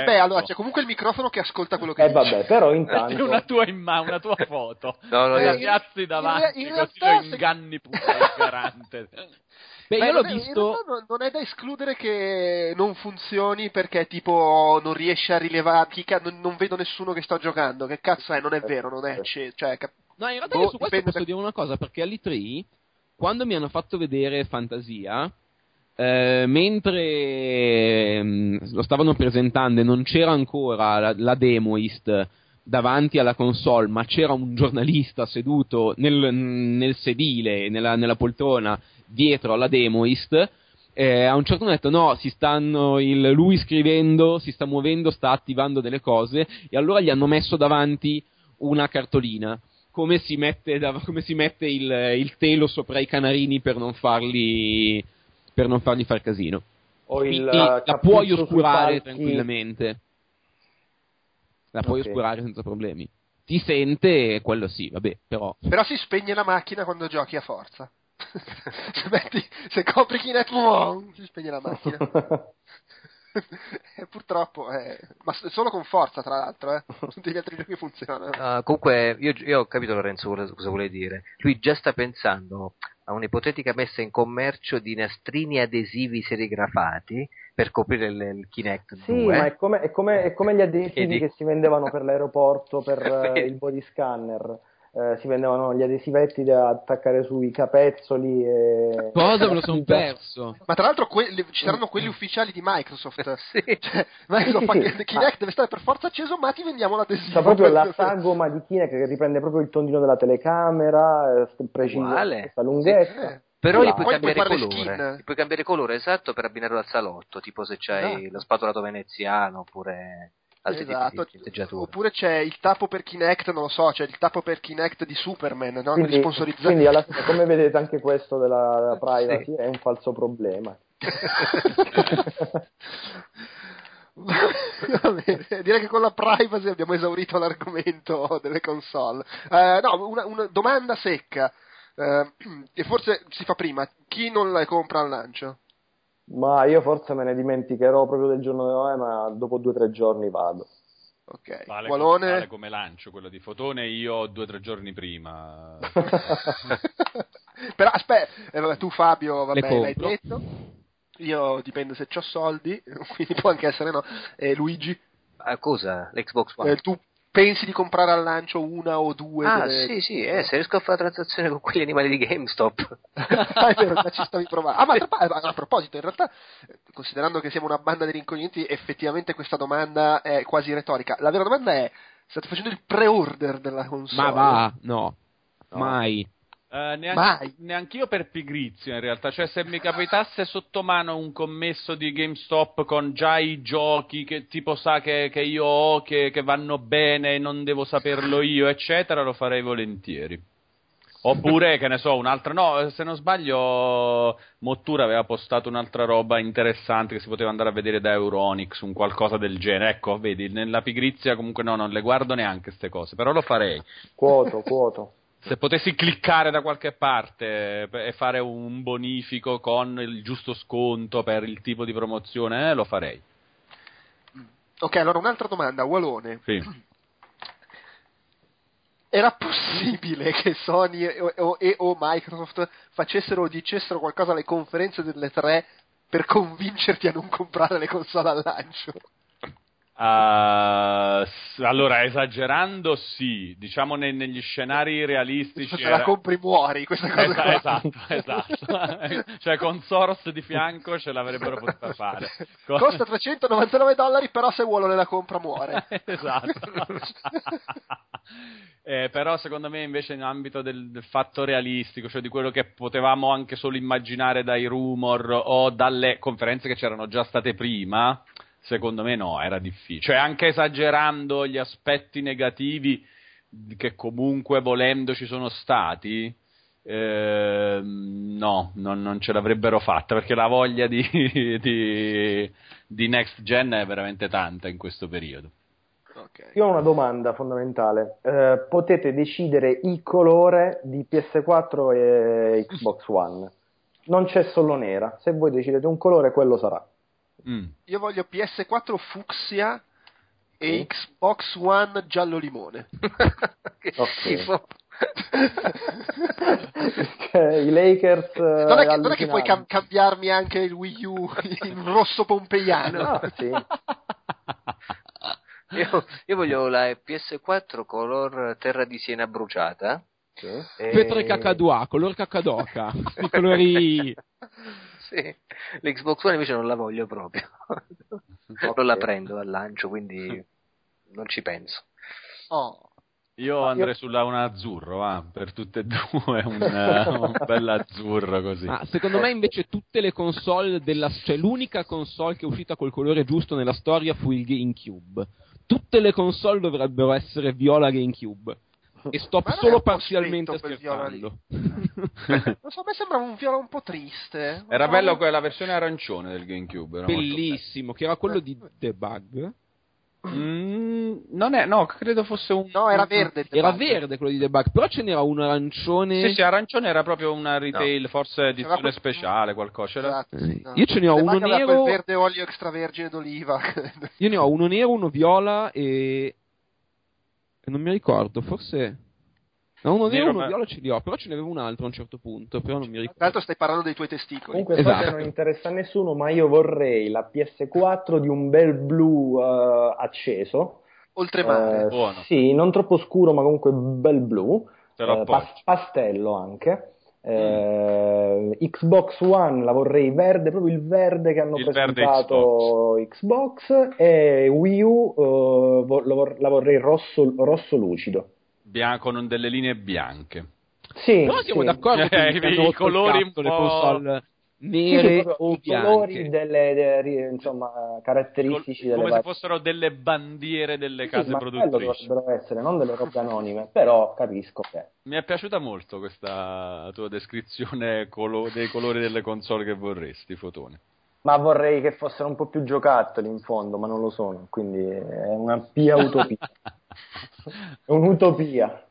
Eh, beh, allora c'è comunque il microfono che ascolta quello che E dici. Eh, vabbè, però <laughs> intanto... una tua, imma- una tua foto. No, no, io- piazzi davanti in così realtà lo se- inganni pure il <laughs> garante. Beh, Beh, io l'ho non è- in visto. non, non è da escludere che non funzioni perché tipo non riesce a rilevare, chi ca- non, non vedo nessuno che sta giocando. Che cazzo è? Non è vero, non è. acceso, Cioè, cap- No, in realtà Boh, io su questo posso da- dire una cosa, perché all'E3, quando mi hanno fatto vedere Fantasia, eh, mentre ehm, lo stavano presentando e non c'era ancora la, la demoist davanti alla console, ma c'era un giornalista seduto nel, nel sedile, nella, nella poltrona, dietro alla demoist, eh, a un certo detto no, si stanno il, lui scrivendo, si sta muovendo, sta attivando delle cose e allora gli hanno messo davanti una cartolina come si mette, da- <laughs> come si mette il, il telo sopra i canarini per non farli per non fargli far casino. O il, Quindi la cappuccio puoi oscurare tranquillamente. La puoi Ok. oscurare senza problemi. ti sente, quello sì, vabbè, però... Però si spegne la macchina quando giochi a forza. <laughs> se, metti, se copri Kinect, si spegne la macchina. <laughs> <laughs> e purtroppo, eh, ma solo con forza, tra l'altro, eh. tutti gli altri giochi funzionano. Uh, comunque, io, io, ho capito Lorenzo cosa vuole dire. Lui già sta pensando a un'ipotetica messa in commercio di nastrini adesivi serigrafati per coprire il, il Kinect sì, 2. ma è come, è come, è come gli <laughs> adesivi che si vendevano per l'aeroporto, per <laughs> uh, il body scanner eh, si vendevano gli adesivetti da attaccare sui capezzoli. E... Cosa me lo sono perso? Ma tra l'altro que- ci saranno quelli ufficiali di Microsoft. <laughs> sì. Cioè, Microsoft sì, sì. Kinect ah. deve stare per forza acceso, ma ti vendiamo l'adesivo. C'è proprio la <laughs> sagoma di Kinect che riprende proprio il tondino della telecamera, eh, preciso, questa lunghezza. Sì. Però gli puoi, cambiare colore, gli puoi cambiare colore esatto per abbinarlo al salotto, tipo se c'hai no. lo spatolato veneziano oppure altri esatto. tipi di Oppure c'è il tappo per Kinect, non lo so, c'è il tappo per Kinect di Superman, no? Quindi, quindi alla fine, come vedete anche questo della, della privacy sì. è un falso problema. direi che con la privacy abbiamo esaurito l'argomento delle console. Uh, no, una, una, domanda secca, uh, e forse si fa prima, chi non la compra al lancio? Ma io forse me ne dimenticherò proprio del giorno della ma dopo due o tre giorni vado. Ok, vale, Qualone... vale come lancio quello di Fotone, io due o tre giorni prima. <laughs> Però aspetta, eh, tu Fabio, vabbè, l'hai detto. Io dipende se ho soldi, <laughs> quindi può anche essere no. E Luigi? Ah, cosa? L'Xbox One? Eh, tu pensi di comprare al lancio una o due? Ah, delle... sì, sì, eh, se riesco a fare la transazione con quegli animali di GameStop. ah, è vero, ci stavi provando. Ah, ma a, a, proposito, in realtà, considerando che siamo una banda di rincogniti, effettivamente questa domanda è quasi retorica. La vera domanda è, state facendo il pre-order della console? Ma va, no. no. Mai. Uh, neanche, neanch'io per pigrizia in realtà, cioè se mi capitasse sotto mano un commesso di GameStop con già i giochi che tipo sa che, che io ho, che, che, vanno bene e non devo saperlo io, eccetera, lo farei volentieri. Oppure, che ne so, un'altra. No, se non sbaglio, Mottura aveva postato un'altra roba interessante che si poteva andare a vedere da Euronix, un qualcosa del genere. Ecco, vedi, nella pigrizia comunque no, non le guardo neanche queste cose, però lo farei. Quoto, quoto se potessi cliccare da qualche parte e fare un bonifico con il giusto sconto per il tipo di promozione, eh, lo farei. Ok, allora un'altra domanda, Walone. Sì. Era possibile che Sony e o, e o Microsoft facessero o dicessero qualcosa alle conferenze delle tre per convincerti a non comprare le console al lancio? Uh, allora, esagerando, sì, diciamo ne, negli scenari realistici. Se la compri, muori. Questa cosa esatto, esatto, esatto. <laughs> cioè, con Soros di fianco ce l'avrebbero potuta fare. Con... <laughs> Costa 399 dollari, però se vuole la compra, muore. <laughs> esatto. eh, però, secondo me, invece, in ambito del, del fatto realistico, cioè di quello che potevamo anche solo immaginare dai rumor o dalle conferenze che c'erano già state prima Secondo me no, era difficile. Cioè, anche esagerando gli aspetti negativi che comunque volendo ci sono stati, eh, no, non, non, ce l'avrebbero fatta perché la voglia di, <laughs> di, di, next gen è veramente tanta in questo periodo. Okay. Io ho una domanda fondamentale. Eh, potete decidere il colore di PS4 e Xbox One. Non c'è solo nera. Se voi decidete un colore, quello sarà. Mm. Io voglio PS4 fucsia e mm. Xbox One giallo limone. <laughs> che schifo. <laughs> I Lakers non è che, non è che puoi cam- cambiarmi anche il Wii U in rosso pompeiano no, sì. <laughs> io, io, voglio la PS4 color terra di Siena bruciata sì. e... Petre Cacadua color cacadoca <laughs> i colori sì. L'Xbox One invece non la voglio proprio. <laughs> non la prendo al lancio, quindi non ci penso. Oh. Io andrei io... sulla un azzurro, va, per tutte e due, un, un bel azzurro così. Ah, secondo me invece tutte le console della... cioè l'unica console che è uscita col colore giusto nella storia fu il GameCube. Tutte le console dovrebbero essere viola GameCube e sto solo parzialmente scherzando. non so, a me sembrava un viola un po' triste. Era bello quella versione arancione del GameCube. Bellissimo, che era quello di Debug. Mm, non è, no, credo fosse un. No, era verde. Era verde quello di debug, però ce n'era un arancione. Sì, sì, arancione era proprio una retail, forse edizione quel- speciale, qualcosa. C'era... Esatto, sì, Eh, no. io ce ne ho uno nero- verde olio extravergine d'oliva. <laughs> Io ne ho uno nero, uno viola e. e non mi ricordo, forse. No, uno nero Nero, e uno ma- viola ce li ho, però ce ne avevo un altro a un certo punto, però non mi Tra ricordo. l'altro stai parlando dei tuoi testicoli. Comunque Esatto. non interessa a nessuno, ma io vorrei la PS4 di un bel blu eh, acceso. Oltremare. Eh, Buono. Sì, non troppo scuro, ma comunque bel blu. Appoggio. pas- pastello anche. Eh, Xbox One la vorrei verde, proprio il verde che hanno Il presentato Xbox. e Wii U eh, la vorrei rosso, rosso lucido. Bian- con delle linee bianche. Sì, Però siamo sì. d'accordo <laughs> Eh, i- colori un po'- console Sì, sì, nere proprio o i colori bianche. delle, de- ri- insomma, caratteristici Col- delle come se varie- fossero delle bandiere delle Sì, case ma produttrici. dovrebbero essere, non delle robe anonime, però capisco che... Mi è piaciuta molto questa tua descrizione colo- dei colori delle console che vorresti, Fotone. Ma vorrei che fossero un po' più giocattoli in fondo, ma non lo sono, quindi è una pia utopia. <laughs> È un'utopia.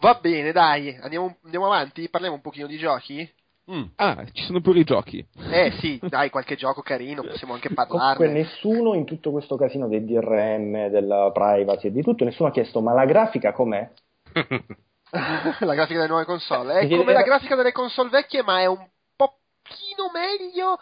Va bene, dai, andiamo, andiamo avanti, parliamo un pochino di giochi? Mm. Ah, ci sono pure i giochi. Eh sì, dai, qualche gioco carino, possiamo anche Comunque parlarne. nessuno in tutto questo casino del DRM, della privacy e di tutto, nessuno ha chiesto ma la grafica com'è? <laughs> la grafica delle nuove console. È Perché come la grafica delle console vecchie, ma è un pochino meglio.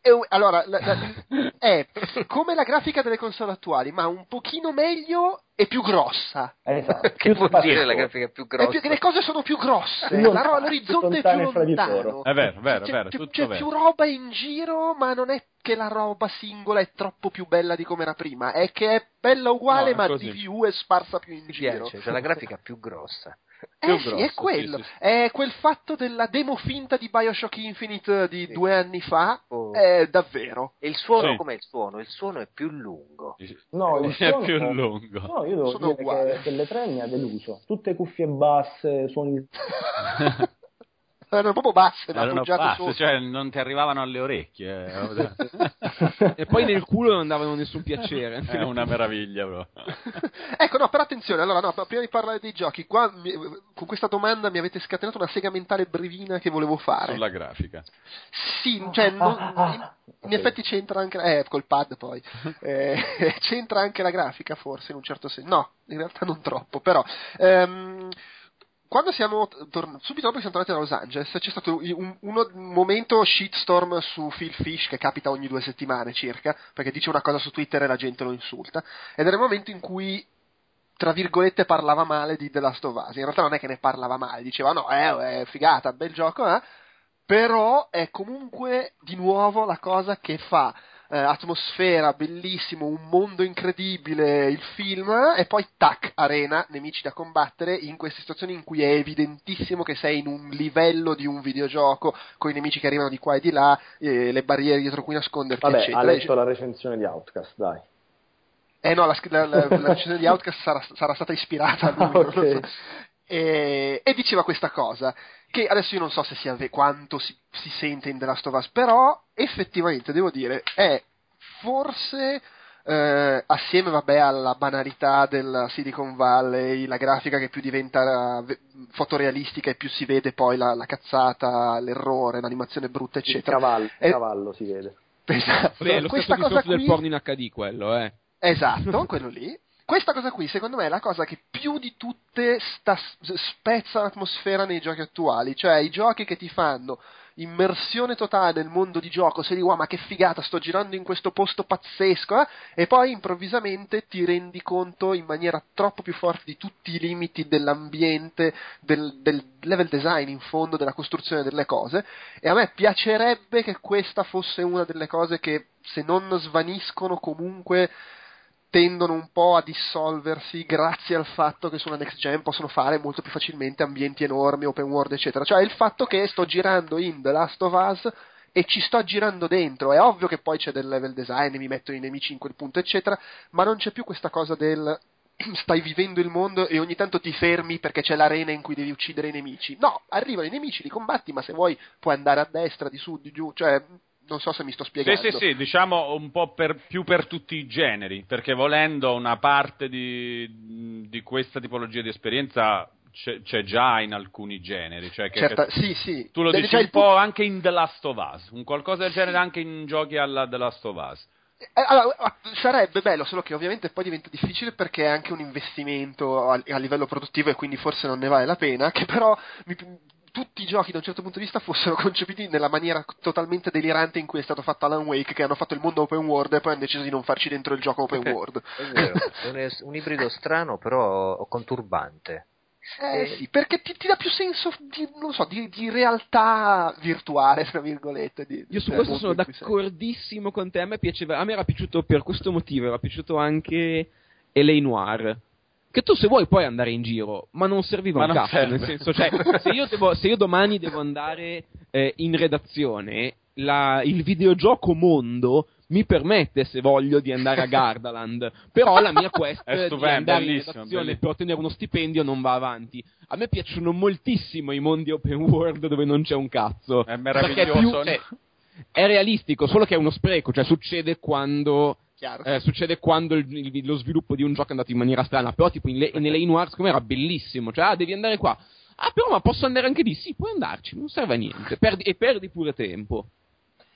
È un- allora, la- la- <laughs> è come la grafica delle console attuali, ma un pochino meglio e più grossa. Esatto, <laughs> Che più vuol dire la grafica più È grossa? più- le cose sono più grosse, ro- l'orizzonte è più lontano. È vero, vero, C'è, vero, c'è- tutto c'è vero. più roba in giro, ma non è che la roba singola è troppo più bella di come era prima, è che è bella uguale, No, è ma così. di più e sparsa più in giro. c'è la <laughs> grafica più grossa. Eh più sì, grosso, è quello. sì, sì. È quel fatto della demo finta di Bioshock Infinite di Sì. due anni fa. Oh. È davvero. E il suono, Sì. com'è il suono? Il suono è più lungo. No, il è suono- più lungo. No, io devo Sono dire uguali. che delle tre mi ha deluso. Tutte cuffie basse, suoni... <laughs> Erano proprio basse, ma Erano basse, sotto. cioè non ti arrivavano alle orecchie. eh. <laughs> E poi nel culo non davano nessun piacere. È una meraviglia, bro. <laughs> ecco, no, però attenzione, allora, no, prima di parlare dei giochi, qua mi- con questa domanda mi avete scatenato una sega mentale brevina che volevo fare. Sulla grafica. Sì, cioè, non- Ah, in, in effetti c'entra anche, eh, col pad poi, <laughs> Eh, c'entra anche la grafica forse in un certo senso, no, in realtà non troppo, però, ehm, quando siamo tor- subito dopo che siamo tornati a Los Angeles c'è stato un, un momento shitstorm su Phil Fish che capita ogni due settimane circa, perché dice una cosa su Twitter e la gente lo insulta, ed era il momento in cui tra virgolette parlava male di The Last of Us, in realtà non è che ne parlava male, diceva no, eh, è figata, bel gioco, eh, però è comunque di nuovo la cosa che fa eh, atmosfera, bellissimo, un mondo incredibile, il film, e poi tac, arena, nemici da combattere in queste situazioni in cui è evidentissimo che sei in un livello di un videogioco, con i nemici che arrivano di qua e di là, eh, le barriere dietro cui nasconderti, Vabbè, eccetera. ha letto la recensione di Outcast, dai. Eh no, la, la, la, la recensione di Outcast sarà, sarà stata ispirata a lui. <laughs> Ah, non ok. lo so. E, e diceva questa cosa, che adesso io non so se sia quanto si, si sente in The Last of Us, però effettivamente devo dire è forse eh, assieme vabbè, alla banalità del Silicon Valley, la grafica che più diventa eh, ve- fotorealistica e più si vede poi la, la cazzata, l'errore, l'animazione brutta, Il eccetera. cavallo, Eh, il cavallo si vede. Esatto. Vabbè, lo Questa stesso cosa discorso del qui- porno in HD quello, eh. Esatto, quello lì. Questa cosa qui, secondo me, è la cosa che più di tutte sta, spezza l'atmosfera nei giochi attuali. Cioè, i giochi che ti fanno immersione totale nel mondo di gioco, sei lì, wow, ma che figata, sto girando in questo posto pazzesco, eh? e poi improvvisamente ti rendi conto in maniera troppo più forte di tutti i limiti dell'ambiente, del, del level design in fondo, della costruzione delle cose, e a me piacerebbe che questa fosse una delle cose che, se non svaniscono, comunque tendono un po' a dissolversi grazie al fatto che sulla next gen possono fare molto più facilmente ambienti enormi, open world, eccetera. Cioè il fatto che sto girando in The Last of Us e ci sto girando dentro. È ovvio che poi c'è del level design, mi metto i nemici in quel punto, eccetera, ma non c'è più questa cosa del <clears throat> stai vivendo il mondo e ogni tanto ti fermi perché c'è l'arena in cui devi uccidere i nemici. No, arrivano i nemici, li combatti, ma se vuoi puoi andare a destra, di su, di giù, cioè non so se mi sto Sì, spiegando. sì, sì, diciamo un po' per, più per tutti i generi, perché volendo una parte di, di questa tipologia di esperienza c'è, c'è già in alcuni generi. Cioè che, Certa- che- sì, sì. tu lo Beh, dici già un po' anche in The Last of Us, un qualcosa del genere anche in giochi alla The Last of Us. Eh, allora, sarebbe bello, solo che ovviamente poi diventa difficile perché è anche un investimento a, a livello produttivo e quindi forse non ne vale la pena, <laughs> che però mi- tutti i giochi da un certo punto di vista fossero <laughs> concepiti nella maniera totalmente delirante in cui è stato fatto Alan Wake, che hanno fatto il mondo open world e poi hanno deciso di non farci dentro il gioco open world. È vero, è un, un ibrido strano però conturbante. Eh sì, perché ti, ti dà più senso di, non so, di, di realtà virtuale, tra virgolette. Di, Io su questo sono d'accordissimo con te. A me piaceva, a me era piaciuto per questo motivo, era piaciuto anche L.A. Che tu se vuoi puoi andare in giro, ma non serviva Ma un non cazzo. Nel senso, cioè, se io, devo- se io domani devo andare eh, in redazione, la- il videogioco mondo mi permette, se voglio, di andare a Gardaland. Però la mia quest <laughs> È di stupendo, andare in redazione bellissimo. per ottenere uno stipendio non va avanti. A me piacciono moltissimo i mondi open world dove non c'è un cazzo. È meraviglioso. più- cioè, è realistico, solo che è uno spreco, cioè succede quando. Eh, succede quando il- il- lo sviluppo di un gioco è andato in maniera strana, però tipo in, Le- nelle Noir secondo me era bellissimo, cioè ah devi andare qua, ah però ma posso andare anche lì, sì puoi andarci, non serve a niente, perdi, e perdi pure tempo.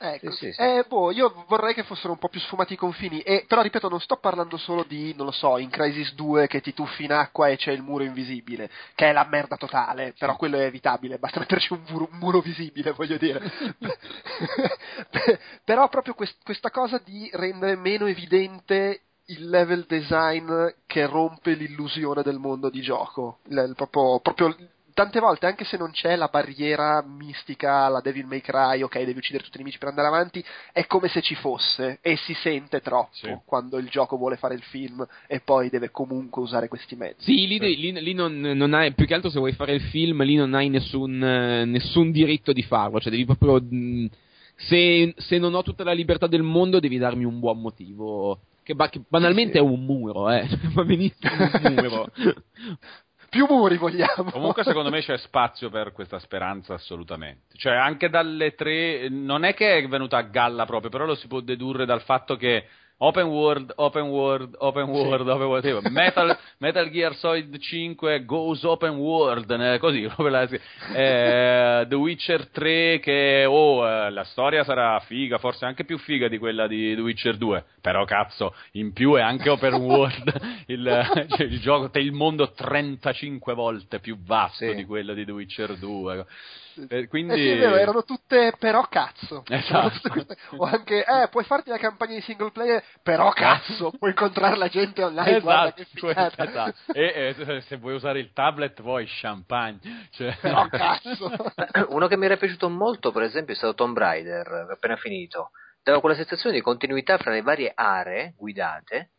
Ecco, Sì, sì, sì. Eh, boh, io vorrei che fossero un po' più sfumati i confini, e, però ripeto, non sto parlando solo di, non lo so, in Crisis 2 che ti tuffi in acqua e c'è il muro invisibile, che è la merda totale, però quello è evitabile, basta metterci un muro, un muro visibile, voglio dire. <laughs> però proprio quest- questa cosa di rendere meno evidente il level design che rompe l'illusione del mondo di gioco, Il- il proprio, proprio tante volte, anche se non c'è la barriera mistica, la Devil May Cry, ok, devi uccidere tutti i nemici per andare avanti, è come se ci fosse e si sente troppo Sì. quando il gioco vuole fare il film e poi deve comunque usare questi mezzi. Sì, lì, lì- lì non, non hai, più che altro se vuoi fare il film, lì non hai nessun, eh, nessun diritto di farlo, cioè devi proprio... mh, Se, se non ho tutta la libertà del mondo devi darmi un buon motivo. Che, ba- che banalmente è un muro, eh. <laughs> Va benissimo un muro. <laughs> Più muri vogliamo. Comunque secondo me c'è spazio per questa speranza assolutamente. Cioè anche dalle tre, non è che è venuta a galla proprio, però lo si può dedurre dal fatto che open world, open world, open world, open world, tipo, Metal, <laughs> Metal Gear Solid 5 goes open world, eh, così, <laughs> eh, The Witcher 3 che, oh, eh, la storia sarà figa, forse anche più figa di quella di The Witcher 2, però cazzo, in più è anche open <laughs> world, il, cioè, il gioco, il mondo 35 volte più vasto Sì. di quello di The Witcher 2. Eh, Eh quindi... sì, è vero, erano tutte però cazzo. Esatto. Queste- <laughs> O anche, eh, puoi farti la campagna di single player, però cazzo, <laughs> puoi incontrare la gente online, Esatto, <laughs> figata. esatto. E eh, se vuoi usare il tablet vuoi champagne. Cioè... Però cazzo. Uno che mi era piaciuto molto, per esempio, è stato Tomb Raider, appena finito. Dava quella sensazione di continuità fra le varie aree guidate,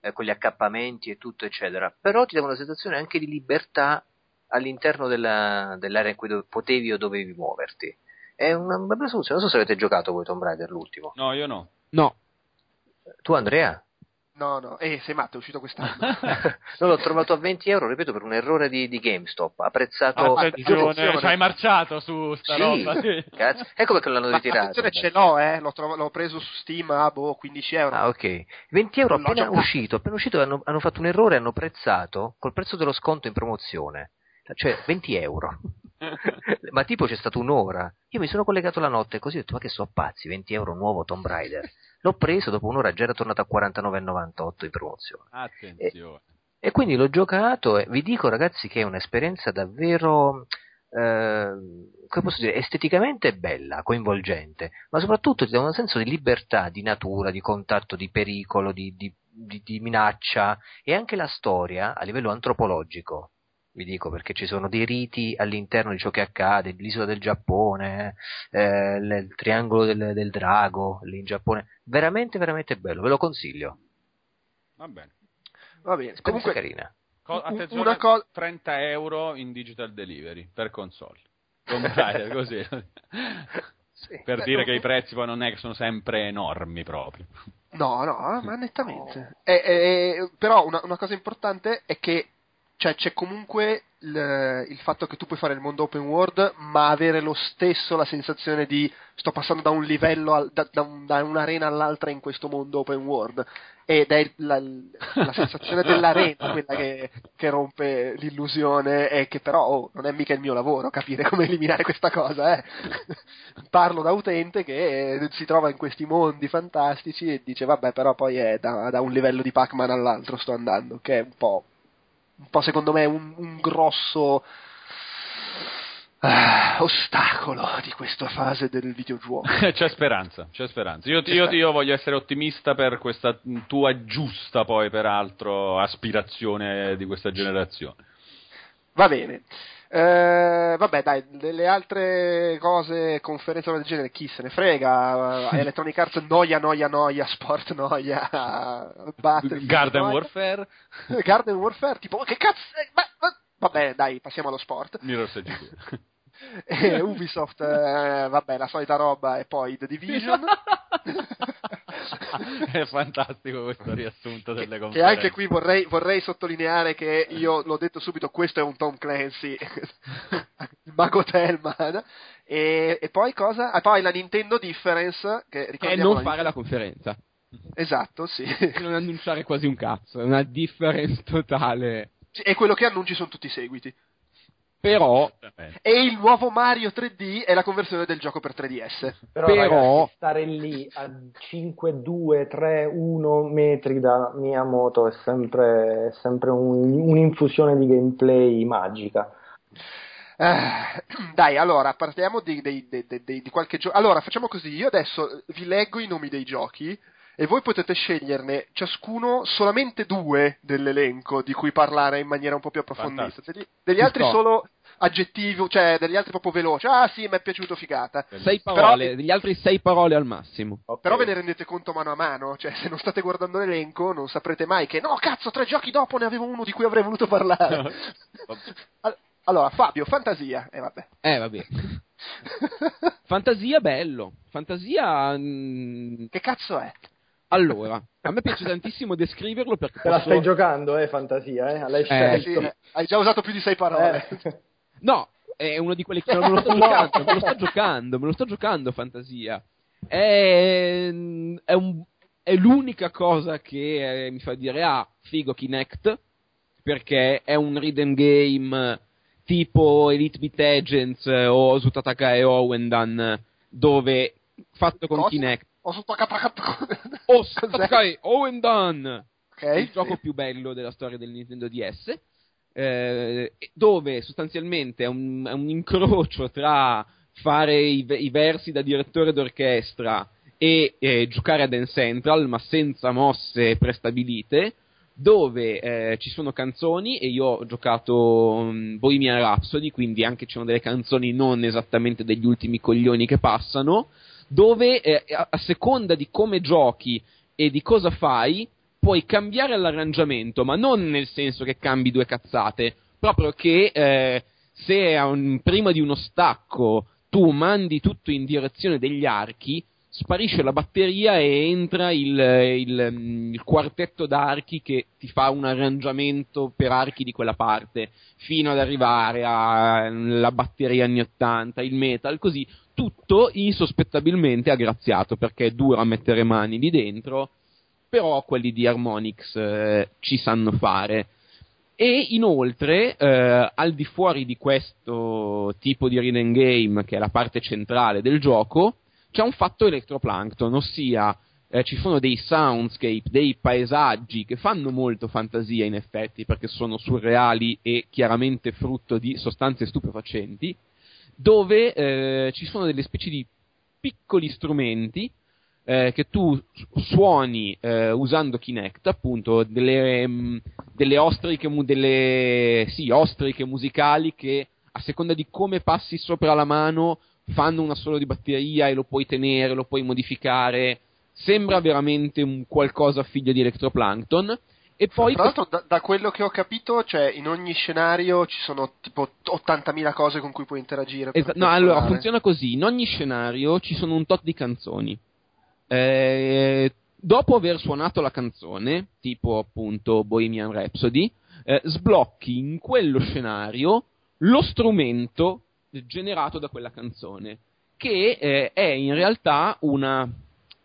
eh, con gli accappamenti e tutto, eccetera. Però ti dava una sensazione anche di libertà all'interno della- dell'area in cui do- potevi o dovevi muoverti. È una bella soluzione. Non so se avete giocato voi Tomb Raider l'ultimo. No, io no. No, Tu, Andrea? No, no, eh, sei matto, è uscito quest'anno. <laughs> no, l'ho trovato a 20 euro, ripeto, per un errore di, di GameStop. Apprezzato. Attenzione, attenzione. ci hai marciato su sta Sì, roba. sì. cazzo. Ecco perché l'hanno ritirato. attenzione, ce l'ho, eh, l'ho, trov- l'ho preso su Steam a boh, 15 euro. Ah, ok. 20 euro appena giocato. uscito, appena uscito hanno, hanno fatto un errore, hanno prezzato col prezzo dello sconto in promozione. Cioè 20 euro. <laughs> ma tipo c'è stata un'ora. Io mi sono collegato la notte così ho detto ma che so pazzi, 20 euro nuovo Tomb Raider. L'ho preso, dopo un'ora già era tornato a 49,98 in promozione. Attenzione. E quindi l'ho giocato e vi dico ragazzi che è un'esperienza davvero, eh, come posso dire, esteticamente bella, coinvolgente, ma soprattutto ti dà un senso di libertà, di natura, di contatto, di pericolo, di, di- di- di minaccia e anche la storia a livello antropologico. Vi dico perché ci sono dei riti all'interno di ciò che accade, l'isola del Giappone, eh, il, triangolo del, del drago lì in Giappone, veramente veramente bello, ve lo consiglio. Va bene. Va bene, comunque, carina. Co- attenzione, una co- 30 euro in digital delivery per console. Tomb Raider, <laughs> così. sì. per Eh, dire no, che i prezzi poi non è che sono sempre enormi proprio. No, no, ma nettamente. Eh, eh, però una, una cosa importante è che cioè, c'è comunque il, il, fatto che tu puoi fare il mondo open world, ma avere lo stesso la sensazione di sto passando da un livello, al, da, da, un, da, un'arena all'altra in questo mondo open world. Ed è la, la sensazione <laughs> dell'arena quella che, che, rompe l'illusione e che però oh, non è mica il mio lavoro capire come eliminare questa cosa. Eh. <laughs> Parlo da utente che si trova in questi mondi fantastici e dice vabbè però poi è da, da un livello di Pac-Man all'altro sto andando, che è un po' un po' secondo me un, un grosso uh, ostacolo di questa fase del videogioco. <laughs> c'è speranza, c'è speranza. Io, io, io, voglio essere ottimista per questa tua giusta, poi peraltro, aspirazione di questa generazione. Va bene. Eh, vabbè, dai, delle altre cose, conferenze del genere, chi se ne frega? <laughs> Electronic Arts noia, noia, noia, sport noia, Garden noia. Warfare. Garden Warfare, tipo, che cazzo? Ma, ma, vabbè, dai, passiamo allo sport. Mirror Edge <laughs> e Ubisoft, eh, vabbè, la solita roba e poi The Division. <laughs> è fantastico questo riassunto delle conferenze. <laughs> Che anche qui vorrei, vorrei, sottolineare che io l'ho detto subito, questo è un Tom Clancy, il mago Tellman. E, e, poi cosa? Ah, poi la Nintendo Difference, che È non fare la conferenza. Esatto, sì. non annunciare quasi un cazzo, è una difference totale. E quello che annunci sono tutti i seguiti. Però e il nuovo Mario 3D è la conversione del gioco per 3DS. Però, Però... Ragazzi, stare lì a 5, 2, 3, 1 metri da Miyamoto è sempre, è sempre un, un'infusione di gameplay magica. Uh, dai, allora parliamo di, di, di, di qualche gioco. Allora, facciamo così: io adesso vi leggo i nomi dei giochi e voi potete sceglierne ciascuno solamente due dell'elenco di cui parlare in maniera un po' più approfondita. Degli, degli altri no. solo aggettivi, cioè degli altri proprio veloci. Ah sì, mi è piaciuto figata. Sei parole, però, degli altri sei parole al massimo. Okay. Però ve ne rendete conto mano a mano, cioè se non state guardando l'elenco non saprete mai che no, cazzo, tre giochi dopo ne avevo uno di cui avrei voluto parlare. <laughs> allora, Fabio, fantasia. Eh vabbè. Eh vabbè. <laughs> fantasia bello. Fantasia... Mh... Mm, che cazzo è? Allora, a me piace tantissimo descriverlo perché. Te la stai giocando, eh, fantasia, eh? L'hai eh, sì, hai già usato più di sei parole. Eh. No, è uno di quelli che non me lo sto <laughs> giocando, me lo sto giocando, me lo sto giocando, fantasia. È, è, un, è l'unica cosa che eh, mi fa dire, ah, figo Kinect, perché è un rhythm game tipo Elite Beat Agents eh, o Sutataka e Owendan, dove fatto con Cosa? Kinect ho sottocatato. Oh, <laughs> Satakai Owen Dunn. Okay, il gioco più bello della storia del Nintendo DS. Eh, dove sostanzialmente è un, è un, incrocio tra fare i, i, versi da direttore d'orchestra e eh, giocare a Dance Central, ma senza mosse prestabilite, dove eh, ci sono canzoni e io ho giocato um, Bohemian Rhapsody, quindi anche ci sono delle canzoni non esattamente degli ultimi coglioni che passano, dove eh, a, seconda di come giochi e di cosa fai, puoi cambiare l'arrangiamento, ma non nel senso che cambi due cazzate, proprio che eh, se un, prima di uno stacco tu mandi tutto in direzione degli archi, sparisce la batteria e entra il, il, mm, il, quartetto d'archi che ti fa un arrangiamento per archi di quella parte, fino ad arrivare alla batteria anni 80, il metal, così tutto insospettabilmente aggraziato perché è duro a mettere mani lì dentro, però quelli di Harmonix eh, ci sanno fare. E inoltre, eh, al di fuori di questo tipo di reading game, che è la parte centrale del gioco, c'è un fatto electroplankton, ossia eh, ci sono dei soundscape, dei paesaggi che fanno molto fantasia in effetti, perché sono surreali e chiaramente frutto di sostanze stupefacenti, dove eh, ci sono delle specie di piccoli strumenti eh, che tu suoni eh, usando Kinect, appunto delle, mm, delle, ostriche, delle sì, ostriche musicali che a seconda di come passi sopra la mano fanno una solo di batteria e lo puoi tenere, lo puoi modificare. Sembra veramente un qualcosa figlio di Electroplankton. E poi Tra l'altro, da, da, quello che ho capito, cioè, in ogni scenario ci sono tipo 80.000 cose con cui puoi interagire. Esa- no, allora funziona così: in ogni scenario ci sono un tot di canzoni. Eh, dopo aver suonato la canzone, tipo appunto Bohemian Rhapsody, eh, sblocchi in quello scenario lo strumento generato da quella canzone, che eh, è in realtà una...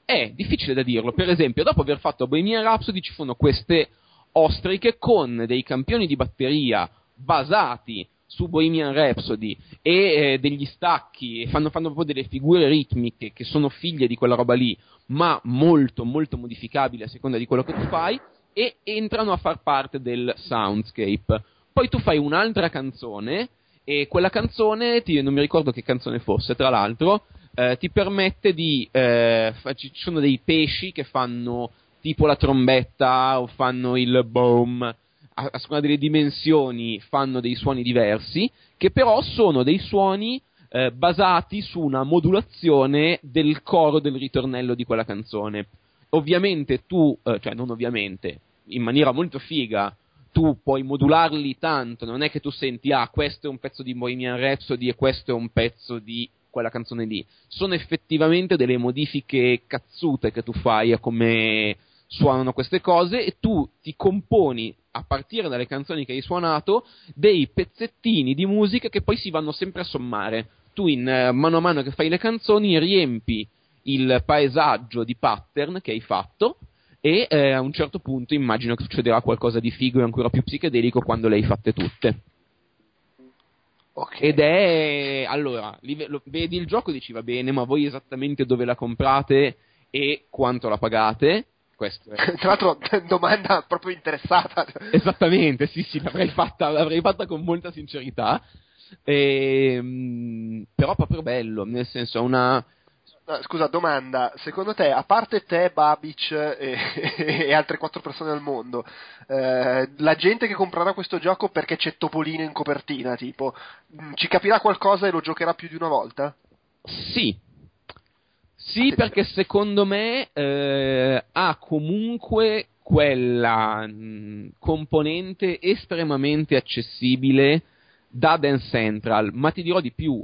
è difficile da dirlo. Per esempio, dopo aver fatto Bohemian Rhapsody ci sono queste ostriche con dei campioni di batteria basati su Bohemian Rhapsody e eh, degli stacchi fanno, fanno, proprio delle figure ritmiche che sono figlie di quella roba lì, ma molto molto modificabili a seconda di quello che tu fai e entrano a far parte del soundscape. Poi tu fai un'altra canzone e quella canzone, ti, non mi ricordo che canzone fosse, tra l'altro, eh, ti permette di... Eh, ci sono dei pesci che fanno tipo la trombetta o fanno il boom, a, a seconda delle dimensioni fanno dei suoni diversi, che però sono dei suoni eh, basati su una modulazione del coro del ritornello di quella canzone. Ovviamente tu, eh, cioè non ovviamente, in maniera molto figa, tu puoi modularli tanto, non è che tu senti, ah, questo è un pezzo di Bohemian Rhapsody e questo è un pezzo di quella canzone lì. Sono effettivamente delle modifiche cazzute che tu fai a come suonano queste cose e tu ti componi a partire dalle canzoni che hai suonato dei pezzettini di musica che poi si vanno sempre a sommare. Tu in eh, mano a mano che fai le canzoni riempi il paesaggio di pattern che hai fatto e eh, a un certo punto immagino che succederà qualcosa di figo e ancora più psichedelico quando le hai fatte tutte. Okay. Ed è allora, lo, vedi il gioco e dici va bene, ma voi esattamente dove la comprate e quanto la pagate? Questo è. Tra l'altro, <laughs> domanda proprio interessata. Esattamente, sì, sì, l'avrei fatta, l'avrei fatta con molta sincerità. E, ehm, però proprio bello, nel senso, una scusa, domanda, secondo te, a parte te, Babic e, <laughs> e altre quattro persone al mondo, eh, la gente che comprerà questo gioco perché c'è Topolino in copertina, tipo, mm, ci capirà qualcosa e lo giocherà più di una volta? Sì. Sì, perché secondo me eh, ha comunque quella mh, componente estremamente accessibile da Dance Central, ma ti dirò di più,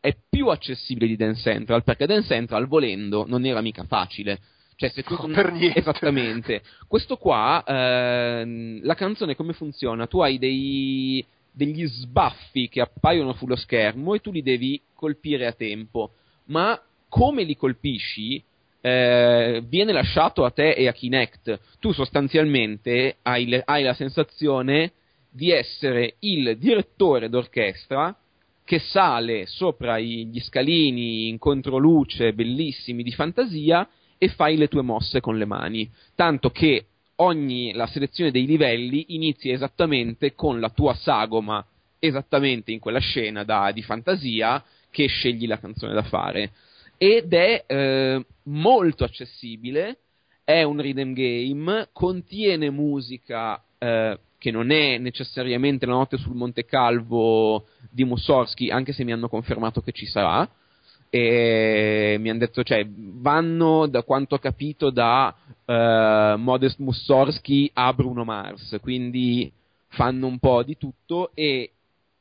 è più accessibile di Dance Central perché Dance Central volendo non era mica facile. Cioè, se tu... <laughs> No, per niente. Esattamente. Questo qua, ehm, la canzone come funziona? Tu hai dei, degli sbaffi che appaiono sullo schermo e tu li devi colpire a tempo. Ma come li colpisci eh, viene lasciato a te e a Kinect. Tu sostanzialmente hai, le, hai la sensazione di essere il direttore d'orchestra che sale sopra gli scalini in controluce bellissimi di fantasia e fai le tue mosse con le mani. Tanto che ogni, la selezione dei livelli inizia esattamente con la tua sagoma, esattamente in quella scena da, di fantasia che scegli la canzone da fare. Ed è eh, molto accessibile, è un rhythm game, contiene musica eh, che non è necessariamente la notte sul Monte Calvo di Mussorgsky, anche se mi hanno confermato che ci sarà. E mi hanno detto, cioè, vanno da quanto ho capito da uh, Modest Mussorgsky a Bruno Mars, quindi fanno un po' di tutto e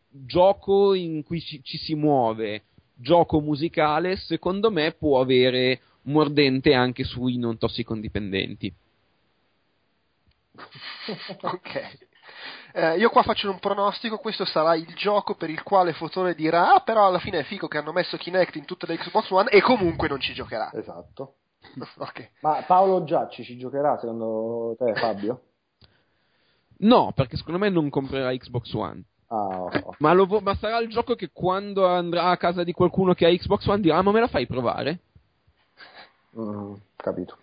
gioco in cui ci, ci si muove, gioco musicale, secondo me può avere mordente anche sui non tossicodipendenti. <laughs> ok. Eh, io qua faccio un pronostico, questo sarà il gioco per il quale Fotone dirà, ah però alla fine è figo che hanno messo Kinect in tutte le Xbox One e comunque non ci giocherà. Esatto. <laughs> okay. Ma Paolo Giacci ci giocherà secondo te Fabio? No, perché secondo me non comprerà Xbox One. Ah, oh. ma, lo, ma, sarà il gioco che quando andrà a casa di qualcuno che ha Xbox One dirà: ah, Ma me la fai provare? Mm, capito.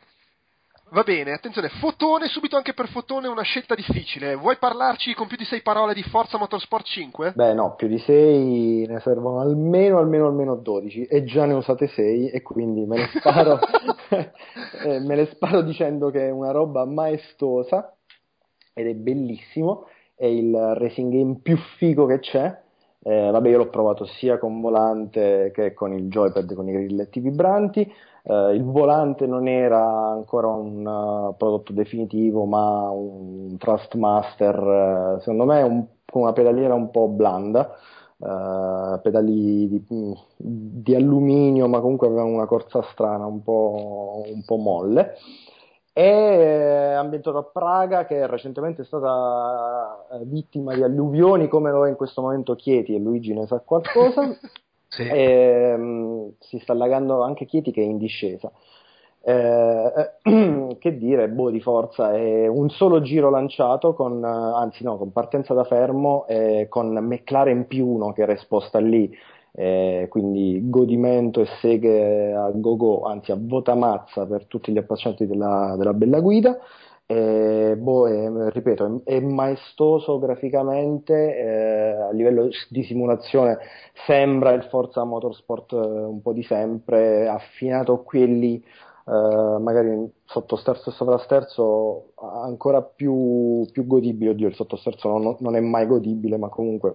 Va bene, attenzione, fotone, subito anche per fotone una scelta difficile. Vuoi parlarci con più di sei parole di Forza Motorsport 5? Beh no, più di sei ne servono almeno, almeno, almeno 12 e già ne ho usate 6 e quindi me le sparo, <laughs> <laughs> eh, me le sparo dicendo che è una roba maestosa ed è bellissimo, è il racing game più figo che c'è. Eh, vabbè, io l'ho provato sia con volante che con il joypad con i grilletti vibranti Uh, il volante non era ancora un uh, prodotto definitivo, ma un Trustmaster, uh, secondo me, un, con una pedaliera un po' blanda, pedali di, di, alluminio, ma comunque avevano una corsa strana, un po', un po molle. È eh, ambientato a Praga che recentemente è stata eh, vittima di alluvioni come lo è in questo momento Chieti e Luigi ne sa qualcosa. <laughs> Sì. e, mm, si sta allagando anche Chieti che è in discesa. Eh, <clears throat> che dire, boh di forza è un solo giro lanciato con, eh, anzi no, con partenza da fermo e con McLaren P1 che era esposta lì eh, quindi godimento e seghe a go-go, anzi a votamazza per tutti gli appassionati della, della bella guida. Eh, boh, è- ripeto, è, è maestoso graficamente, eh, a livello di simulazione sembra il Forza Motorsport eh, un po' di sempre, affinato qui e lì, eh, magari sottosterzo e sovrasterzo ancora più, più godibile, oddio il sottosterzo non, non è mai godibile, ma comunque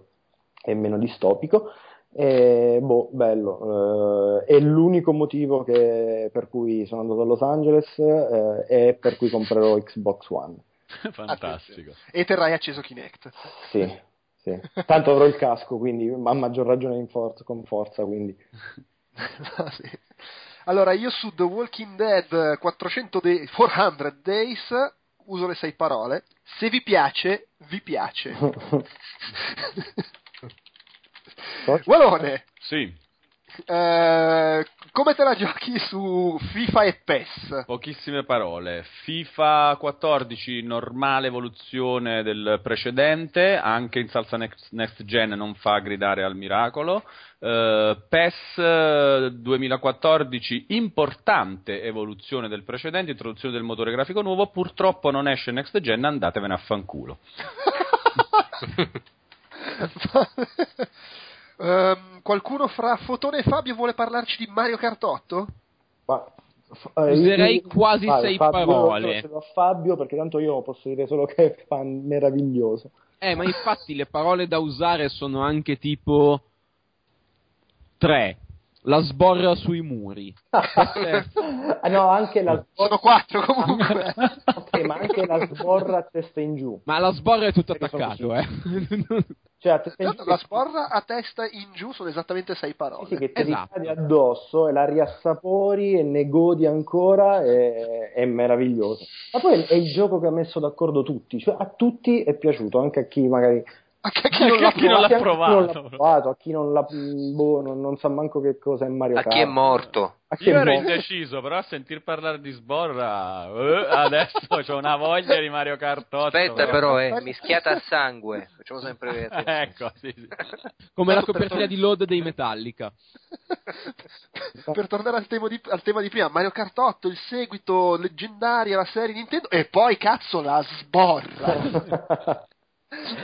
è meno distopico. E, boh, bello, eh, è l'unico motivo che- per cui sono andato a Los Angeles eh, e per cui comprerò Xbox One. <laughs> Fantastico. E terrai acceso Kinect. Sì, sì. Tanto avrò il casco, quindi a maggior ragione in forza, con forza, quindi. <laughs> Sì. Allora, io su The Walking Dead 400 de- 400 Days uso le sei parole. Se vi piace, vi piace. <laughs> Walone, Sì, eh, come te la giochi su FIFA e PES? pochissime parole. FIFA 14, normale evoluzione del precedente, anche in salsa next, next gen non fa gridare al miracolo. Eh, PES 2014, importante evoluzione del precedente, introduzione del motore grafico nuovo, purtroppo non esce next gen, andatevene a fanculo. <laughs> <laughs> <laughs> Ehm, qualcuno fra Fotone e Fabio vuole parlarci di Mario Kart 8? Ma, f- eh, Userei io- quasi vai, sei Fabio, parole. cedo a Fabio perché tanto io posso dire solo che <laughs> è fan meraviglioso. Eh, ma infatti le parole da usare sono anche tipo 3. La sborra sui muri. Ah, <laughs> no, anche la Sono quattro <laughs> comunque. ok, ma anche la sborra a testa in giù. Ma la sborra è tutto attaccato, eh. Cioè, a testa in giù Tanto la sporra a testa in giù sono esattamente sei Sì, parole. sì, che ti Esatto. ricadi addosso e la riassapori e ne godi ancora è, è meraviglioso. Ma poi è il gioco che ha messo d'accordo tutti, cioè a tutti è piaciuto, anche a chi magari a chi non a chi non l'ha a chi non l'ha provato. provato, a chi non l'ha boh, non, non sa manco che cosa è Mario A Kart. chi è morto? A chi Io è ero morto. indeciso, però a sentir parlare di sborra, eh, adesso ho una voglia di Mario Kart 8. Aspetta però, eh, mischiata a sangue. Facciamo sempre vedere. <laughs> ecco, sì, sì. Come la copertina di load dei Metallica. <laughs> per tornare al tema, di, al tema di prima, Mario Kart 8, il seguito leggendario alla serie Nintendo, e poi cazzo la sborra. <laughs>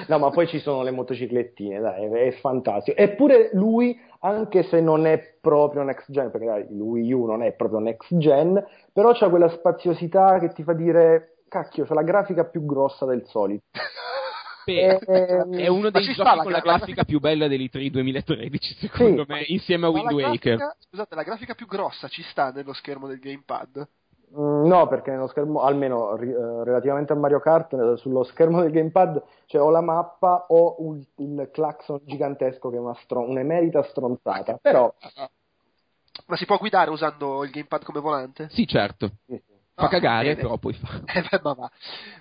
No, ma poi ci sono le motociclettine, dai, è, fantastico. Eppure lui, anche se non è proprio next gen, perché dai, Wii U non è proprio next gen, però c'ha quella spaziosità che ti fa dire, cacchio, c'è la grafica più grossa del solito. Beh, è uno dei giochi con la gra- grafica più bella dell'E3 2013, secondo Sì. me, insieme a Wind Waker. grafica, scusate, la grafica più grossa ci sta nello schermo del gamepad? Mm, No, perché nello schermo, almeno ri- eh, relativamente a Mario Kart, eh, sullo schermo del gamepad c'è o la mappa o un- il clacson gigantesco che è una stron- un'emerita stronzata. Però, Ma si può guidare usando il gamepad come volante? Sì, certo. sì. Fa Ah, cagare, bene. però poi fa. <laughs> Eh, ma va.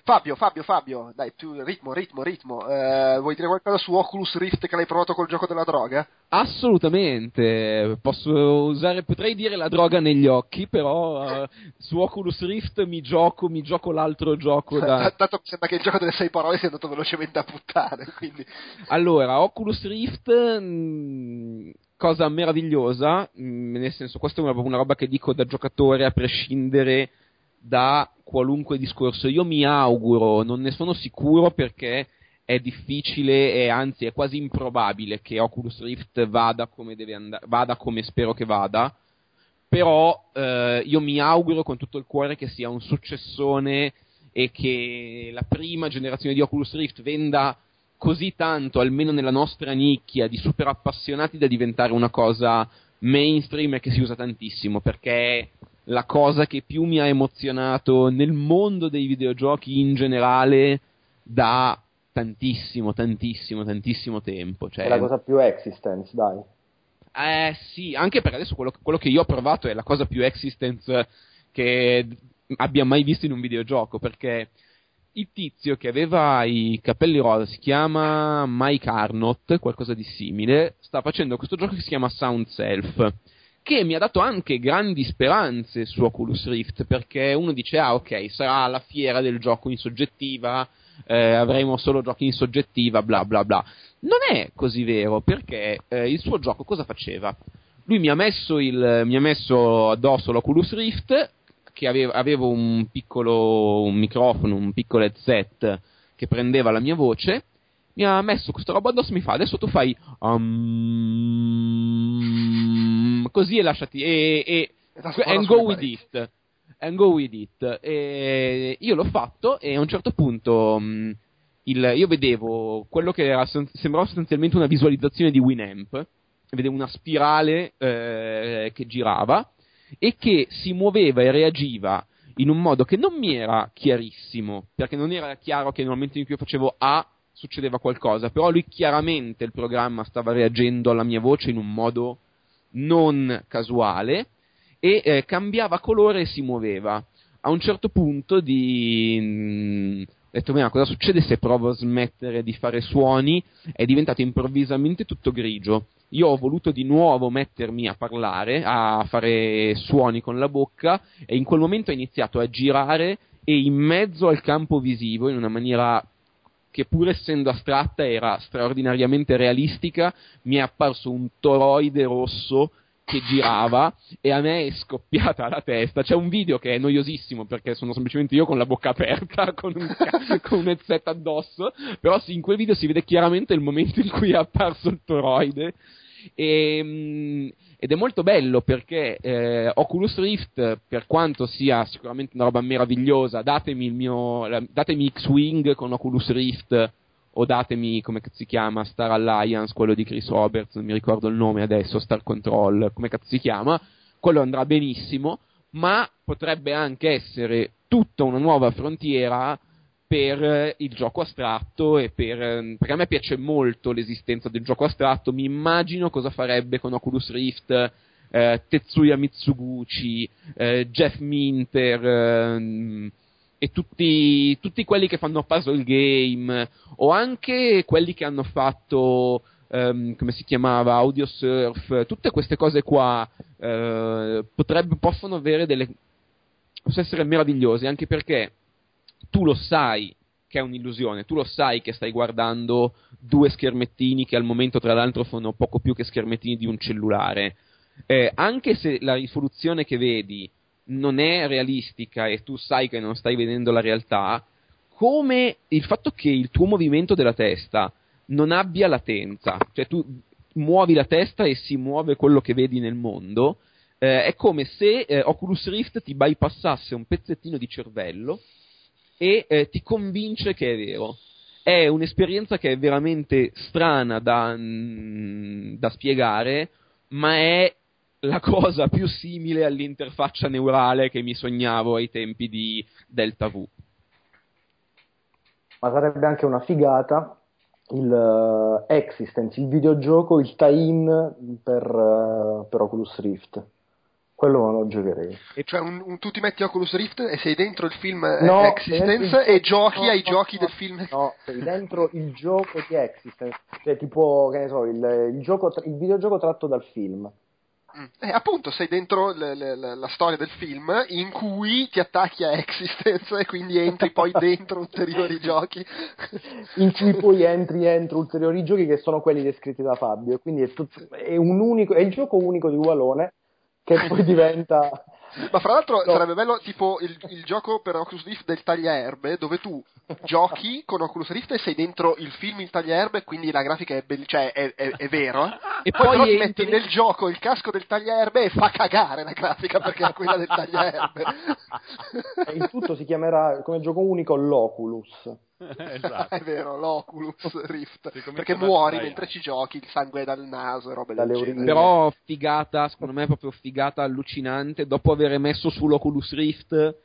Fabio, Fabio, Fabio, dai, più ritmo, ritmo, ritmo. Eh, vuoi dire qualcosa su Oculus Rift che l'hai provato col gioco della droga? Assolutamente, posso usare, potrei dire la droga negli occhi, però eh, su Oculus Rift mi gioco, mi gioco l'altro gioco <laughs> da... Tanto mi sembra che il gioco delle sei parole sia andato velocemente a puttane, quindi... Allora, Oculus Rift, mh, cosa meravigliosa, mh, nel senso, questa è una, una roba che dico da giocatore a prescindere da qualunque discorso. Io mi auguro, non ne sono sicuro perché è difficile e anzi è quasi improbabile che Oculus Rift vada come andare, vada come spero che vada. Però eh, io mi auguro con tutto il cuore che sia un successone e che la prima generazione di Oculus Rift venda così tanto, almeno nella nostra nicchia, di super appassionati da diventare una cosa mainstream e che si usa tantissimo, perché la cosa che più mi ha emozionato nel mondo dei videogiochi in generale da tantissimo, tantissimo, tantissimo tempo. Cioè, È la cosa più existence, dai. eh sì, anche perché adesso quello, quello che io ho provato è la cosa più existence che abbia mai visto in un videogioco, perché il tizio che aveva i capelli rosa si chiama Mike Arnott, qualcosa di simile, sta facendo questo gioco che si chiama Sound Self, che mi ha dato anche grandi speranze su Oculus Rift, perché uno dice, ah ok, sarà la fiera del gioco in soggettiva, eh, avremo solo giochi in soggettiva, bla bla bla. Non è così vero, perché eh, il suo gioco cosa faceva? Lui mi ha messo, il, mi ha messo addosso l'Oculus Rift, che aveva, avevo un piccolo un microfono, un piccolo headset che prendeva la mia voce, mi ha messo questo roba addosso mi fa adesso tu fai um, così e lasciati e, e and go with it and go with it. E io l'ho fatto e a un certo punto um, il, io vedevo quello che era, sembrava sostanzialmente una visualizzazione di Winamp vedevo una spirale eh, che girava e che si muoveva e reagiva in un modo che non mi era chiarissimo, perché non era chiaro che nel momento in cui io facevo A succedeva qualcosa, però lui chiaramente il programma stava reagendo alla mia voce in un modo non casuale e eh, cambiava colore e si muoveva. A un certo punto di... Mh, ho detto, ma cosa succede se provo a smettere di fare suoni? È diventato improvvisamente tutto grigio. Io ho voluto di nuovo mettermi a parlare, a fare suoni con la bocca e in quel momento ho iniziato a girare e in mezzo al campo visivo, in una maniera che pur essendo astratta era straordinariamente realistica, mi è apparso un toroide rosso che girava e a me è scoppiata la testa. C'è un video che è noiosissimo perché sono semplicemente io con la bocca aperta, <laughs> con un, con un addosso, però in quel video si vede chiaramente il momento in cui è apparso il toroide. E, mm, ed è molto bello perché eh, Oculus Rift, per quanto sia sicuramente una roba meravigliosa, datemi, mio, datemi X-Wing con Oculus Rift o datemi come si chiama Star Alliance, quello di Chris Roberts, non mi ricordo il nome adesso, Star Control, come cazzo si chiama, quello andrà benissimo, ma potrebbe anche essere tutta una nuova frontiera per il gioco astratto e per, perché a me piace molto l'esistenza del gioco astratto, mi immagino cosa farebbe con Oculus Rift eh, Tetsuya Mitsuguchi, eh, Jeff Minter, eh, e tutti, tutti, quelli che fanno puzzle game o anche quelli che hanno fatto um, come si chiamava audio surf tutte queste cose qua uh, potrebbe, possono avere delle possono essere meravigliose anche perché tu lo sai che è un'illusione tu lo sai che stai guardando due schermettini che al momento tra l'altro sono poco più che schermettini di un cellulare. Eh, anche se la risoluzione che vedi non è realistica e tu sai che non stai vedendo la realtà, come il fatto che il tuo movimento della testa non abbia latenza, cioè tu muovi la testa e si muove quello che vedi nel mondo, eh, è come se eh, Oculus Rift ti bypassasse un pezzettino di cervello e eh, ti convince che è vero. È un'esperienza che è veramente strana da, mm, da spiegare, ma è la cosa più simile all'interfaccia neurale che mi sognavo ai tempi di Delta V. Ma sarebbe anche una figata il uh, Existence, il videogioco, il tie-in per, uh, per Oculus Rift quello non lo giocherei. E cioè un, un, tu ti metti Oculus Rift e sei dentro il film eh, no, Existence e giochi no, ai no, giochi del film. No, sei dentro il gioco di Existence, cioè tipo, che ne so, il, il, gioco, il videogioco tratto dal film. Mm. Eh, appunto, sei dentro le, le, la storia del film in cui ti attacchi a Existence e quindi entri poi <laughs> dentro ulteriori giochi. in cui poi entri entro ulteriori giochi che sono quelli descritti da Fabio. Quindi è, tutto, è, unico, è il gioco unico di Walone che poi diventa ma fra l'altro no. sarebbe bello tipo il, il, gioco per Oculus Rift del tagliaerbe, dove tu giochi con Oculus Rift e sei dentro il film il tagliaerbe, quindi la grafica è, be- cioè è, è, è vero. E poi, poi però ti metti nel gioco il casco del tagliaerbe e fa cagare la grafica perché è quella del tagliaerbe. e in tutto si chiamerà come gioco unico l'Oculus. <laughs> esatto. è vero, l'Oculus Rift. Perché muori mentre ci giochi, il sangue dal naso e robe del genere. Però figata, secondo me è proprio figata allucinante. Dopo aver messo sull'Oculus Rift,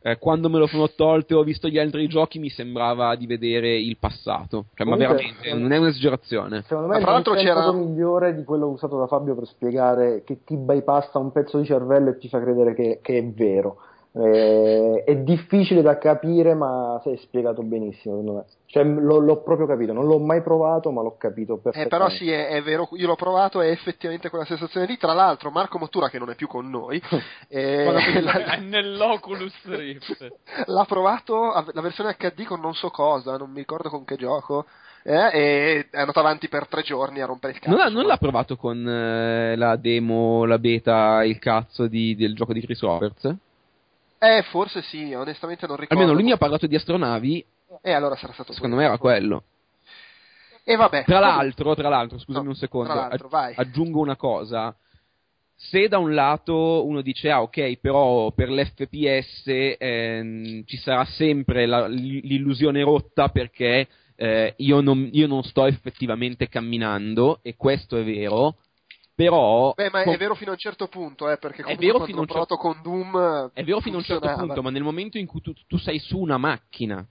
eh, quando me lo sono tolto e ho visto gli altri giochi, mi sembrava di vedere il passato. Cioè, Comunque, ma veramente, non è un'esagerazione. Secondo me ma è il c'era... migliore di quello usato da Fabio per spiegare che ti bypassa un pezzo di cervello e ti fa credere che, che è vero Eh, è difficile da capire, ma sei spiegato benissimo, secondo me. Cioè, l'ho, l'ho proprio capito, non l'ho mai provato, ma l'ho capito Eh, perfettamente. però sì, è, è vero, io l'ho provato, è effettivamente quella sensazione lì. Tra l'altro, Marco Mottura, che non è più con noi, <laughs> eh, la- È nell'Oculus Rift. <laughs> l'ha provato la versione HD con non so cosa, non mi ricordo con che gioco. eh, e è andato avanti per tre giorni a rompere il cazzo. Non, ha- non l'ha provato con eh, la demo, la beta, il cazzo di- del gioco di Chris Roberts? Eh, forse sì, onestamente non ricordo. Almeno lui mi ha parlato di astronavi, E allora sarà stato secondo me era quello. E vabbè. Tra l'altro, tra l'altro, scusami No, un secondo, vai. aggiungo una cosa. Se da un lato uno dice, ah ok, però per l'FPS ehm, ci sarà sempre la- l'illusione rotta perché eh, io, non, io non sto effettivamente camminando, e questo è vero, però... Beh, ma è con- vero fino a un certo punto, eh, perché comunque vero fino a un certo- con Doom È vero fino a un certo punto, ma nel momento in cui tu, tu sei su una macchina,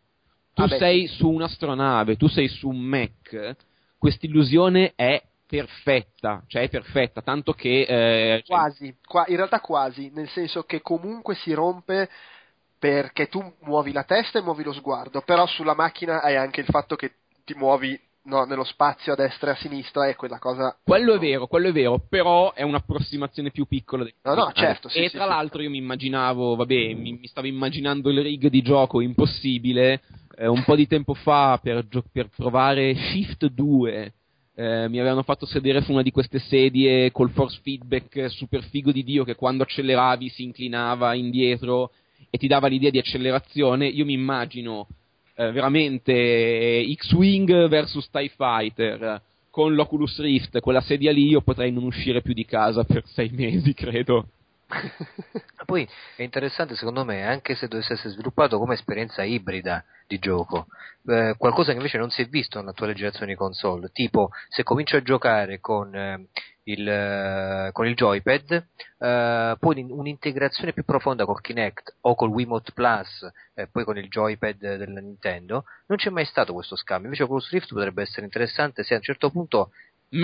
tu Ah, sei su un'astronave, tu sei su un Mac, quest'illusione è perfetta, cioè è perfetta, tanto che... eh, Quasi, qua- in realtà quasi, nel senso che comunque si rompe perché tu muovi la testa e muovi lo sguardo, però sulla macchina hai anche il fatto che ti muovi no, nello spazio a destra e a sinistra e quella cosa... Quello è vero, quello è vero, però è un'approssimazione più piccola. del- No, no, certo, sì, e sì, tra sì. l'altro io mi immaginavo, vabbè, mi, mi stavo immaginando il rig di gioco impossibile. eh, un po' di tempo fa per, gio- per provare Shift 2 eh, mi avevano fatto sedere su una di queste sedie col force feedback super figo di Dio che quando acceleravi si inclinava indietro e ti dava l'idea di accelerazione. Io mi immagino eh, veramente eh, X-Wing versus TIE Fighter con l'Oculus Rift, quella sedia lì io potrei non uscire più di casa per sei mesi, credo. <laughs> Poi è interessante secondo me, anche se dovesse essere sviluppato come esperienza ibrida di gioco, eh, qualcosa che invece non si è visto nell'attuale generazione di console, tipo se comincio a giocare con eh, il, eh, con il joypad, eh, poi un- un'integrazione più profonda col Kinect o col Wiimote Plus, eh, poi con il joypad della Nintendo, non c'è mai stato questo scambio, invece con lo Rift potrebbe essere interessante se a un certo punto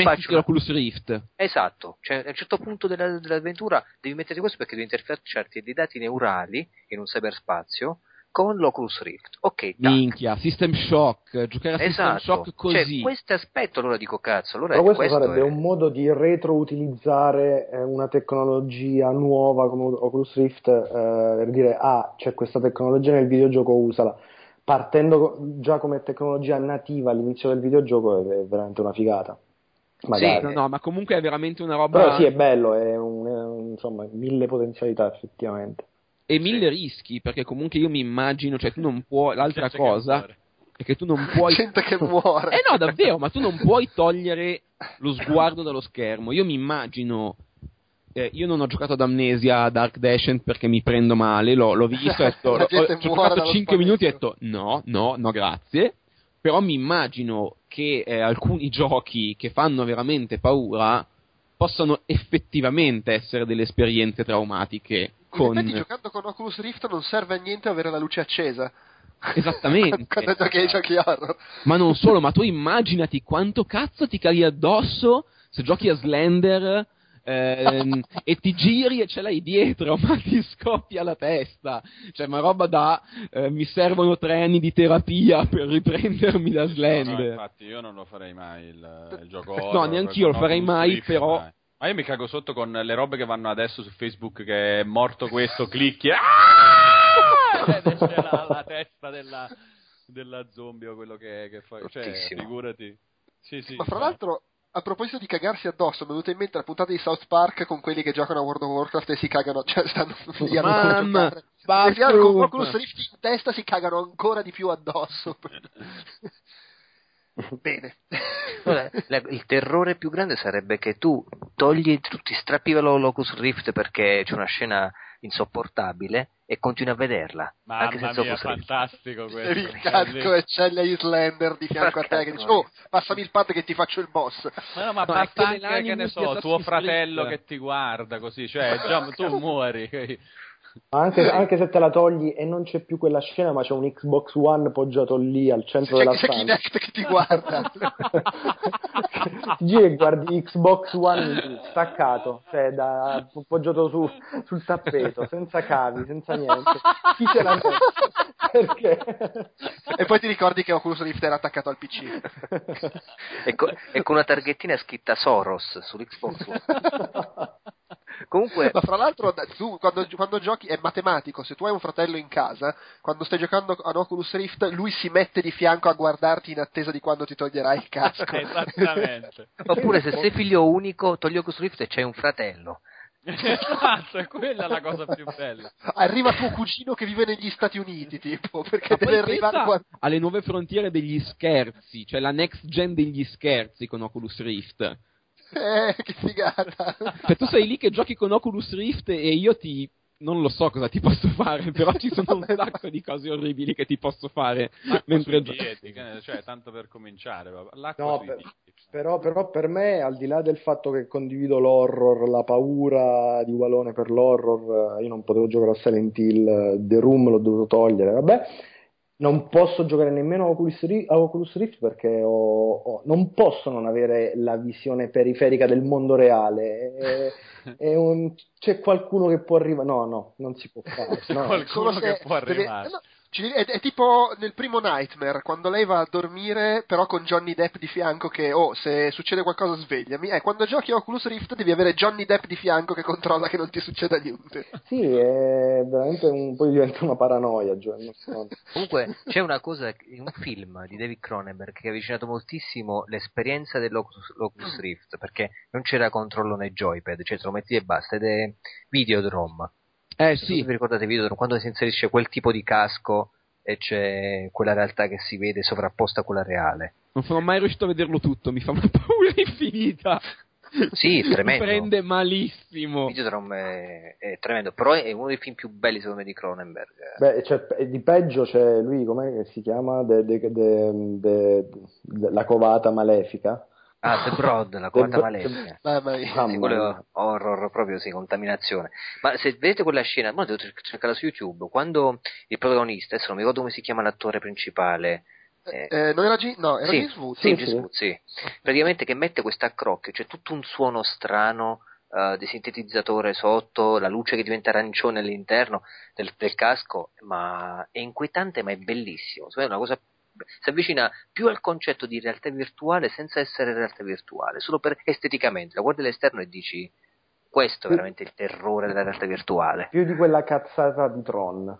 Faccio una- l'Oculus Rift. Esatto, cioè a un certo punto della- dell'avventura devi mettere questo perché devi interfacciarti dei dati neurali in un cyberspazio con l'Oculus Rift. Ok, tac. Minchia, System Shock, giocare a System Esatto, Shock così. cioè, questo aspetto allora dico cazzo, allora Però questo, questo sarebbe è- un modo di retroutilizzare eh, una tecnologia nuova come Oculus Rift eh, per dire ah c'è questa tecnologia nel videogioco usala partendo già come tecnologia nativa all'inizio del videogioco è, è veramente una figata magari No, no, ma comunque è veramente una roba... però sì è bello è un, è un- insomma mille potenzialità effettivamente E mille rischi, perché comunque io mi immagino, cioè tu non puoi... L'altra Gente cosa è che tu non puoi... Gente che muore. Eh no, davvero, ma tu non puoi togliere lo sguardo dallo schermo. Io mi immagino. eh, io non ho giocato ad Amnesia Dark Descent perché mi prendo male, l'ho, l'ho visto, ho, <laughs> detto, ho, giocato dallo 5 minuti e ho detto no, no, no, grazie. Però mi immagino che eh, alcuni giochi che fanno veramente paura possano effettivamente essere delle esperienze traumatiche. In Con... effetti giocando con Oculus Rift non serve a niente avere la luce accesa. Esattamente. <laughs> Quando giochi ai giochi horror. Ma non solo, ma tu immaginati quanto cazzo ti caghi addosso se giochi a Slender ehm, e ti giri e ce l'hai dietro, <laughs> ma ti scoppia la testa. Cioè, ma roba da eh, mi servono tre anni di terapia per riprendermi da No, no, Slender. infatti io non lo farei mai il, il gioco No, horror neanch'io lo farei mai, però- mai. Ma io mi cago sotto con le robe che vanno adesso su Facebook che è morto questo, clicchi <laughs> ah! esce la, la testa della, della zombie o quello che, che fa. Cioè, figurati. Sì, sì, Ma fra l'altro, a proposito di cagarsi addosso, mi è venuta in mente la puntata di South Park con quelli che giocano a World of Warcraft e si cagano, cioè stanno lì a Mamma, <laughs> giocare. E con. Oculus Rift in testa si cagano ancora di più addosso. <laughs> <laughs> Bene. La- il terrore più grande sarebbe che tu togli, tu ti strappi lo l'Oculus Rift perché c'è una scena insopportabile e continui a vederla. anche Mamma senza mia, fantastico questo. Il casco e c'è l'Islander di fianco a te che dice oh passami il pad che ti faccio il boss Ma no, ma No, basta anche, che ne so, tuo fratello che ti guarda così, cioè <laughs> già tu muori. Ma anche, anche se te la togli e non c'è più quella scena, ma c'è un Xbox One poggiato lì al centro C'è, della c'è stanza. Kinect che ti guarda. Ti giri e guardi Xbox One staccato, cioè da, poggiato su, sul tappeto, senza cavi, senza niente. Chi ce l'ha messo? Perché? e poi ti ricordi che Oculus Rift era attaccato al PC. e, co- e con una targhettina scritta Soros sull'Xbox One. <laughs> Comunque, Ma fra l'altro, tu quando, quando giochi è matematico. Se tu hai un fratello in casa, quando stai giocando ad Oculus Rift, lui si mette di fianco a guardarti in attesa di quando ti toglierai il casco. <laughs> Esattamente. <laughs> oppure se sei figlio unico, togli Oculus Rift e c'hai un fratello. <laughs> esatto, è quella la cosa più bella. Arriva tuo cugino che vive negli Stati Uniti, tipo, perché deve arrivare qua. alle nuove frontiere degli scherzi, cioè la next gen degli scherzi con Oculus Rift. <laughs> Eh, che figata. Cioè tu sei lì che giochi con Oculus Rift e io ti... non lo so cosa ti posso fare, <laughs> però ci sono un sacco di cose orribili che ti posso fare L'acqua mentre giochi. cioè, tanto per cominciare, No, per-. Però, però per me, al di là del fatto che condivido l'horror, la paura di Walone per l'horror, eh, io non potevo giocare a Silent Hill, eh, The Room l'ho dovuto togliere, vabbè, non posso giocare nemmeno a Oculus Rift, a Oculus Rift perché ho- ho- non posso non avere la visione periferica del mondo reale. È- <laughs> è un- c'è qualcuno che può arrivare, no, no, non si può fare. C'è no. qualcuno Solo che se può deve- arrivare. eh, no, è, è tipo nel primo Nightmare, quando lei va a dormire, però con Johnny Depp di fianco che, oh, se succede qualcosa svegliami. Eh, quando giochi a Oculus Rift devi avere Johnny Depp di fianco che controlla che non ti succeda niente. Sì, è veramente un, poi diventa una paranoia. So. Comunque c'è una cosa, un film di David Cronenberg che ha avvicinato moltissimo l'esperienza dell'Oculus l'Oculus Rift perché non c'era controllo nei joypad, cioè te lo metti e basta ed è Videodrome. Eh sì, vi ricordate Videodrome quando si inserisce quel tipo di casco e c'è quella realtà che si vede sovrapposta a quella reale. non sono mai riuscito a vederlo tutto, mi fa una <laughs> paura infinita. Sì, tremendo. Mi prende malissimo. Videodrome è, è tremendo, però è uno dei film più belli secondo me di Cronenberg. Beh, c'è- di peggio c'è lui, com'è che si chiama? De- de- de- de- de- la covata malefica. Ah, The Broad, la quarta malefica. Mamma mia. Sì, quello horror proprio, sì, contaminazione. Ma se vedete quella scena, ma devo cercarla su YouTube, quando il protagonista, adesso non mi ricordo come si chiama l'attore principale, eh, Eh, non era G- no, era sì, James Wood. sì, James. Wood, sì. praticamente che mette questo accrocchio, c'è tutto un suono strano eh, di sintetizzatore sotto, la luce che diventa arancione all'interno del, del casco, ma è inquietante ma è bellissimo, Secondo me è una cosa si avvicina più al concetto di realtà virtuale senza essere realtà virtuale, solo per esteticamente, la guardi all'esterno e dici questo è veramente il terrore della realtà virtuale. Più di quella cazzata di Tron.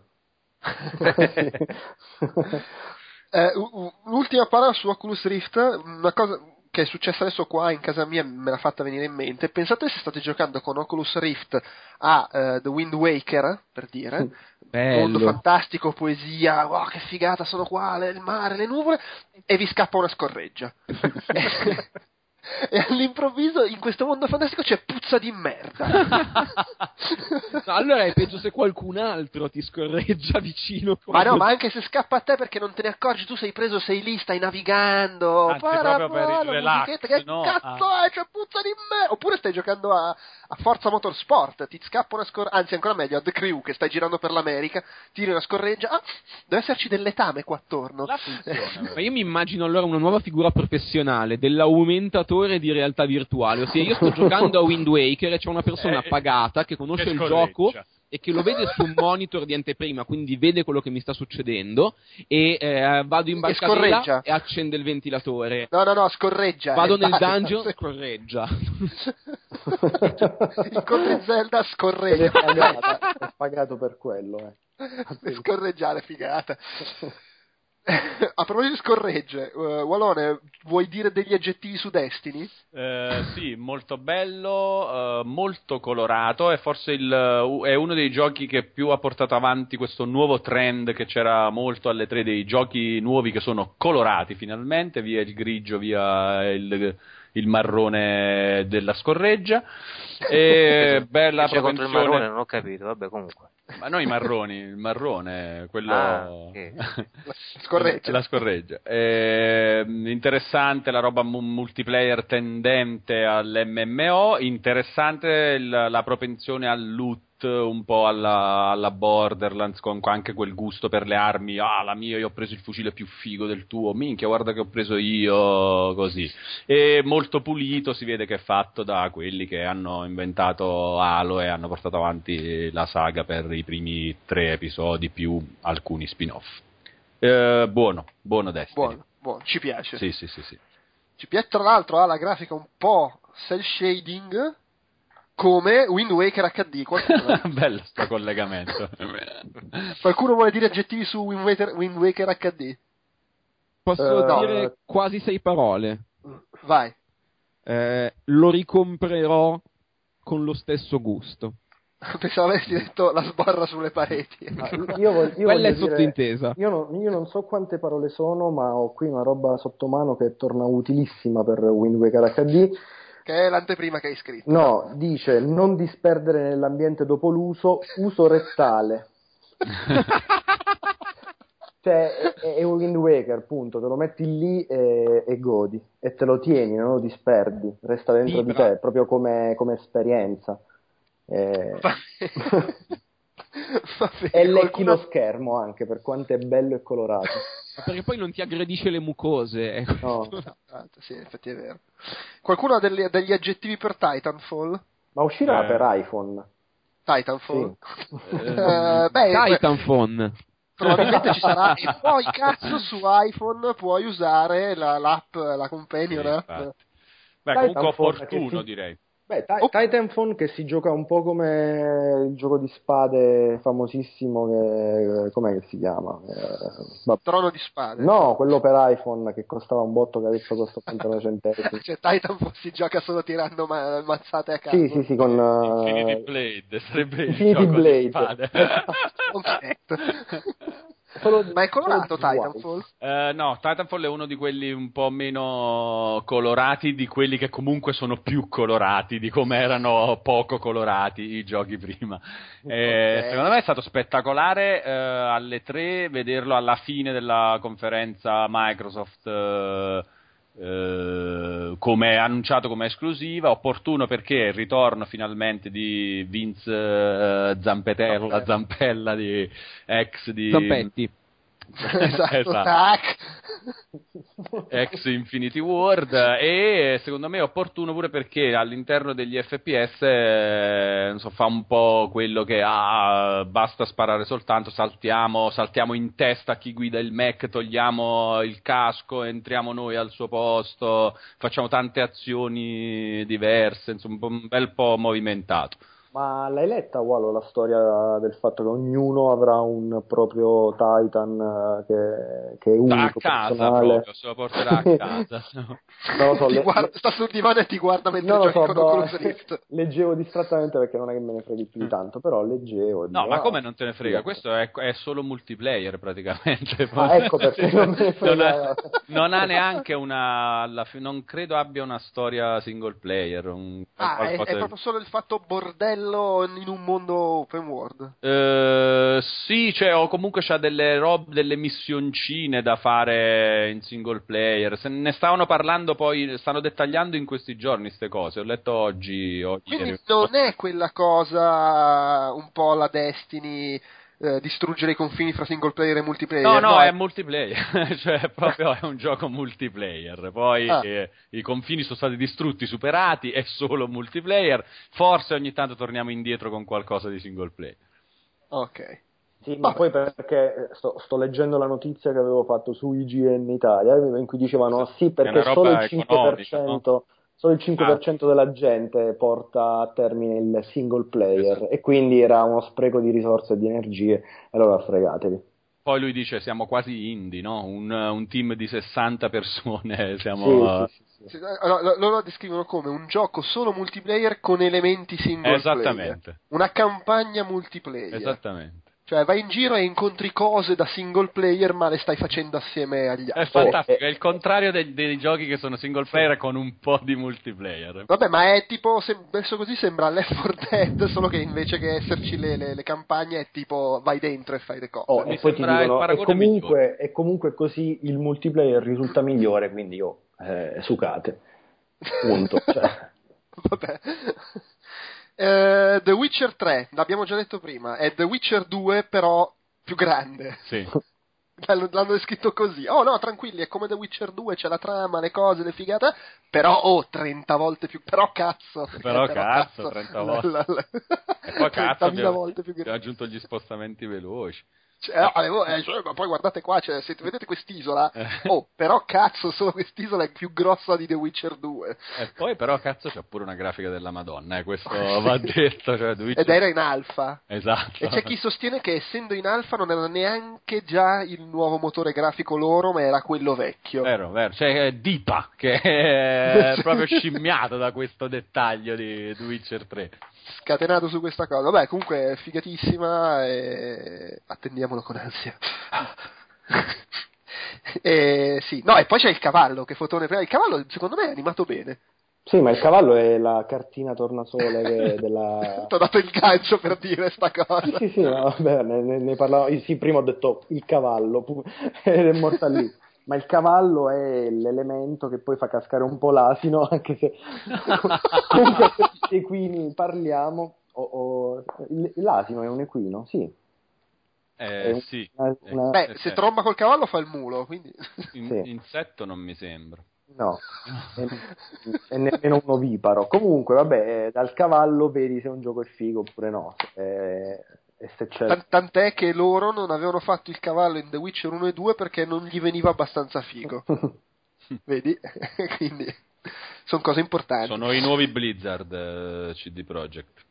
<laughs> Eh, l'ultima parola su Oculus Rift, una cosa che è successa adesso qua in casa mia me l'ha fatta venire in mente. Pensate se state giocando con Oculus Rift a eh, The Wind Waker, per dire, mondo Bello. fantastico, poesia, wow, che figata, sono qua, le- il mare, le nuvole, e vi scappa una scorreggia. <laughs> <laughs> e all'improvviso in questo mondo fantastico c'è puzza di merda. <laughs> No, allora è peggio se qualcun altro ti scorreggia vicino. Ma no, ma anche se scappa a te perché non te ne accorgi, tu sei preso, sei lì, stai navigando. Anzi, proprio per il relax, che no? cazzo Ah. è? C'è puzza di me! Oppure stai giocando a, a Forza Motorsport, ti scappa una scorreggia, anzi ancora meglio, a The Crew che stai girando per l'America, tiri una scorreggia, ah, deve esserci del letame qua attorno. <laughs> Ma io mi immagino allora una nuova figura professionale dell'aumentatore di realtà virtuale. Ossia, io sto giocando a Wind Waker e c'è una persona Eh, pagata che conosce che il scorreggia. gioco e che lo vede su un monitor di anteprima, quindi vede quello che mi sta succedendo e eh, vado in barcavela scorreggia. e accende il ventilatore. No, no, no, scorreggia. Vado e nel basta. dungeon, <laughs> scorreggia. Incontri Zelda, Ed è scorreggia. pagato, è pagato per quello. Eh. <laughs> Scorreggiare, figata. <laughs> A proposito di scorregge, uh, Walone, vuoi dire degli aggettivi su Destiny? Eh, sì, molto bello, eh, molto colorato e forse il, uh, è uno dei giochi che più ha portato avanti questo nuovo trend che c'era molto alle tre dei giochi nuovi che sono colorati finalmente, via il grigio, via il, il marrone della scorreggia. E <laughs> bella C'è contro il marrone, non ho capito, vabbè comunque. Ma noi marroni, il marrone, quello... Ah, ok. <laughs> Scorreggia. La scorreggia. Eh, interessante la roba mu- multiplayer tendente all'MMO, interessante il- la propensione al loot loot un po' alla, alla Borderlands, con anche quel gusto per le armi. Ah, la mia, io ho preso il fucile più figo del tuo. Minchia, guarda che ho preso io, così. E molto pulito, si vede che è fatto da quelli che hanno inventato Halo e hanno portato avanti la saga per i primi tre episodi più alcuni spin-off. Eh, buono, buono Destiny. Buono, buono, ci piace. Sì, sì, sì, sì. Ci piace, tra l'altro ha la grafica un po' cell shading come Wind Waker HD. Qualcuno, <laughs> Bello sto collegamento. <laughs> qualcuno vuole dire aggettivi su Wind Waker, Wind Waker HD? Posso no. dire quasi sei parole. Vai. Eh, lo ricomprerò con lo stesso gusto. <laughs> Pensavo avessi detto la sbarra sulle pareti. Ah, io voglio, io Quella è dire- sottintesa. Io, non- io non so quante parole sono, ma ho qui una roba sotto mano che torna utilissima per Wind Waker HD. Che è l'anteprima che hai scritto. No, dice non disperdere nell'ambiente dopo l'uso, uso rettale. <laughs> Cioè, è, è un Wind Waker, punto. Te lo metti lì e, e godi. E te lo tieni, non lo disperdi. Resta dentro di Vibra. te, proprio come, come esperienza. Eh, <laughs> Va bene, e lecchi qualcuno- lo schermo anche, per quanto è bello e colorato. <laughs> Ma Perché poi non ti aggredisce le mucose. eh. No. Ah, sì, effetti è vero. Qualcuno ha degli, degli aggettivi per Titanfall? Ma uscirà Eh. per iPhone? Titanfall? Sì. Eh, beh, <laughs> Titanphone. probabilmente ci sarà. E <laughs> poi, cazzo, su iPhone puoi usare la, l'app, la companion Sì, app. Beh, comunque Titanfall, opportuno direi. Beh, Ti- Oh. Titanphone che si gioca un po' come il gioco di spade famosissimo che... com'è che si chiama? Eh. Trono di spade. No, quello per iPhone che costava un botto che adesso costa 89 centesimi. <laughs> Cioè, Titanfall si gioca solo tirando ma- mazzate a caso. Sì, sì, sì, con... Infinity eh, Blade sarebbe il Infinity gioco Blade. di spade. <laughs> <laughs> Solo- Ma è colorato Titanfall? Eh, no, Titanfall è uno di quelli un po' meno colorati di quelli che comunque sono più colorati di come erano poco colorati i giochi prima. Eh, Ok. Secondo me è stato spettacolare eh, alle 3 vederlo alla fine della conferenza Microsoft. eh, eh, come annunciato come esclusiva, opportuno perché il ritorno finalmente di Vince eh, Zampetella, Zampella di ex di Zampetti. <laughs> esatto. Esatto. Ex Infinity Ward e secondo me è opportuno pure perché all'interno degli FPS eh, non so, fa un po' quello che ah, basta sparare soltanto, saltiamo, saltiamo in testa a chi guida il Mac, togliamo il casco, entriamo noi al suo posto, facciamo tante azioni diverse, insomma un bel po' movimentato. Ma l'hai letta, Walo, la storia del fatto che ognuno avrà un proprio Titan eh, che, che è a unico, casa personale? proprio, se lo porterà a <laughs> casa. Non lo so, le- guarda- sta sul divano e ti guarda mentre non giochi so, con Oculus Rift. <laughs> leggevo distrattamente perché non è che me ne freghi più di tanto, però leggevo. e No, ma ah, come non te ne frega? Questo è, è solo multiplayer praticamente. <laughs> Ah, ecco perché non me ne frega. Non ha, non ha neanche una. non credo abbia una storia single player. Un, Ah, è, è proprio solo il fatto bordello in un mondo open world. Eh, sì, cioè, o comunque c'ha delle robe, delle missioncine da fare in single player. Se ne stavano parlando poi, stanno dettagliando in questi giorni queste cose. Ho letto oggi. o Quindi ieri. non è quella cosa un po' la Destiny, eh, distruggere i confini fra single player e multiplayer. No, no, è è- multiplayer, <laughs> cioè proprio è un gioco multiplayer. Poi Ah. eh, i confini sono stati distrutti, superati, è solo multiplayer. Forse ogni tanto torniamo indietro con qualcosa di single player. Ok. Sì, ma poi perché eh, sto, sto leggendo la notizia che avevo fatto su IGN Italia in cui dicevano sì perché solo il 5%, economica, no? Solo il 5% della gente porta a termine il single player Esatto. e quindi era uno spreco di risorse e di energie, allora fregatevi. Poi lui dice siamo quasi indie, no? Un, un team di 60 persone, <laughs> siamo... Sì, sì, sì, allora, lo- loro la descrivono come un gioco solo multiplayer con elementi single Esattamente. player. Una campagna multiplayer. Esattamente. Cioè vai in giro e incontri cose da single player ma le stai facendo assieme agli È altri. fantastico, eh. è il contrario dei, dei giochi che sono single player con un po' di multiplayer. Vabbè, ma è tipo, se, messo così sembra Left 4 Dead, <laughs> solo che invece che esserci le, le- le campagne è tipo vai dentro e fai le cose. Oh, Mi e poi ti dicono, e paragone comunque, e comunque così il multiplayer risulta migliore, quindi io, eh, sucate. Punto. <laughs> Cioè, Vabbè. Eh, The Witcher 3, l'abbiamo già detto prima, è The Witcher 2 però più grande. Sì. <laughs> L'hanno, l'hanno scritto così. Oh no, tranquilli, è come The Witcher 2, c'è la trama, le cose, le figate. Però, oh, 30 volte più. Però cazzo. Però cazzo, 30 volte. La- la- E poi cazzo 30.000 abbiamo, volte più abbiamo grande. aggiunto gli spostamenti veloci. Cioè, avevo- eh, cioè, ma poi guardate qua, cioè, se vedete quest'isola, Eh. oh, però cazzo, solo quest'isola è più grossa di The Witcher 2. E poi però cazzo c'è pure una grafica della Madonna, eh, questo <laughs> va detto. Cioè, The Witcher- Ed era in alfa. Esatto. E c'è chi sostiene che essendo in alfa non era neanche già il nuovo motore grafico loro, ma era quello vecchio. Vero, vero. C'è eh, Dipa che è proprio scimmiato da questo dettaglio di The Witcher 3. Scatenato su questa cosa. Vabbè, comunque è figatissima e attendiamolo con ansia. <laughs> e, sì. No, e poi c'è il cavallo che fotone prima. Il cavallo secondo me è animato bene. Sì, ma il cavallo è la cartina tornasole <laughs> della... Ti ho dato il gancio per dire sta cosa. Sì, sì, no, vabbè, ne, ne- parlavo. Sì, prima ho detto il cavallo <laughs> ed è morta lì. Ma il cavallo è l'elemento che poi fa cascare un po' l'asino, anche se comunque equini parliamo. o- o- L'asino è un equino, sì. Eh, un- sì. una- Eh, una- Beh, eh, se sì. tromba col cavallo fa il mulo, quindi... In- sì. Insetto non mi sembra. No, <laughs> e, e nemmeno un oviparo. Comunque, vabbè, eh, dal cavallo vedi se un gioco è figo oppure no. E, e se c'è... Tan- Tant'è che loro non avevano fatto il cavallo in The Witcher 1 e 2 perché non gli veniva abbastanza figo. <laughs> Vedi? <laughs> quindi sono cose importanti. Sono i nuovi Blizzard eh, CD Projekt.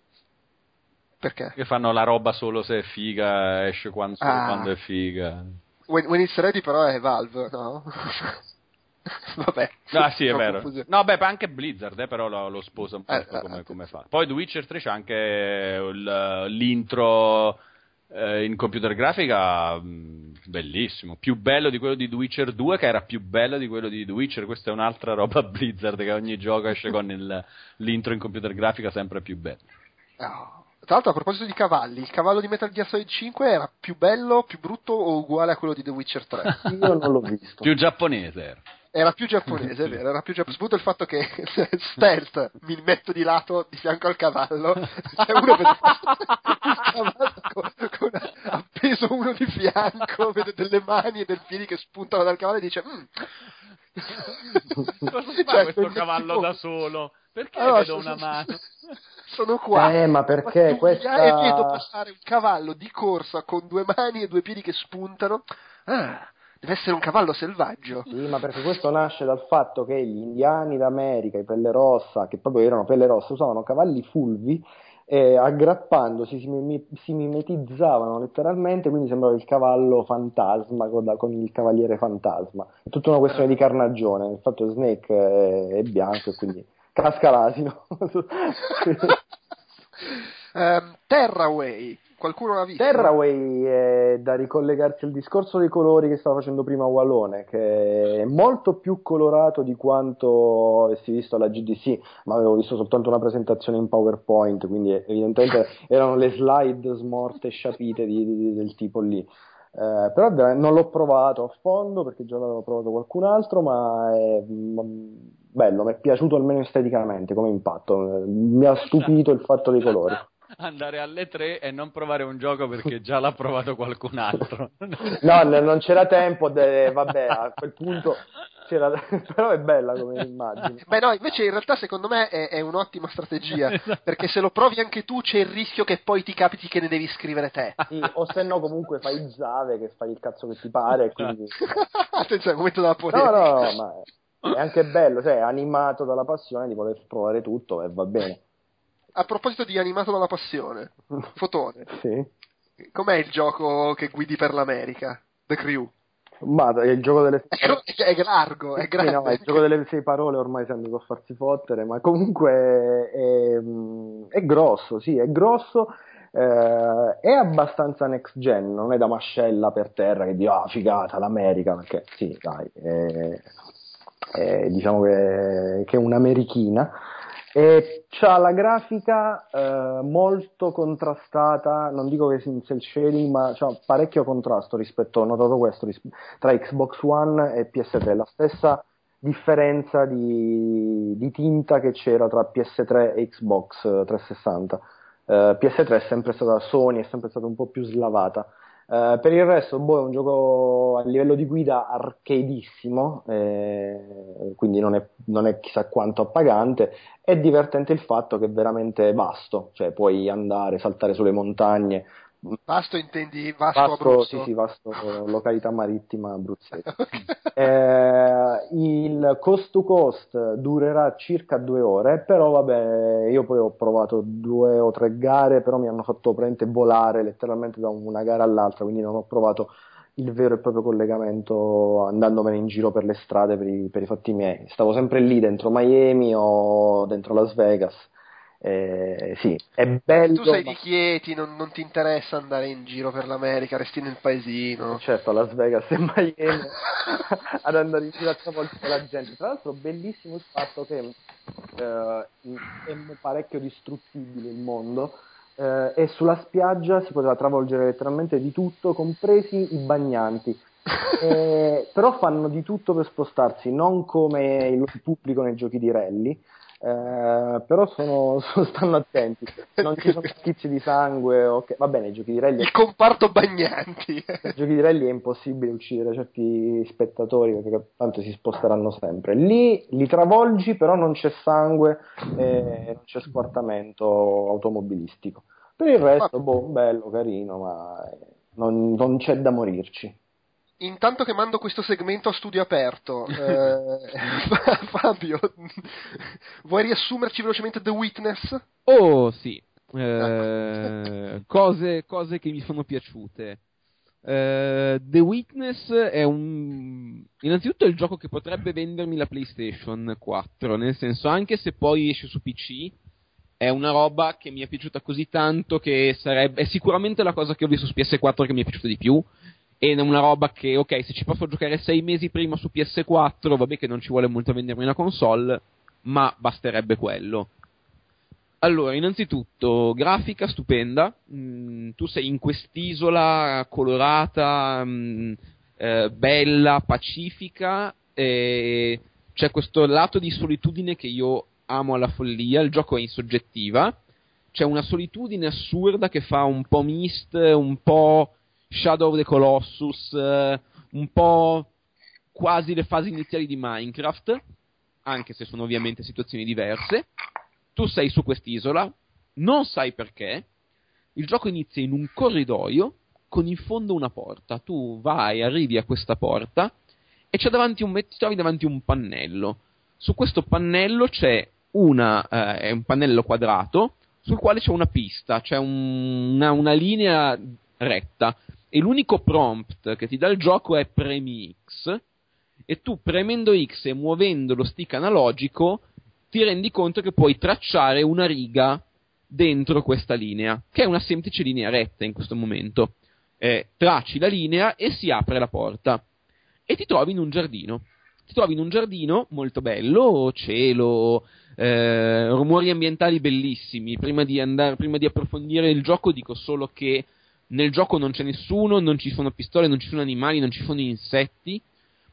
Perché? Che fanno la roba solo se è figa, esce quando, Ah. quando è figa. When, when it's ready però è Valve, no? <laughs> Vabbè. Ah sì, è vero. confusione. No, beh, anche Blizzard, eh, però lo, lo sposa un po' Eh, eh, come, eh, come fa. Poi The Witcher 3 c'è anche il- l'intro eh, in computer grafica mh, bellissimo, più bello di quello di The Witcher 2 che era più bello di quello di The Witcher, questa è un'altra roba <laughs> Blizzard che ogni gioco esce con il- l'intro in computer grafica sempre più bello. No. Tra l'altro, a proposito di cavalli, il cavallo di Metal Gear Solid 5 era più bello, più brutto o uguale a quello di The Witcher 3? <laughs> Io non l'ho visto. Più giapponese era. Era più giapponese, è vero, era più giapponese. Sputo il fatto che <laughs> stealth, mi metto di lato di fianco al cavallo, c'è <laughs> uno vede il cavallo con, con appeso uno di fianco, vede delle mani e dei piedi che spuntano dal cavallo e dice "Mm". Cosa Cioè, fa questo quel- cavallo da solo? Perché Allora, vedo una mano? Sono qua. Eh, ma perché tu questa- E vedo passare un cavallo di corsa con due mani e due piedi che spuntano. Ah, deve essere un cavallo selvaggio. Sì, ma perché questo nasce dal fatto che gli indiani d'America, i pelle rossa, che proprio erano pelle rossa, usavano cavalli fulvi e aggrappandosi si, mimi- si mimetizzavano letteralmente, quindi sembrava il cavallo fantasma con, con il cavaliere fantasma. È tutta una questione di carnagione, il fatto che Snake è, è bianco e quindi casca l'asino. <laughs> Ehm, Terraway, qualcuno l'ha visto? Terraway è da ricollegarsi al discorso dei colori che stava facendo prima Wallone, che è molto più colorato di quanto avessi visto alla GDC, ma avevo visto soltanto una presentazione in PowerPoint, quindi evidentemente <laughs> erano le slide smorte sciapite di- di- del tipo lì. Eh, però non l'ho provato a fondo perché già l'avevo provato qualcun altro, ma è mm, bello, mi è piaciuto almeno esteticamente come impatto, mi ha stupito il fatto dei colori. <laughs> Andare alle tre e non provare un gioco perché già l'ha provato qualcun altro. <laughs> No, non c'era tempo, de- vabbè, a quel punto c'era, <laughs> però è bella come immagine. Beh no, invece in realtà secondo me è, è un'ottima strategia, perché se lo provi anche tu c'è il rischio che poi ti capiti che ne devi scrivere te. Sì, o se no comunque fai Zave che fai il cazzo che ti pare, quindi... Attenzione, momento della No, polemica. no, no, ma è anche bello, cioè è animato dalla passione di voler provare tutto e va bene. A proposito di animato dalla passione, <laughs> Fotone, Sì. com'è il gioco che guidi per l'America? The Crew. Ma è il gioco delle È, è largo, è Sì, grande. no, il gioco delle sei parole ormai si è andato a farsi fottere, ma comunque è, è grosso, sì, è grosso, eh, è abbastanza next gen, non è da mascella per terra che dico, ah, figata, l'America, perché sì, dai, è, è, diciamo che, che è un'americhina. E c'ha la grafica eh, molto contrastata, non dico che sia in cel shading, ma c'ha parecchio contrasto rispetto, ho notato questo, tra Xbox One e PS3, la stessa differenza di, di tinta che c'era tra PS3 e Xbox 360. Uh, PS3 è sempre stata Sony, è sempre stata un po' più slavata. Uh, per il resto, boh, è un gioco a livello di guida arcadeissimo, eh, quindi non è, non è, chissà quanto appagante. È divertente il fatto che è veramente vasto, cioè puoi andare, saltare sulle montagne, Vasto intendi Vasco Vasco, Abruzzo? Sì, sì, Vasto, località marittima abruzzese. <laughs> eh, il cost to cost durerà circa due ore, però vabbè, io poi ho provato due o tre gare, però mi hanno fatto praticamente volare letteralmente da una gara all'altra, quindi non ho provato il vero e proprio collegamento andandomene in giro per le strade per i, per i fatti miei. Stavo sempre lì dentro Miami o dentro Las Vegas eh, sì, è bello. Tu sei ma... di Chieti, non, non, ti interessa andare in giro per l'America, resti nel paesino. Certo, a Las Vegas e Miami <laughs> ad andare in giro a travolgere la gente. Tra l'altro, bellissimo il fatto che eh, è parecchio distruttibile il mondo. Eh, e sulla spiaggia si poteva travolgere letteralmente di tutto, compresi i bagnanti. <laughs> Eh, però fanno di tutto per spostarsi, non come il pubblico nei giochi di rally, eh, però sono, <laughs> sono, stanno attenti, non ci sono <laughs> schizzi di sangue. Okay. Va bene, i giochi di rally. Il comparto bagnanti. I giochi di rally è impossibile uccidere certi spettatori perché tanto si sposteranno sempre. Lì li travolgi, però non c'è sangue e non c'è squartamento automobilistico. Per il resto, boh, bello, carino, ma non, non c'è da morirci. Intanto che mando questo segmento a studio aperto, <laughs> eh, <laughs> Fabio, vuoi riassumerci velocemente The Witness? Oh sì, eh, cose, cose, che mi sono piaciute. Uh, The Witness è un. Innanzitutto è il gioco che potrebbe vendermi la PlayStation 4, nel senso, anche se poi esce su PC, è una roba che mi è piaciuta così tanto che sarebbe. È sicuramente la cosa che ho visto su PS4 che mi è piaciuta di più è una roba che, ok, se ci posso giocare sei mesi prima su PS4, vabbè che non ci vuole molto vendermi una console, ma basterebbe quello. Allora, innanzitutto, grafica stupenda, mm, tu sei in quest'isola colorata, mm, eh, bella, pacifica, e c'è questo lato di solitudine che io amo alla follia, il gioco è in soggettiva, c'è una solitudine assurda che fa un po' mist, un po' Shadow of the Colossus, eh, un po' quasi le fasi iniziali di Minecraft, anche se sono ovviamente situazioni diverse. Tu sei su quest'isola, non sai perché, il gioco inizia in un corridoio con in fondo una porta. Tu vai, arrivi a questa porta e un, ti trovi davanti un pannello. Su questo pannello c'è una, eh, è un pannello quadrato sul quale c'è una pista, c'è un, una, una linea retta e l'unico prompt che ti dà il gioco è premi X e tu premendo X e muovendo lo stick analogico ti rendi conto che puoi tracciare una riga dentro questa linea, che è una semplice linea retta in questo momento. Eh, tracci la linea e si apre la porta e ti trovi in un giardino. Ti trovi in un giardino molto bello, cielo, eh, rumori ambientali bellissimi. Prima di, andare, prima di approfondire il gioco dico solo che nel gioco non c'è nessuno, non ci sono pistole, non ci sono animali, non ci sono insetti,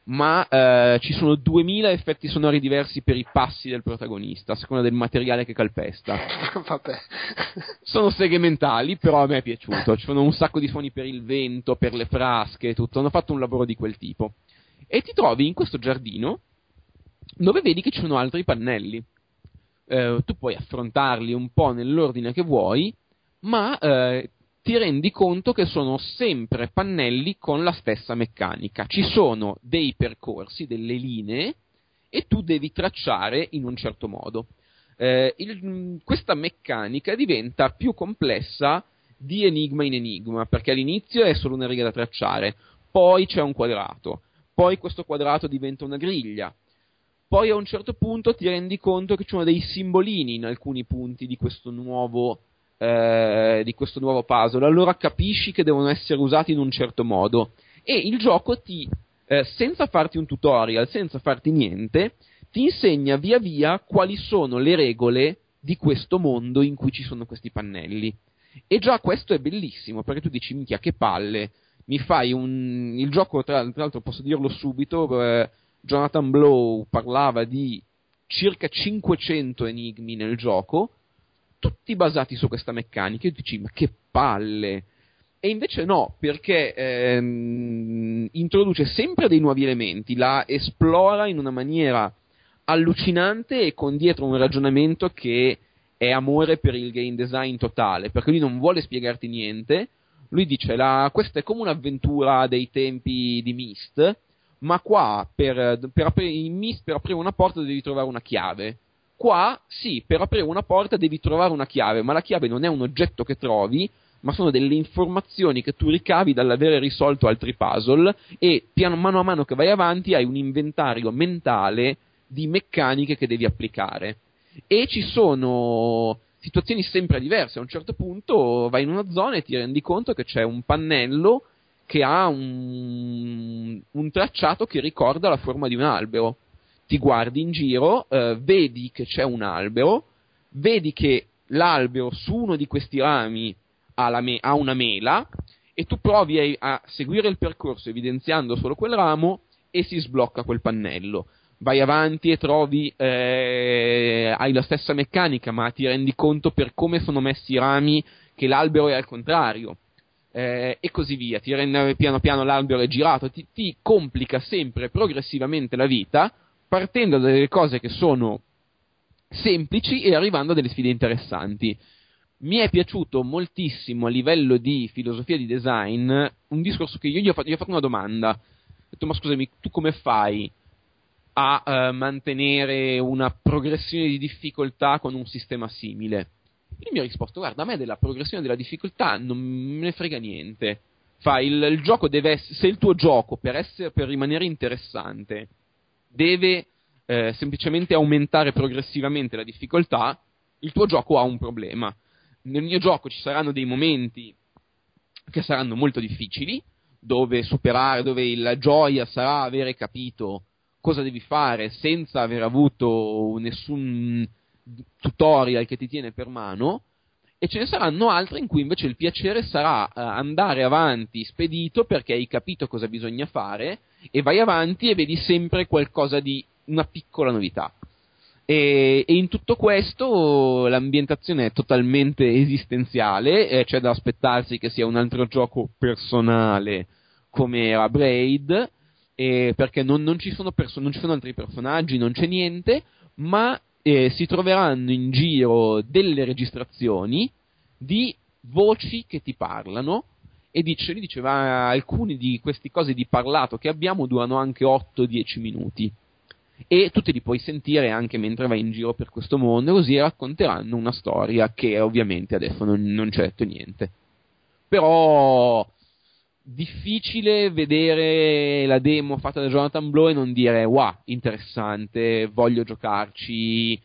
ma eh, ci sono 2000 effetti sonori diversi per i passi del protagonista, a seconda del materiale che calpesta. <laughs> Vabbè. Sono seghe mentali, però a me è piaciuto. Ci sono un sacco di suoni per il vento, per le frasche, tutto. Hanno fatto un lavoro di quel tipo. E ti trovi in questo giardino dove vedi che ci sono altri pannelli. Eh, tu puoi affrontarli un po' nell'ordine che vuoi, ma eh, ti rendi conto che sono sempre pannelli con la stessa meccanica. Ci sono dei percorsi, delle linee, e tu devi tracciare in un certo modo. Eh, il, questa meccanica diventa più complessa di enigma in enigma, perché all'inizio è solo una riga da tracciare, poi c'è un quadrato, poi questo quadrato diventa una griglia, poi a un certo punto ti rendi conto che ci sono dei simbolini in alcuni punti di questo nuovo eh, di questo nuovo puzzle, allora capisci che devono essere usati in un certo modo. E il gioco ti, eh, senza farti un tutorial, senza farti niente, ti insegna via via quali sono le regole di questo mondo in cui ci sono questi pannelli. E già questo è bellissimo, perché tu dici, minchia, che palle, mi fai un... il gioco, tra, tra l'altro posso dirlo subito, eh, Jonathan Blow parlava di circa 500 enigmi nel gioco, tutti basati su questa meccanica. E dici, ma che palle! E invece no, perché ehm, introduce sempre dei nuovi elementi, la esplora in una maniera allucinante e con dietro un ragionamento che è amore per il game design totale, perché lui non vuole spiegarti niente, lui dice la, questa è come un'avventura dei tempi di Myst, ma qua per, per, aprire, in Myst per aprire una porta devi trovare una chiave. Qua sì, per aprire una porta devi trovare una chiave, ma la chiave non è un oggetto che trovi, ma sono delle informazioni che tu ricavi dall'avere risolto altri puzzle e piano mano a mano che vai avanti hai un inventario mentale di meccaniche che devi applicare. E ci sono situazioni sempre diverse. A un certo punto vai in una zona e ti rendi conto che c'è un pannello che ha un, un tracciato che ricorda la forma di un albero. Ti guardi in giro, eh, vedi che c'è un albero, vedi che l'albero su uno di questi rami ha, me- ha una mela e tu provi a, a seguire il percorso evidenziando solo quel ramo e si sblocca quel pannello vai avanti e trovi, eh, hai la stessa meccanica, ma ti rendi conto per come sono messi i rami che l'albero è al contrario. Eh, e così via, ti rende piano piano l'albero è girato, ti, ti complica sempre progressivamente la vita, partendo da delle cose che sono semplici e arrivando a delle sfide interessanti. Mi è piaciuto moltissimo a livello di filosofia di design un discorso che io gli ho fatto, gli ho fatto una domanda. Ho detto, ma scusami, tu come fai a eh, mantenere una progressione di difficoltà con un sistema simile? E mi ha risposto: Guarda, a me della progressione della difficoltà non me ne frega niente. Il, il essere, se il tuo gioco per, essere, per rimanere interessante deve eh, semplicemente aumentare progressivamente la difficoltà, il tuo gioco ha un problema. Nel mio gioco ci saranno dei momenti che saranno molto difficili, dove superare, dove la gioia sarà avere capito cosa devi fare senza aver avuto nessun tutorial che ti tiene per mano e ce ne saranno altre in cui invece il piacere sarà uh, andare avanti spedito perché hai capito cosa bisogna fare e vai avanti e vedi sempre qualcosa di una piccola novità. E, e in tutto questo l'ambientazione è totalmente esistenziale, eh, c'è da aspettarsi che sia un altro gioco personale come era Braid, eh, perché non, non, ci perso- non, ci sono altri personaggi, non c'è niente, ma eh, si troveranno in giro delle registrazioni di voci che ti parlano e dice, diceva alcuni di queste cose di parlato che abbiamo durano anche 8-10 minuti e tu te li puoi sentire anche mentre vai in giro per questo mondo così racconteranno una storia che ovviamente adesso non, non c'è detto niente però difficile vedere la demo fatta da Jonathan Blow e non dire wow, interessante, voglio giocarci.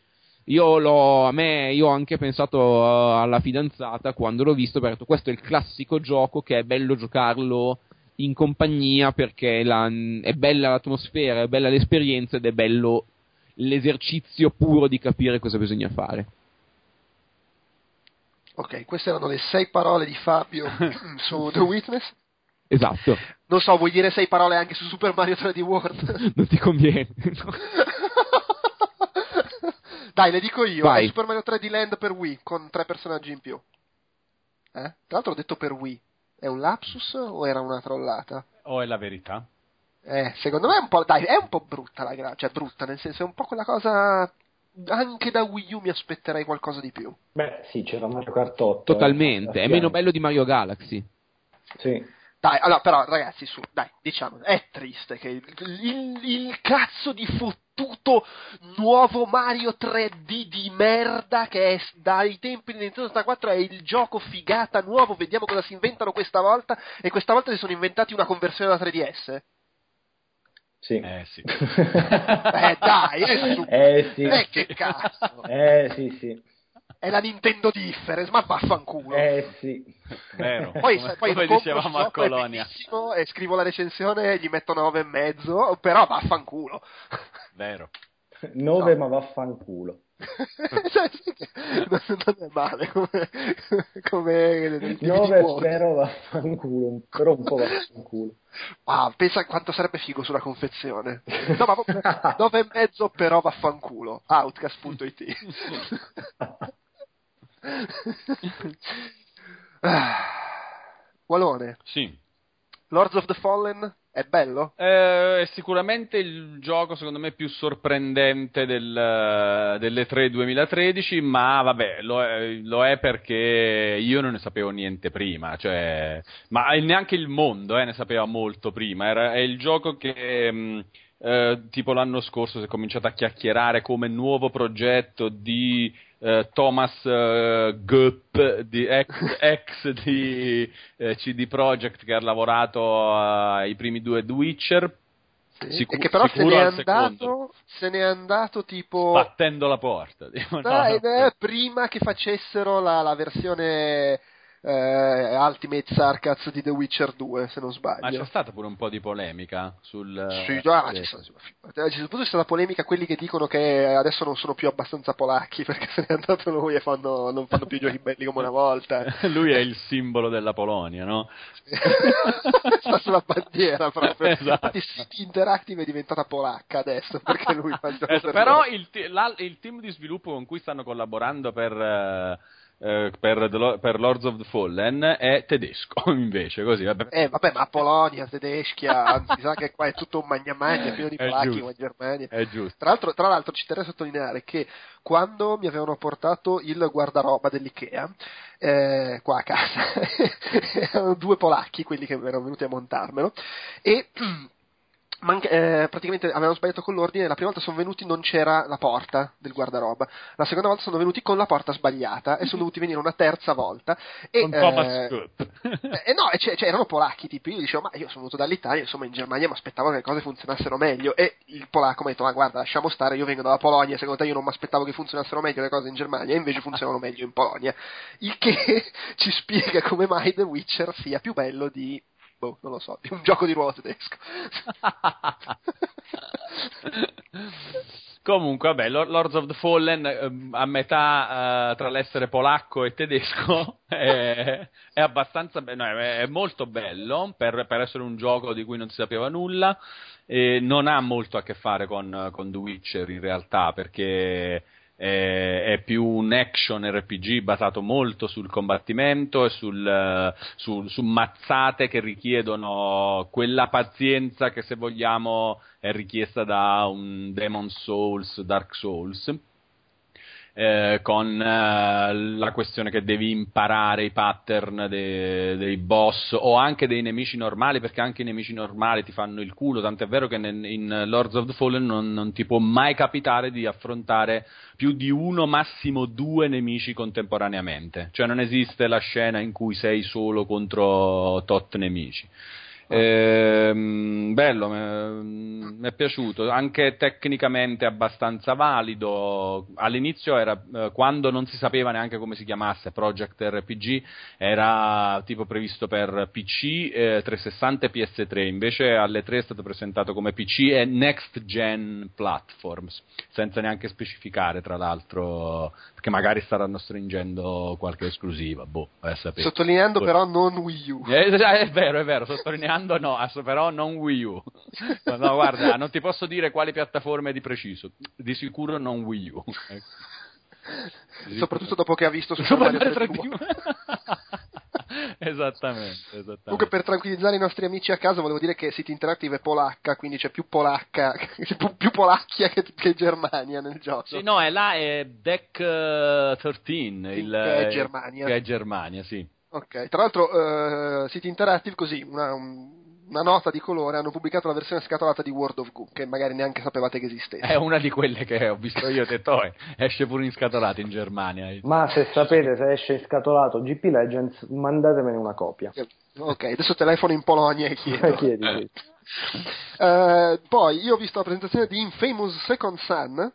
Io l'ho, a me, io ho anche pensato uh, alla fidanzata quando l'ho visto, perché questo è il classico gioco che è bello giocarlo in compagnia perché la, è bella l'atmosfera, è bella l'esperienza ed è bello l'esercizio puro di capire cosa bisogna fare. Ok, queste erano le sei parole di Fabio <laughs> su The Witness. Esatto. Non so, vuoi dire sei parole anche su Super Mario 3D World? <laughs> non ti conviene. <laughs> Dai, le dico io. Vai. Super Mario 3D Land per Wii, con tre personaggi in più. Eh? Tra l'altro ho detto per Wii. È un lapsus o era una trollata? O è la verità? Eh, secondo me è un po', dai, è un po' brutta la gra- cioè brutta, nel senso è un po' quella cosa anche da Wii U mi aspetterei qualcosa di più. Beh, sì, c'era Mario Kart 8. Totalmente, eh, è meno bello di Mario Galaxy. Sì. Dai, allora, però, ragazzi, su, dai, diciamo, è triste che il, il, il, cazzo di fottuto nuovo Mario 3D di merda che è dai tempi di Nintendo 64 è il gioco figata nuovo, vediamo cosa si inventano questa volta, e questa volta si sono inventati una conversione da 3DS. Sì. Eh sì. eh dai, è su. <laughs> Eh sì. Eh che cazzo. Eh sì, sì. È la Nintendo Difference, ma vaffanculo. Eh sì. Vero. <laughs> Poi, come, poi come dicevamo a Colonia. E scrivo la recensione e gli metto 9 e mezzo, però vaffanculo. Vero. 9 No. ma vaffanculo. <laughs> Non è male come, come dei tipi di 9 quote. però vaffanculo, però un po' vaffanculo. Ah, pensa quanto sarebbe figo sulla confezione. No, ma <laughs> 9 e mezzo però vaffanculo. Outcast.it <laughs> Ah. Walone, Sì. Lords of the Fallen è bello? Eh, è sicuramente il gioco secondo me più sorprendente del, delle 3 2013, ma vabbè, lo è, lo è perché io non ne sapevo niente prima, cioè, ma neanche il mondo eh, ne sapeva molto prima. Era, è il gioco che mh, eh, tipo l'anno scorso si è cominciato a chiacchierare come nuovo progetto di eh, Thomas eh, Gupp, di, ex, <laughs> ex di eh, CD Projekt che ha lavorato ai primi due The Witcher. Sicu- e che però se n'è andato, se n'è andato tipo Battendo la porta. <laughs> No, no. eh, prima che facessero la, la versione eh, Ultimate Sarkaz di The Witcher 2, se non Ma sbaglio. c'è stata pure un po' di polemica sul... Sì, ah, sì. ci sono- ci sono- c'è stata polemica quelli che dicono che adesso non sono più abbastanza polacchi <laughs> perché se n'è andato lui e fanno- non fanno più giochi belli come una volta. <laughs> Lui è il simbolo della Polonia, no? Sta sulla bandiera proprio. <laughs> Esatto. Infatti City Interactive è diventata polacca adesso perché lui fa il gioco Eh, per però il, la- il team di sviluppo con cui stanno collaborando per, eh, eh, per, The per Lords of the Fallen è tedesco, <laughs> invece, così, vabbè. Eh, vabbè, ma Polonia, Tedeschia, anzi, sa che qua è tutto un magna magna, pieno di giusto. come Germania. È giusto. Tra l'altro, tra l'altro ci terrei a sottolineare che quando mi avevano portato il guardaroba dell'Ikea, eh, qua a casa, <laughs> erano due polacchi quelli che erano venuti a montarmelo, e <clears throat> manca- eh, praticamente avevano sbagliato con l'ordine, la prima volta sono venuti non c'era la porta del guardaroba, la seconda volta sono venuti con la porta sbagliata e sono <laughs> dovuti venire una terza volta. E, Con Thomas eh, eh, eh, no, cioè, cioè, erano polacchi, tipo, io dicevo, ma io sono venuto dall'Italia, insomma, in Germania mi aspettavo che le cose funzionassero meglio, e il polacco mi ha detto, ma guarda, lasciamo stare, io vengo dalla Polonia, secondo te io non mi aspettavo che funzionassero meglio le cose in Germania, e invece funzionano <laughs> meglio in Polonia, il che <laughs> ci spiega come mai The Witcher sia più bello di, boh, non lo so, di un gioco di ruolo tedesco. <laughs> Comunque, vabbè, Lor- Lords of the Fallen ehm, a metà eh, tra l'essere polacco e tedesco <laughs> è, è abbastanza be- no, è, molto bello per, per essere un gioco di cui non si sapeva nulla non ha molto a che fare con, con The Witcher in realtà perché è, è più un action RPG basato molto sul combattimento e sul, eh, sul- su mazzate che richiedono quella pazienza che se vogliamo è richiesta da un Demon Souls, Dark Souls. Eh, con eh, la questione che devi imparare i pattern de- dei boss o anche dei nemici normali, perché anche i nemici normali ti fanno il culo. Tant'è vero che ne- in Lords of the Fallen non, non ti può mai capitare di affrontare più di uno, massimo due nemici contemporaneamente. Cioè non esiste la scena in cui sei solo contro tot nemici. Ehm, bello, mi è piaciuto, anche tecnicamente abbastanza valido. All'inizio era eh, quando non si sapeva neanche come si chiamasse Project RPG, era tipo previsto per PC, eh, 360 e PS3, invece alle 3 è stato presentato come PC e Next Gen Platforms, senza neanche specificare tra l'altro, perché magari staranno stringendo qualche esclusiva, boh. Sottolineando Boh. però non Wii U. Eh, è vero, è vero, sottolineando no, ass- però non Wii U. No, guarda, non ti posso dire quali piattaforme di preciso, di sicuro non Wii U. Ecco. Soprattutto dopo che ha visto Super Super Mario Mario 3D. 3D. esattamente, esattamente. Comunque per tranquillizzare i nostri amici a casa volevo dire che City Interactive è polacca, quindi c'è più polacca, <laughs> più, polacchia che, che Germania nel gioco. Sì, no, è là è Deck eh, 13, il, Che è eh, Germania. Che è Germania, sì. Ok, tra l'altro eh, City Interactive così, una, un- una nota di colore, hanno pubblicato la versione scatolata di World of Goo, che magari neanche sapevate che esistesse. È una di quelle che ho visto io, ho detto, "Oh, esce pure in scatolata in Germania. Ma se sapete se esce scatolato GP Legends, mandatemene una copia. Ok, adesso telefono in Polonia e chiedo. <laughs> Chiedi. Eh, poi io ho visto la presentazione di Infamous Second Son,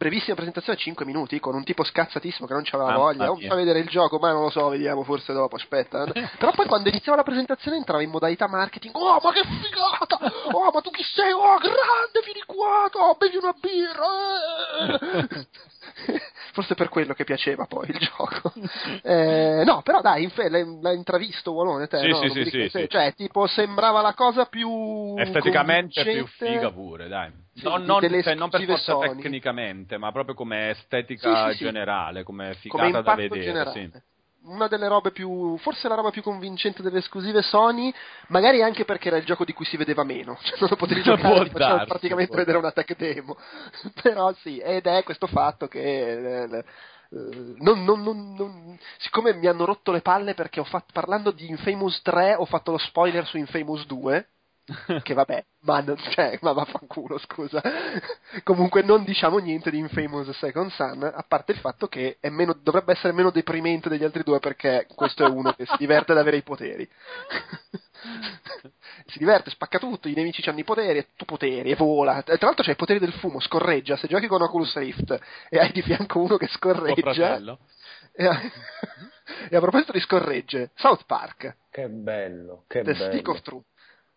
brevissima presentazione, 5 minuti, con un tipo scazzatissimo che non c'aveva Mamma voglia. Oh, mi mia. fa vedere il gioco, ma non lo so, vediamo forse dopo, aspetta. <laughs> Però poi quando iniziava la presentazione entrava in modalità marketing. Oh, ma che figata! Oh, ma tu chi sei? Oh, grande, vieni qua, oh, bevi una birra. eh." <laughs> Forse per quello che piaceva poi il gioco. <laughs> Eh, no, però dai, in fe- l'hai, l'hai intravisto Walone te? Sì, no? sì, Non sì, dico- sì, sì. Cioè, tipo, sembrava la cosa più Esteticamente più figa pure, dai. Sì, non, non- cioè, non per forza Sony. tecnicamente, ma proprio come estetica Sì, sì, generale, come come figata da impatto vedere. Una delle robe più, forse la roba più convincente delle esclusive Sony, magari anche perché era il gioco di cui si vedeva meno, <laughs> cioè non lo potevi <laughs> giocare, ti facevano praticamente vedere una tech demo. <laughs> Però sì, ed è questo fatto che eh, eh, non, non- non- non- siccome mi hanno rotto le palle perché ho fatto, parlando di Infamous 3 ho fatto lo spoiler su Infamous 2 <laughs> che vabbè, ma, non, cioè, ma vaffanculo, scusa. Comunque non diciamo niente di Infamous Second Son, a parte il fatto che è meno, dovrebbe essere meno deprimente degli altri due perché questo è uno che si diverte ad avere i poteri. <laughs> si diverte, spacca tutto, i nemici hanno i poteri, e tu poteri, e vola. Tra l'altro c'è i poteri del fumo, scorreggia. Se giochi con Oculus Rift e hai di fianco uno che scorreggia... E a, <laughs> e a proposito di scorregge, South Park, Che bello, che The bello. Stick of Truth.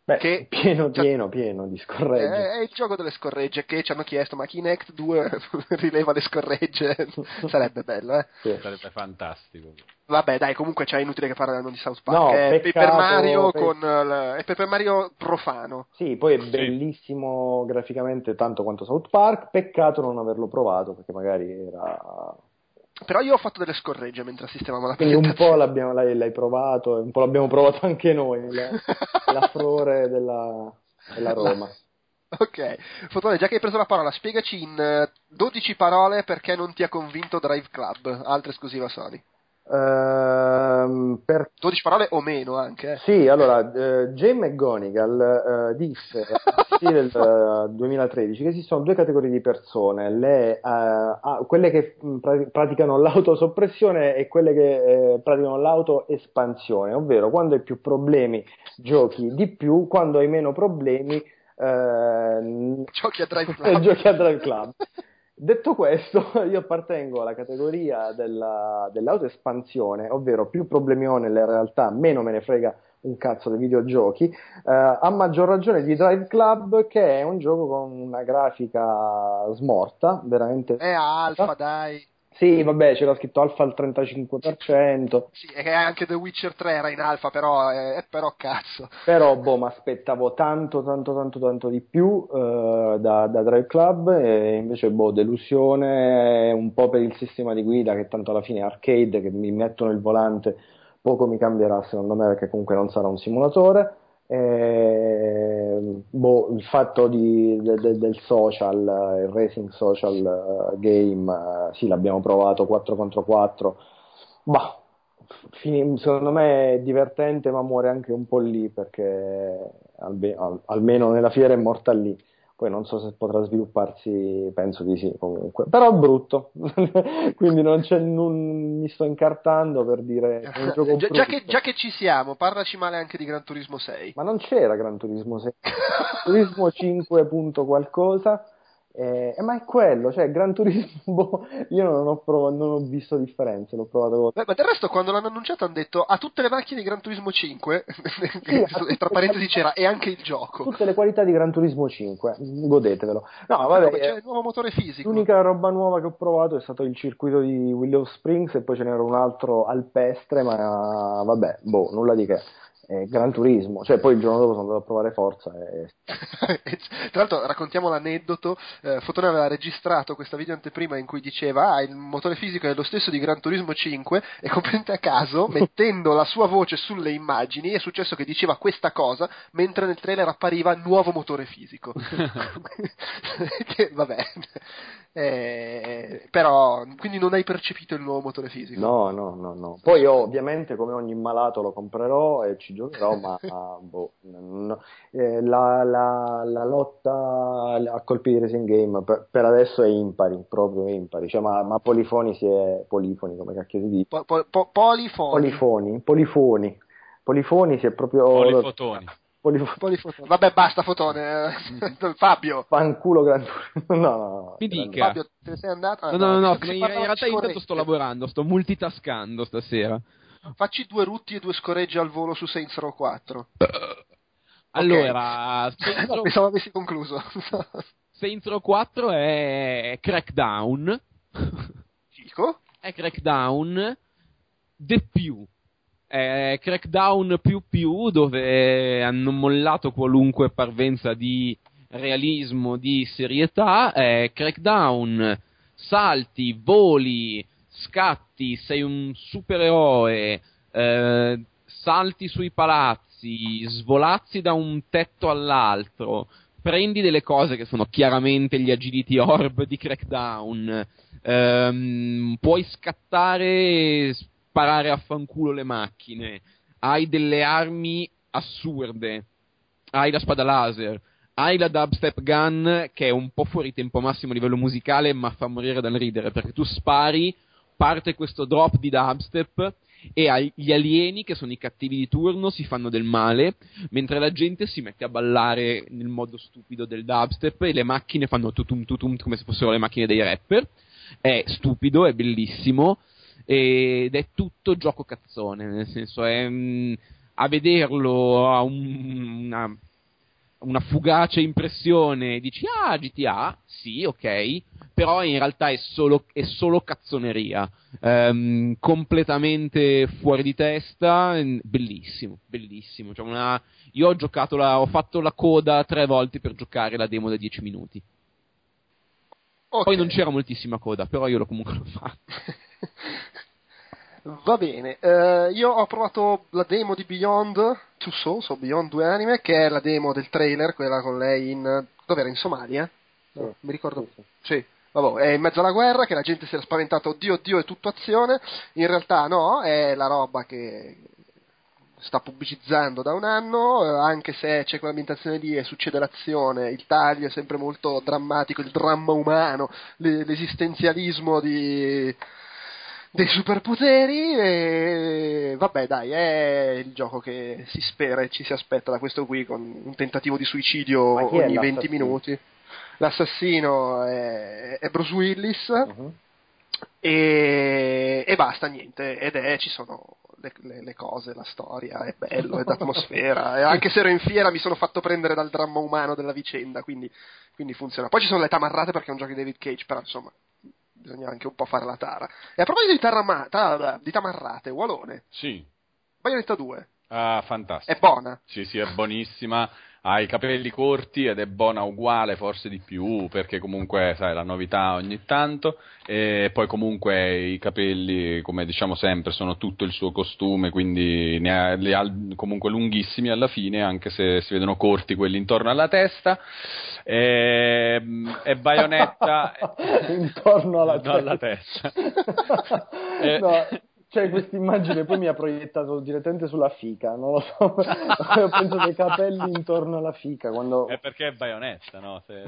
Beh, che- <laughs> pieno, cioè- pieno, pieno di scorregge. È, è il gioco delle scorregge che ci hanno chiesto, ma Kinect 2 <laughs> rileva le scorregge? <laughs> Sarebbe bello, eh? Sì. Sarebbe fantastico. Vabbè, dai, comunque c'è inutile che parlano di South Park. No, è peccato, Paper Mario pe- con l- è Paper Mario profano. Sì, poi è Sì. bellissimo graficamente tanto quanto South Park, peccato non averlo provato perché magari era... Però io ho fatto delle scorregge mentre assistemamo alla Quindi un po' l'hai, l'hai provato, e un po' l'abbiamo provato anche noi, la, <laughs> la furore della, della Roma. Ok, Fotone, già che hai preso la parola, spiegaci in eh, 12 parole perché non ti ha convinto Drive Club, altra esclusiva Sony. Ehm, per 12 parole o meno anche, eh. Sì, allora, eh, Jay McGonigal eh, disse del eh, 2013 che esistono due categorie di persone, le, eh, quelle che pra- praticano l'autosoppressione e quelle che praticano l'autoespansione, ovvero quando hai più problemi giochi di più, quando hai meno problemi Giochi a Drive Club. <laughs> giochi a Drive Club. Detto questo, <laughs> io appartengo alla categoria della, dell'autoespansione, ovvero più problemi ho nelle realtà, meno me ne frega un cazzo dei videogiochi, eh, a maggior ragione di Drive Club, che è un gioco con una grafica smorta, veramente. È alfa, dai. Sì, vabbè, c'era scritto alfa al 35%, Sì, e anche The Witcher 3 era in alfa, però, eh, però cazzo. però boh, mi aspettavo tanto, tanto, tanto, tanto di più eh, da, da Drive Club e invece boh, delusione un po' per il sistema di guida che tanto alla fine è arcade, che mi mettono il volante, poco mi cambierà secondo me perché comunque non sarà un simulatore. E, boh, il fatto di- de- de- del social, il racing social eh, game, eh, sì, l'abbiamo provato 4 contro 4, ma secondo me è divertente, ma muore anche un po' lì perché al- almeno nella fiera è morta lì. Poi non so se potrà svilupparsi, penso di sì comunque, però è brutto, <laughs> quindi non c'è, non mi sto incartando per dire <laughs> gioco Già, che, già che ci siamo, parlaci male anche di Gran Turismo 6. Ma non c'era Gran Turismo 6, <laughs> Turismo 5 punto qualcosa, eh, ma è quello, cioè Gran Turismo, <laughs> boh, io non ho, prov- non ho visto differenze, l'ho provato con... Beh, ma del resto quando l'hanno annunciato hanno detto a tutte le macchine di Gran Turismo 5 <laughs> Sì, e tra parentesi c'era e anche il gioco. tutte le qualità di Gran Turismo 5, godetevelo. No, vabbè, come, c'è eh, il nuovo motore fisico. l'unica roba nuova che ho provato è stato il circuito di Willow Springs e poi ce n'era un altro alpestre, ma vabbè, boh, nulla di che. Eh, Gran Turismo, cioè poi il giorno dopo sono andato a provare Forza e <laughs> Tra l'altro raccontiamo l'aneddoto, eh, Fotone aveva registrato questa video anteprima in cui diceva ah il motore fisico è lo stesso di Gran Turismo 5 e comprende a caso <laughs> mettendo la sua voce sulle immagini è successo che diceva questa cosa mentre nel trailer appariva nuovo motore fisico. <laughs> che vabbè. Eh, però quindi non hai percepito il nuovo motore fisico. No, no, no, no. Poi io ovviamente come ogni malato lo comprerò e ci giocherò, ma boh, no. Eh, la, la- la lotta a colpi di racing game per, per adesso è impari, proprio impari. Cioè, ma, ma Polifoni si è Polifoni, come cacchio si dice? Po- po- po- polifoni. Polifoni, Polifoni. Polifoni si è proprio Polifotoni. Polifo- Polifotone. Vabbè, basta, Fotone. eh. <laughs> Fabio. Fanculo Gran Turismo. <laughs> No, no, no. Mi dica. Fabio, te ne sei andato? Ah, No, no, no, no, si in, realtà di intanto sto lavorando, sto multitascando stasera. Facci due rutti e due scorregge al volo su Saints Row 4. Allora, <laughs> Saints No, Row- pensavo avessi concluso. <laughs> Saints Row 4 è Crackdown. Fico? è Crackdown de più. È Crackdown più più dove hanno mollato qualunque parvenza di realismo, di serietà. È Crackdown, salti, voli, scatti, sei un supereroe, eh, salti sui palazzi, svolazzi da un tetto all'altro, prendi delle cose che sono chiaramente gli agility orb di Crackdown, ehm, puoi scattare e sparare a fanculo le macchine, hai delle armi assurde, hai la spada laser, hai la dubstep gun che è un po' fuori tempo massimo a livello musicale ma fa morire dal ridere perché tu spari, parte questo drop di dubstep e gli alieni che sono i cattivi di turno si fanno del male mentre la gente si mette a ballare nel modo stupido del dubstep e le macchine fanno tutum tutum come se fossero le macchine dei rapper. È stupido, è bellissimo ed è tutto gioco cazzone, nel senso è mm, a vederlo a un- una, una fugace impressione dici ah GTA, sì ok, però in realtà è solo, è solo cazzoneria, Ehm, completamente fuori di testa, bellissimo, bellissimo. Cioè una- io ho giocato la, ho fatto la coda tre volte per giocare la demo da 10 minuti. Ok. Poi non c'era moltissima coda, però io l'ho comunque <laughs> fatto. Va bene, eh, io ho provato la demo di Beyond Two Souls o Beyond Due Anime, che è la demo del trailer, quella con lei in... dov'era? In Somalia? No, Sì. mi ricordo. Sì, vabbè, è in mezzo alla guerra, che la gente si era spaventata, oddio, oddio, è tutto azione. In realtà no, è la roba che sta pubblicizzando da un anno, eh, anche se c'è quell'ambientazione lì e succede l'azione, il taglio è sempre molto drammatico, il dramma umano, le- l'esistenzialismo di dei superpoteri e vabbè dai è il gioco che si spera e ci si aspetta da questo qui con un tentativo di suicidio ogni 20 l'assassino? minuti l'assassino è, è Bruce Willis Mhm. e, e basta niente ed è ci sono le, le- le cose la storia è bello è d'atmosfera <laughs> e anche se ero in fiera mi sono fatto prendere dal dramma umano della vicenda quindi, quindi funziona poi ci sono le tamarrate perché è un gioco di David Cage però insomma bisogna anche un po' fare la tara e a proposito di, tarama- ta- di tamarrate Walone Sì. Bayonetta 2 Ah, fantastico. è buona Sì, sì, è buonissima. Ha i capelli corti ed è buona uguale, forse di più, perché comunque, sai, la novità ogni tanto. E poi comunque i capelli, come diciamo sempre, sono tutto il suo costume, quindi ne ha, li ha comunque lunghissimi alla fine, anche se si vedono corti quelli intorno alla testa. E, e Bayonetta... <laughs> intorno alla No, alla testa. <laughs> No, cioè questa immagine poi mi ha proiettato direttamente sulla fica non lo so <laughs> ho pensato ai capelli intorno alla fica quando È perché è Bayonetta, no? Se...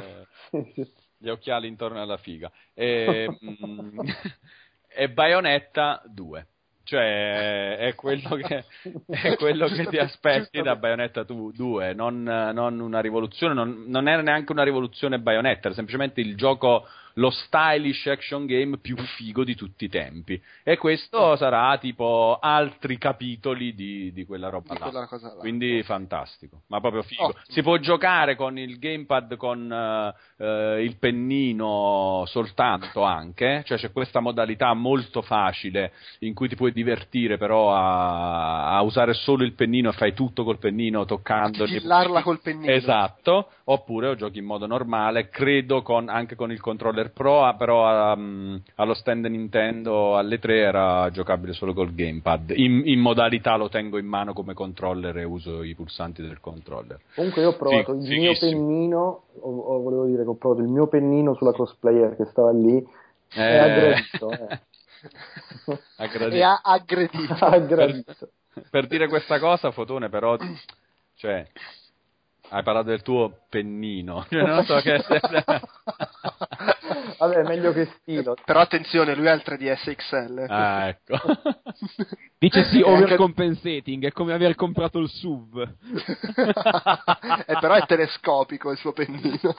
Gli occhiali intorno alla figa. <laughs> E, mm, e Bayonetta 2. Cioè, è quello che, è quello che ti aspetti da Bayonetta 2, non, non una rivoluzione, non, non era neanche una rivoluzione Bayonetta, era semplicemente il gioco, lo stylish action game più figo di tutti i tempi. E questo sarà tipo altri capitoli di, di quella roba di là. quella là. Quindi fantastico, ma proprio figo. Ottimo. Si può giocare con il gamepad con eh, eh, il pennino soltanto anche, cioè c'è questa modalità molto facile in cui ti puoi divertire però a, a usare solo il pennino e fai tutto col pennino toccando Stillarla col pennino. Esatto, oppure giochi in modo normale, credo con- anche con il controller Pro, ah, però um, allo stand Nintendo alle 3 era giocabile solo col gamepad. In, in modalità lo tengo in mano come controller e uso i pulsanti del controller. comunque io ho provato Fig- il mio fighissimo. pennino o, o volevo dire che ho provato il mio pennino sulla cosplayer che stava lì Eh, è aggredito eh. <laughs> aggradito. e ha aggredito <laughs> aggredito per dire questa cosa, Fotone, però, cioè, hai parlato del tuo pennino. <laughs> Cioè, non so che... <laughs> Vabbè, meglio che stilo. Però attenzione, lui ha il 3DS XL. Ah, ecco. <laughs> Dice sì, overcompensating, è come aver comprato il SUV. Eh, però è telescopico il suo pennino.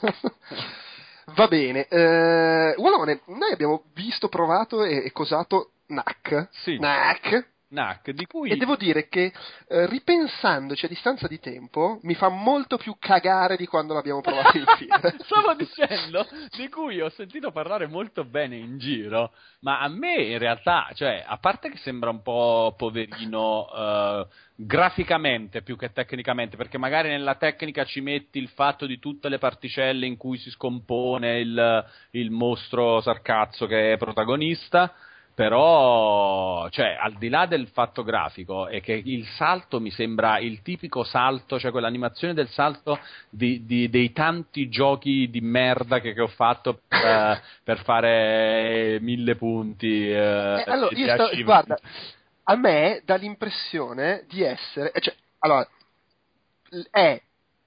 Va bene, eh, Wallone, noi abbiamo visto, provato e, e cosato NAC. Sì. NAC. Knack, di cui... E devo dire che eh, ripensandoci a distanza di tempo mi fa molto più cagare di quando l'abbiamo provato in fila. <laughs> Stavo dicendo, di cui ho sentito parlare molto bene in giro, ma a me in realtà, cioè, a parte che sembra un po' poverino eh, graficamente più che tecnicamente, perché magari nella tecnica ci metti il fatto di tutte le particelle in cui si scompone il, il mostro sarcazzo che è protagonista, però, cioè, al di là del fatto grafico, è che il salto mi sembra il tipico salto, cioè quell'animazione del salto di, di- dei tanti giochi di merda che, che ho fatto per, per fare mille punti. eh, Eh, allora, io sto, guarda, a me dà l'impressione di essere, eh, cioè, allora, è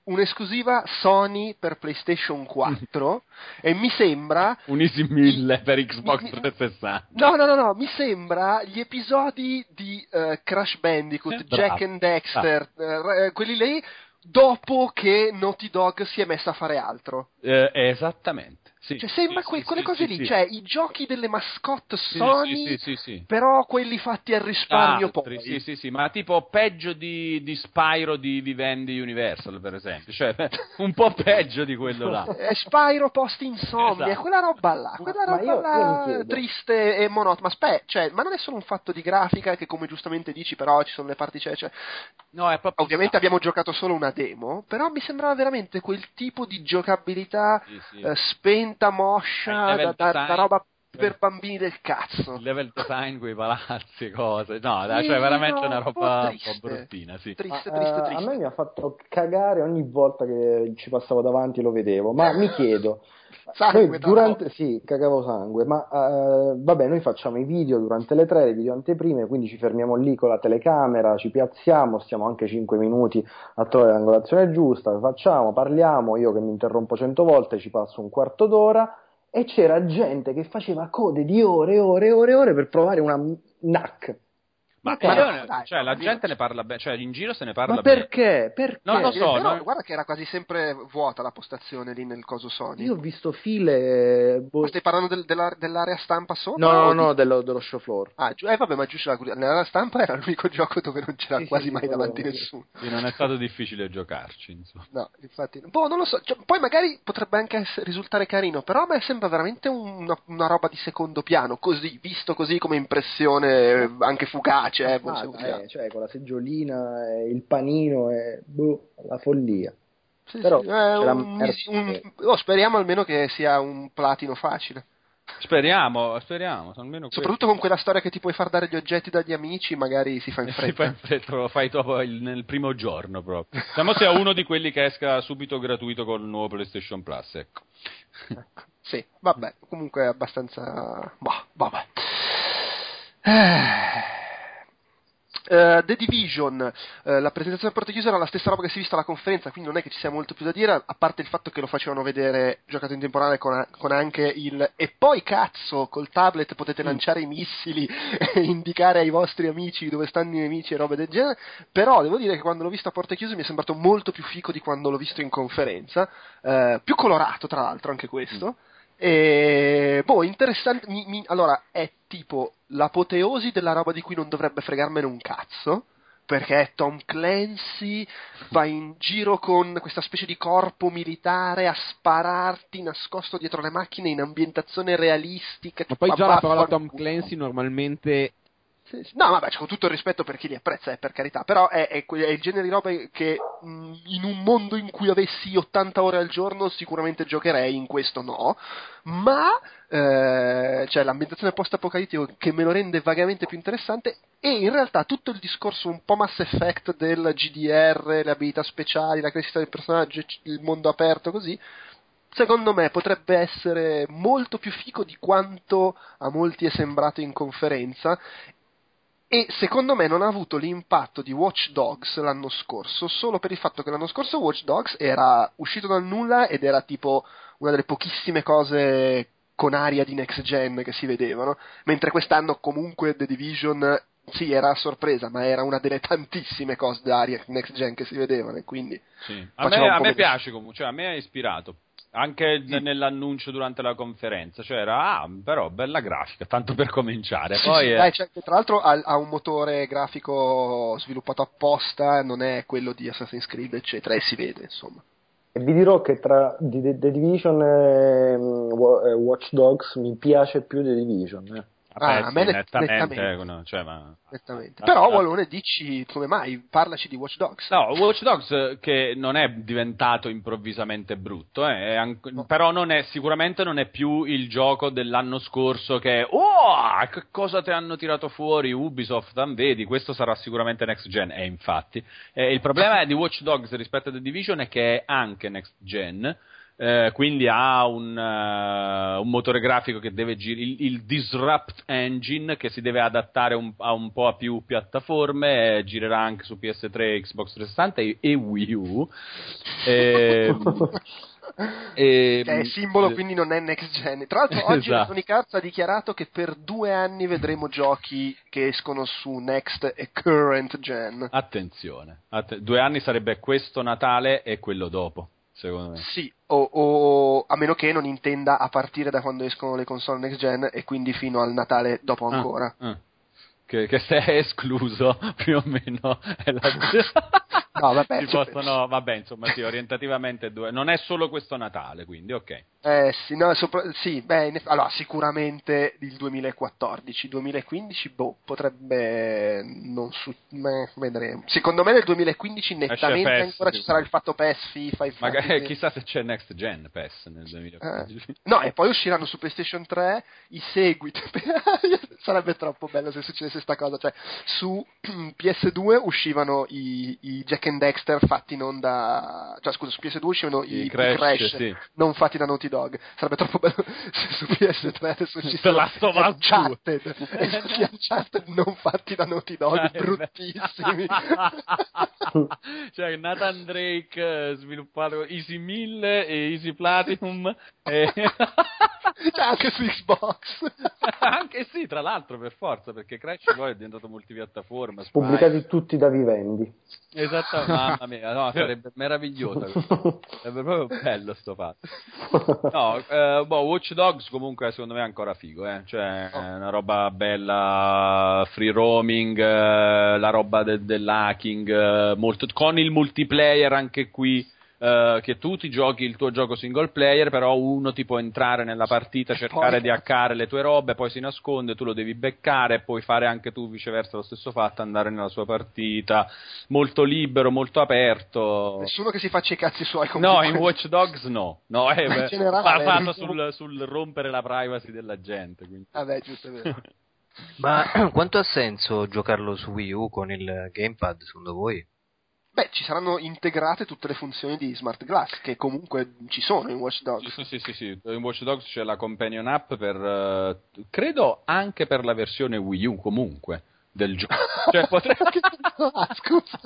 un'esclusiva Sony per PlayStation 4 <laughs> e mi sembra Un Easy 1000 per Xbox mi- 360. No, no, no, no, mi sembra gli episodi di eh, Crash Bandicoot, Eh, Jack bravo. and Dexter, eh, eh, quelli lì, dopo che Naughty Dog si è messa a fare altro. Eh, esattamente. Sì, Cioè, sembra sì, que- sì, quelle sì, cose sì, lì, sì. cioè i giochi delle mascotte Sony, sì, sì, sì, sì. però quelli fatti al risparmio Altri, poi. Sì, sì, sì, ma tipo peggio di, di Spyro di Vivendi Universal, per esempio. Cioè, <laughs> un po' peggio di quello là. <laughs> Eh, Spyro post insomnia, Esatto. quella roba là, quella Ma roba io- io là chiedo. triste e monotona. Aspetta, cioè, ma non è solo un fatto di grafica che come giustamente dici, però ci sono le parti cioè, cioè, No, è proprio... Ovviamente abbiamo giocato solo una demo, però mi sembrava veramente quel tipo di giocabilità Sì, sì. eh, spenta, Il moscia, level da, da- design. da roba per bambini del cazzo. Il level design, quei palazzi cose. No, dai, cioè veramente no, una roba un po' bruttina, sì. Triste, Ma, triste, eh, triste. A me mi ha fatto cagare ogni volta che ci passavo davanti e lo vedevo, ma mi chiedo, <laughs> Sangue, durante, sì, cagavo sangue, ma eh, vabbè, noi facciamo i video durante le tre, le video anteprime, quindi ci fermiamo lì con la telecamera, ci piazziamo, stiamo anche 5 minuti a trovare l'angolazione giusta, facciamo, parliamo, io che mi interrompo 100 volte ci passo un quarto d'ora e c'era gente che faceva code di ore e ore e ore e ore per provare una NAC. Ma, Ma no, dai, cioè, la gente ne parla bene, cioè in giro se ne parla Ma bene. perché? Perché? Non lo Eh, so, però no? guarda che era quasi sempre vuota la postazione lì nel coso Sony. Io ho visto file. boh- Ma stai parlando del- della- dell'area stampa sopra? No, no, no, di- dello, dello show floor. Ah, giu- eh, vabbè, ma giusto la curiosità. Nell'area stampa era l'unico <laughs> gioco dove non c'era Sì, quasi sì, mai davanti sì. nessuno. Non è stato difficile giocarci, insomma. No, infatti, boh, non lo so. Cioè, poi magari potrebbe anche essere- risultare carino, però a me sembra veramente una, una roba di secondo piano, così, visto così come impressione eh, anche fugace, eh, boh, se Ah, eh, cioè con la seggiolina, e il panino e boh, la follia. Sì, però sì, eh, un- un- oh, speriamo almeno che sia un platino facile. Speriamo, speriamo. Soprattutto con quella storia che ti puoi far dare gli oggetti dagli amici, magari si fa in Si fretta. fa in fretta, lo fai dopo il- nel primo giorno proprio. Siamo sia uno di quelli che esca subito gratuito col nuovo PlayStation Plus, ecco. Ecco. Sì, vabbè, comunque è abbastanza... Bah, vabbè. Eh. Eh, The Division, eh, la presentazione a porte chiuse era la stessa roba che si è vista alla conferenza, quindi non è che ci sia molto più da dire, a parte il fatto che lo facevano vedere giocato in temporale con, a- con anche il e poi cazzo, col tablet potete lanciare i missili e indicare ai vostri amici dove stanno i nemici e robe del genere, però devo dire che quando l'ho visto a porte chiuse mi è sembrato molto più fico di quando l'ho visto in conferenza, eh, più colorato tra l'altro anche questo. E boh, interessante. mi- mi- allora, è tipo l'apoteosi della roba di cui non dovrebbe fregarmene un cazzo. Perché è Tom Clancy va in giro con questa specie di corpo militare a spararti nascosto dietro le macchine in ambientazione realistica. Ma poi già la parola Tom. Clancy normalmente Sì, sì. No, vabbè, c'è con tutto il rispetto per chi li apprezza, eh, per carità, però è, è è il genere di roba che mh, in un mondo in cui avessi 80 ore al giorno sicuramente giocherei, in questo no, ma eh, c'è l'ambientazione post-apocalittico che me lo rende vagamente più interessante e in realtà tutto il discorso un po' Mass Effect del GDR, le abilità speciali, la crescita del personaggio, il mondo aperto così, secondo me potrebbe essere molto più fico di quanto a molti è sembrato in conferenza e secondo me non ha avuto l'impatto di Watch Dogs l'anno scorso solo per il fatto che l'anno scorso Watch Dogs era uscito dal nulla ed era tipo una delle pochissime cose con aria di next gen che si vedevano, mentre quest'anno comunque The Division sì, era a sorpresa, ma era una delle tantissime cose d'aria next gen che si vedevano, e quindi sì. A me, a me piace comunque, cioè a me ha ispirato. Anche sì. nell'annuncio durante la conferenza, cioè era, ah, però bella grafica, tanto per cominciare. Sì, Poi sì, è... dai, cioè, tra l'altro ha, ha, un motore grafico sviluppato apposta, non è quello di Assassin's Creed, eccetera, e si vede, insomma. E vi dirò che tra The, The Division e um, Watch Dogs mi piace più The Division. Eh. Ah, a me nettamente, nettamente. No, cioè, ma... nettamente. Però, ah, Wallone, dici come mai? Parlaci di Watch Dogs. No, Watch Dogs che non è diventato improvvisamente brutto, eh, anche, no. però non è, sicuramente non è più il gioco dell'anno scorso che oh, che cosa ti hanno tirato fuori Ubisoft, vedi, questo sarà sicuramente next gen, e infatti. Eh, il problema di Watch Dogs rispetto a The Division è che è anche next gen, eh, quindi ha un, uh, un, motore grafico che deve girare, il, il, Disrupt Engine che si deve adattare un, a un po' a più piattaforme, eh, girerà anche su PS3, Xbox 360 e, e Wii U. E, <laughs> e, che è simbolo, quindi non è next gen. Tra l'altro, oggi esatto. Sony Arts ha dichiarato che per due anni vedremo giochi che escono su next e current gen. Attenzione, att- due anni sarebbe questo Natale e quello dopo secondo me. Sì, o, o, a meno che non intenda a partire da quando escono le console next gen e quindi fino al Natale dopo ah, ancora. Ah, ah che, che se è escluso <laughs> più o meno è la <laughs> no vabbè, si possono, vabbè insomma sì orientativamente due. Non è solo questo Natale quindi ok. Eh sì, no, sopra, sì beh, allora sicuramente il 2014 2015 boh potrebbe non su, beh, vedremo. Secondo me nel 2015 nettamente PES, ancora ci sarà il fatto PES FIFA magari chissà se c'è Next Gen PES nel 2015 eh. no e poi usciranno su PlayStation 3 i seguiti. <laughs> Sarebbe troppo bello se succedesse questa cosa, cioè su <clears throat> PS2 uscivano i, i, Jack and Dexter fatti non da, cioè scusa, su PS2 uscivano i, i Crash, Crash sì. non fatti da Naughty Dog, sarebbe troppo bello <laughs> se su PS3 adesso ci sono Uncharted, gli Uncharted non fatti da Naughty Dog, ah, bruttissimi. <laughs> cioè Nathan Drake eh, sviluppato Easy 1000 e Easy Platinum e... <laughs> cioè anche su Xbox. Anche sì tra l'altro per forza perché Crash poi è diventato multipiattaforma pubblicati tutti da vivendi esatto <laughs> mamma mia no, sarebbe meraviglioso sarebbe proprio bello sto fatto no eh, boh, Watch Dogs comunque secondo me è ancora figo eh? cioè oh. è una roba bella free roaming eh, la roba de- dell'hacking eh, molto, con il multiplayer anche qui Uh, che tu ti giochi il tuo gioco single player, però uno ti può entrare nella partita, cercare poi... di hackare le tue robe, poi si nasconde, tu lo devi beccare e puoi fare anche tu viceversa lo stesso fatto, andare nella sua partita, molto libero, molto aperto. Nessuno che si faccia i cazzi suoi No, in Watch Dogs no, no <laughs> è beh, basato sul, sul, rompere la privacy della gente. Quindi. Vabbè, giusto, è vero. <laughs> Ma <clears throat> quanto ha senso giocarlo su Wii U con il gamepad, secondo voi? Beh, ci saranno integrate tutte le funzioni di Smart Glass che comunque ci sono in Watch Dogs. Sì, sì, sì, sì. in Watch Dogs c'è la companion app per uh, credo anche per la versione Wii U comunque del gioco. <laughs> Cioè, potrei... ah, <laughs> scusa,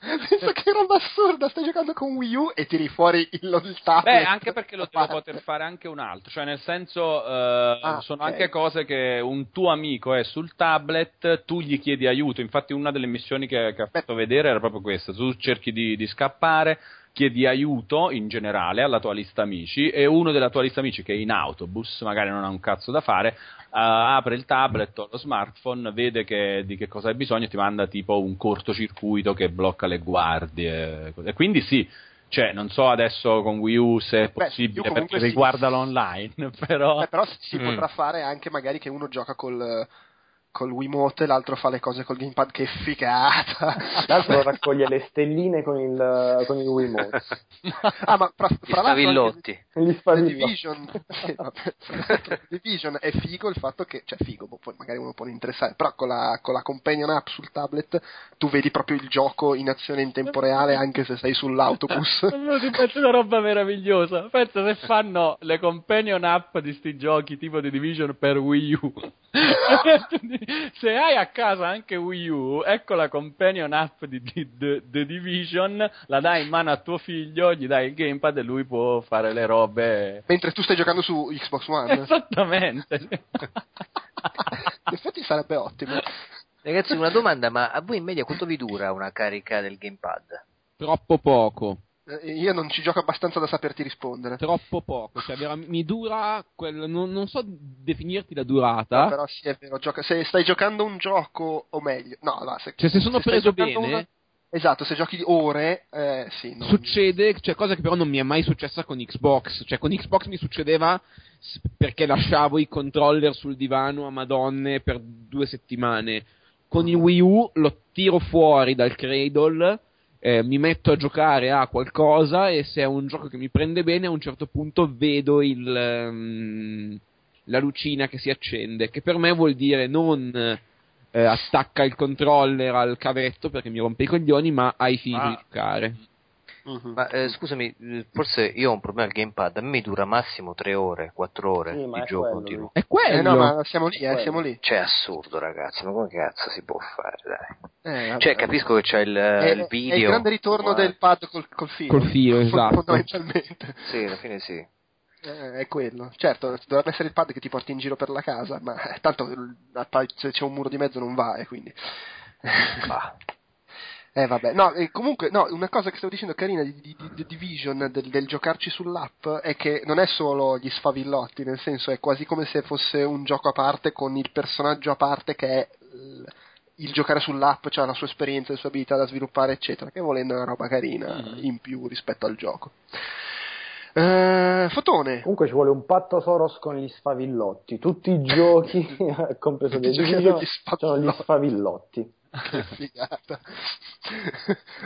penso che roba assurda. Stai giocando con Wii U e tiri fuori il, il tablet. Beh, anche perché lo devo poter fare anche un altro. Cioè, nel senso, uh, ah, sono okay. anche cose che un tuo amico è sul tablet, tu gli chiedi aiuto. Infatti, una delle missioni che, che ha fatto vedere era proprio questa: tu cerchi di, di scappare chiedi aiuto in generale alla tua lista amici e uno della tua lista amici che è in autobus, magari non ha un cazzo da fare, uh, apre il tablet o lo smartphone, vede che, di che cosa hai bisogno e ti manda tipo un cortocircuito che blocca le guardie. E quindi sì, cioè, non so adesso con Wii U se è possibile Beh, perché riguarda si... l'online, <laughs> però... Beh, però si mm. potrà fare anche magari che uno gioca col, col Wiimote, l'altro fa le cose col gamepad, che figata! <laughs> L'altro raccoglie le stelline con il, con il Wiimote. ah, ma fra, fra spavillotti. Gli spavillotti. Division, <laughs> Division è figo il fatto che, cioè figo, boh, poi magari uno può interessare, però con la, con la companion app sul tablet tu vedi proprio il gioco in azione in tempo reale anche se sei sull'autobus. <laughs> ti penso una roba meravigliosa. Pensa se fanno le companion app di sti giochi tipo di Division per Wii U. <laughs> se hai a casa anche Wii U, ecco la companion app di, di, di The Division, la dai in mano a tuo figlio, gli dai il gamepad e lui può fare le robe. Mentre tu stai giocando su Xbox One. Esattamente. In effetti sarebbe ottimo. Ragazzi, una domanda, ma a voi in media quanto vi dura una carica del gamepad? Troppo poco. Eh, Io non ci gioco abbastanza da saperti rispondere. Troppo poco. Cioè, vera- mi dura. quel- non, non so definirti la No, durata. però sì, è vero, gioca- se stai giocando un gioco, o meglio, no, no, se, Cioè, se sono stai preso bene. una- esatto, se giochi ore, eh, sì. non- Succede, cioè cosa che però non mi è mai successa con Xbox. Cioè, con Xbox mi succedeva perché lasciavo i controller sul divano a madonne per due settimane. Con il Wii U lo tiro fuori dal cradle, eh, mi metto a giocare a qualcosa e se è un gioco che mi prende bene, a un certo punto vedo il, ehm, la lucina che si accende, che per me vuol dire non eh, attacca il controller al cavetto perché mi rompe i coglioni, ma hai finito Ah. di giocare. Mhm. Ma eh, scusami, eh, forse io ho un problema al gamepad, a me dura massimo 3 ore, 4 ore Sì, di gioco quello, continuo. È quello. Eh no, ma siamo lì, eh, siamo lì. Cioè, assurdo, ragazzi, ma come cazzo si può fare, dai? Eh. Cioè, capisco che c'è il, È, il video. è il grande ritorno ma- del pad col, col filo. Col filo, <laughs> esatto. Fondamentalmente. Sì, alla fine sì. Eh, è quello. Certo, dovrebbe essere il pad che ti porti in giro per la casa, ma eh, tanto se c'è un muro di mezzo non va, eh, quindi. Bah. Eh vabbè, no, e comunque, no, una cosa che stavo dicendo carina di, di, di Division, del, del giocarci sull'app, è che non è solo gli sfavillotti, nel senso è quasi come se fosse un gioco a parte con il personaggio a parte che è il, il giocare sull'app, cioè la sua esperienza, le sue abilità da sviluppare, eccetera, che volendo è una roba carina in più rispetto al gioco. Eh, fotone, Comunque ci vuole un patto Soros con gli sfavillotti. Tutti i giochi, <laughs> <laughs> compreso dei giochi sono gli sfavillotti. Che <laughs> figata.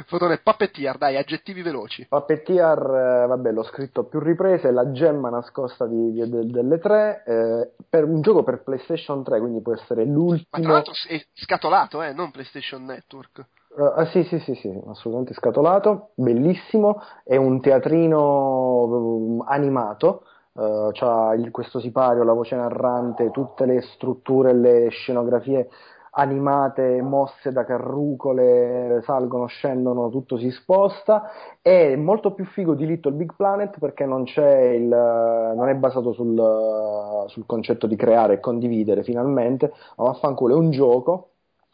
fotone, puppeteer, dai, aggettivi veloci. Puppeteer, eh, vabbè, l'ho scritto a più riprese, la gemma nascosta di- di- del- delle tre, eh, per un gioco per PlayStation 3, quindi può essere Ma tra l'ultimo. l'altro è scatolato, eh, non PlayStation Network. Ah, sì, sì, sì, sì, assolutamente scatolato, bellissimo, è un teatrino um, animato, eh, c'ha il- questo sipario, la voce narrante, tutte le strutture, le scenografie animate, mosse da carrucole, salgono, scendono, tutto si sposta, è molto più figo di Little Big Planet perché non c'è il, non è basato sul, sul concetto di creare e condividere finalmente, ma vaffanculo è un gioco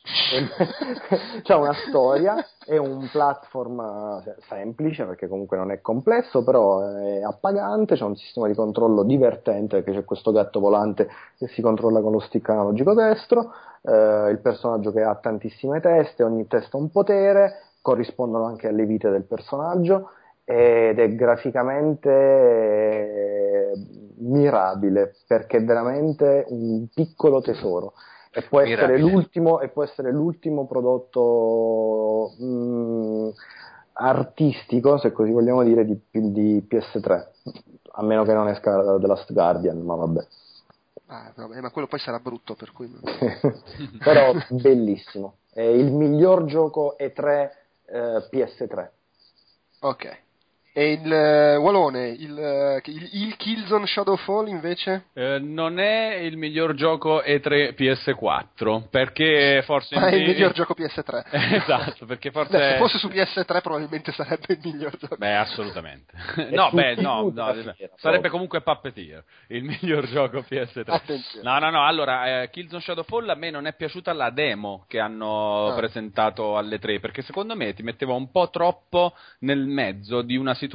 <laughs> c'è una storia, è un platform eh, semplice perché comunque non è complesso, però è appagante, c'è un sistema di controllo divertente perché c'è questo gatto volante che si controlla con lo stick analogico destro, eh, il personaggio che ha tantissime teste, ogni testa ha un potere, corrispondono anche alle vite del personaggio ed è graficamente eh, mirabile perché è veramente un piccolo tesoro e può essere l'ultimo, e può essere l'ultimo prodotto mh, artistico, se così vogliamo dire, di, di PS3, a meno che non esca The Last Guardian, ma vabbè. Ah, vabbè, ma quello poi sarà brutto, per cui... <laughs> Però bellissimo, è il miglior gioco E3 eh, PS3. Ok. E il eh, Walone, il, eh, il, il Killzone Shadowfall invece? Eh, non è il miglior gioco E3 PS4 perché forse Ma è il miglior gioco PS3. <laughs> esatto perché forse Beh, se fosse su PS3 probabilmente sarebbe il miglior gioco. Beh, assolutamente. <laughs> No, beh, no, no, sarebbe comunque Puppeteer, il miglior gioco PS3. Attenzione. No, no, no, allora, eh, Killzone Shadowfall a me non è piaciuta la demo che hanno Ah. presentato alle 3, perché secondo me ti metteva un po' troppo nel mezzo di una situazione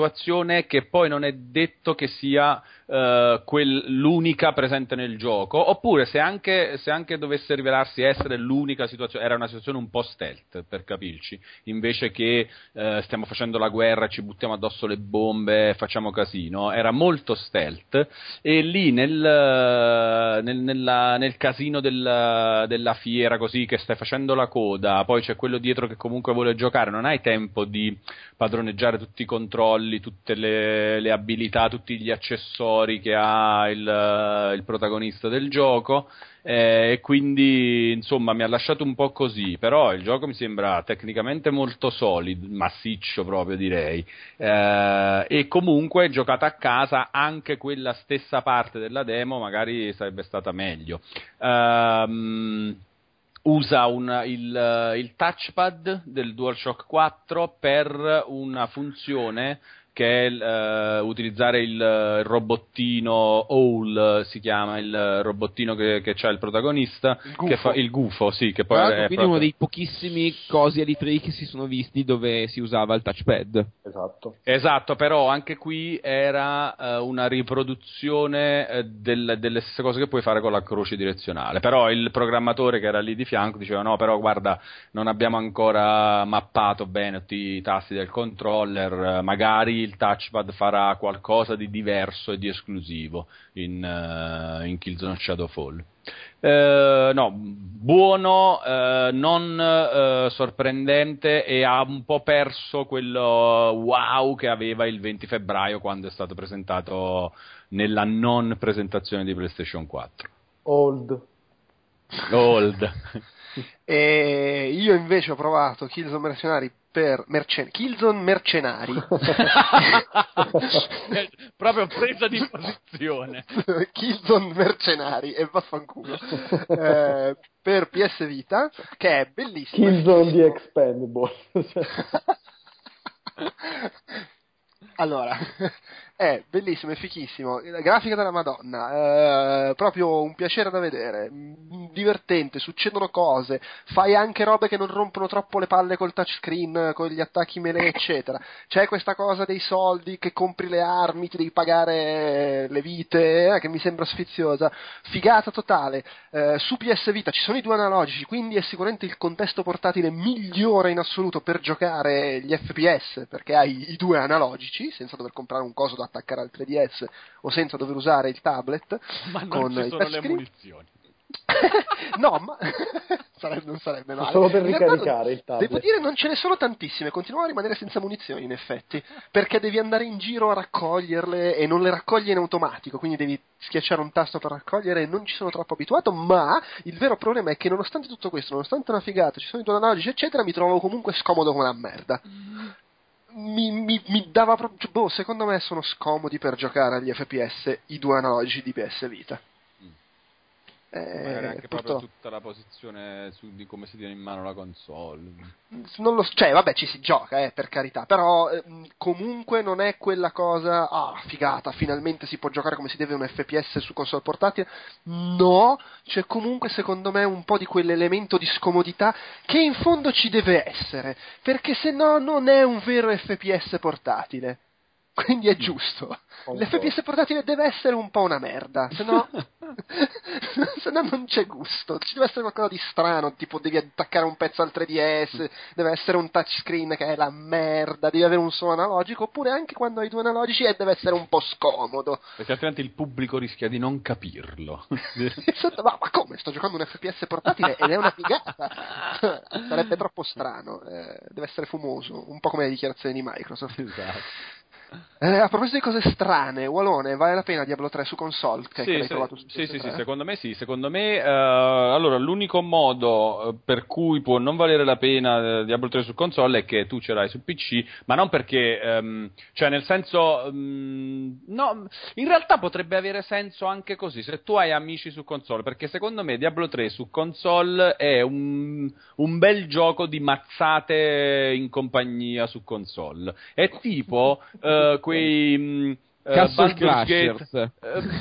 che poi non è detto che sia eh, quel- l'unica presente nel gioco, oppure se anche, se anche dovesse rivelarsi essere l'unica situazione, era una situazione un po' stealth, per capirci, invece che eh, stiamo facendo la guerra, ci buttiamo addosso le bombe, facciamo casino, era molto stealth e lì nel, nel, nella- nel casino del- della fiera così che stai facendo la coda, poi c'è quello dietro che comunque vuole giocare, non hai tempo di padroneggiare tutti i controlli, tutte le, le abilità, tutti gli accessori che ha il, il protagonista del gioco. eh, e quindi insomma mi ha lasciato un po' così, però il gioco mi sembra tecnicamente molto solido, massiccio proprio direi, Eh, e comunque giocata a casa anche quella stessa parte della demo magari sarebbe stata meglio. Ehm, usa un, il, il touchpad del DualShock 4 per una funzione che è uh, utilizzare il, il, robottino Owl, si chiama il robottino che, che c'ha il protagonista, Il che gufo. fa il gufo, sì, che poi Tra è quindi proprio- uno dei pochissimi cosi E3 che si sono visti dove si usava il touchpad. Esatto. Esatto, però anche qui era eh, una riproduzione eh, del- delle stesse cose che puoi fare con la croce direzionale. Però il programmatore che era lì di fianco diceva: No, però guarda, non abbiamo ancora mappato bene tutti i tasti del controller. eh, magari il touchpad farà qualcosa di diverso e di esclusivo in, eh, in Killzone Shadowfall. Eh, no, buono, eh, non eh, sorprendente e ha un po' perso quello wow che aveva il 20 febbraio quando è stato presentato nella non presentazione di PlayStation 4. Old. Old. <laughs> E io invece ho provato Killzone Mercenari per mercen- Killzone Mercenari <laughs> Proprio presa di posizione. <laughs> Killzone Mercenari e vaffanculo eh, per PS Vita che è bellissimo Killzone di Expendable. <laughs> Allora <laughs> è bellissimo è fichissimo. La grafica della madonna eh, proprio un piacere da vedere mm, divertente succedono cose fai anche robe che non rompono troppo le palle col touchscreen con gli attacchi melee eccetera. C'è questa cosa dei soldi che compri le armi ti devi pagare le vite eh, che mi sembra sfiziosa. Figata totale. Eh, su PS Vita ci sono i due analogici quindi è sicuramente il contesto portatile migliore in assoluto per giocare gli FPS perché hai i due analogici senza dover comprare un coso da attaccare al 3DS o senza dover usare il tablet <laughs> Ma non con ci sono le munizioni. <laughs> no, ma <laughs> sarebbe- non sarebbe male. Solo per ricaricare il tablet. Devo dire, non ce ne sono tantissime. Continuano a rimanere senza munizioni, in effetti. Perché devi andare in giro a raccoglierle e non le raccogli in automatico. Quindi devi schiacciare un tasto per raccogliere. E non ci sono troppo abituato. Ma il vero problema è che, nonostante tutto questo, nonostante una figata, ci sono i due analogici, eccetera, mi trovo comunque scomodo come una merda. Mi, mi- mi dava proprio. cioè, Boh, secondo me sono scomodi per giocare agli FPS i due analogici di PS Vita. Mm. Eh, Magari anche proprio purtroppo- tutta la posizione su di come si tiene in mano la console. non lo so, cioè, vabbè, ci si gioca, eh, per carità, però ehm, comunque non è quella cosa, ah, figata, finalmente si può giocare come si deve un FPS su console portatile. No, c'è comunque secondo me un po' di quell'elemento di scomodità che in fondo ci deve essere, perché se no non è un vero FPS portatile. Quindi è giusto. L'FPS portatile deve essere un po' una merda, se no, <laughs> se no non c'è gusto. Ci deve essere qualcosa di strano, tipo devi attaccare un pezzo al 3DS, deve essere un touchscreen che è la merda, devi avere un solo analogico, oppure anche quando hai due analogici eh, deve essere un po' scomodo. Perché altrimenti il pubblico rischia di non capirlo. <laughs> ma, ma come? Sto giocando un FPS portatile ed è una figata. Sarebbe troppo strano, eh, deve essere fumoso, un po' come le dichiarazioni di Microsoft. esatto. Eh, a proposito di cose strane, Walone, vale la pena Diablo 3 su console? Che, che Sì, l'hai sì, trovato su sì, sì, sì, PS3? secondo me sì, secondo me eh, allora l'unico modo eh, per cui può non valere la pena eh, Diablo 3 su console è che tu ce l'hai su PC, ma non perché ehm, cioè nel senso mm, no, in realtà potrebbe avere senso anche così, se tu hai amici su console, perché secondo me Diablo 3 su console è un, un bel gioco di mazzate in compagnia su console. È tipo <laughs> quei mm, eh, Castle Crashers. eh,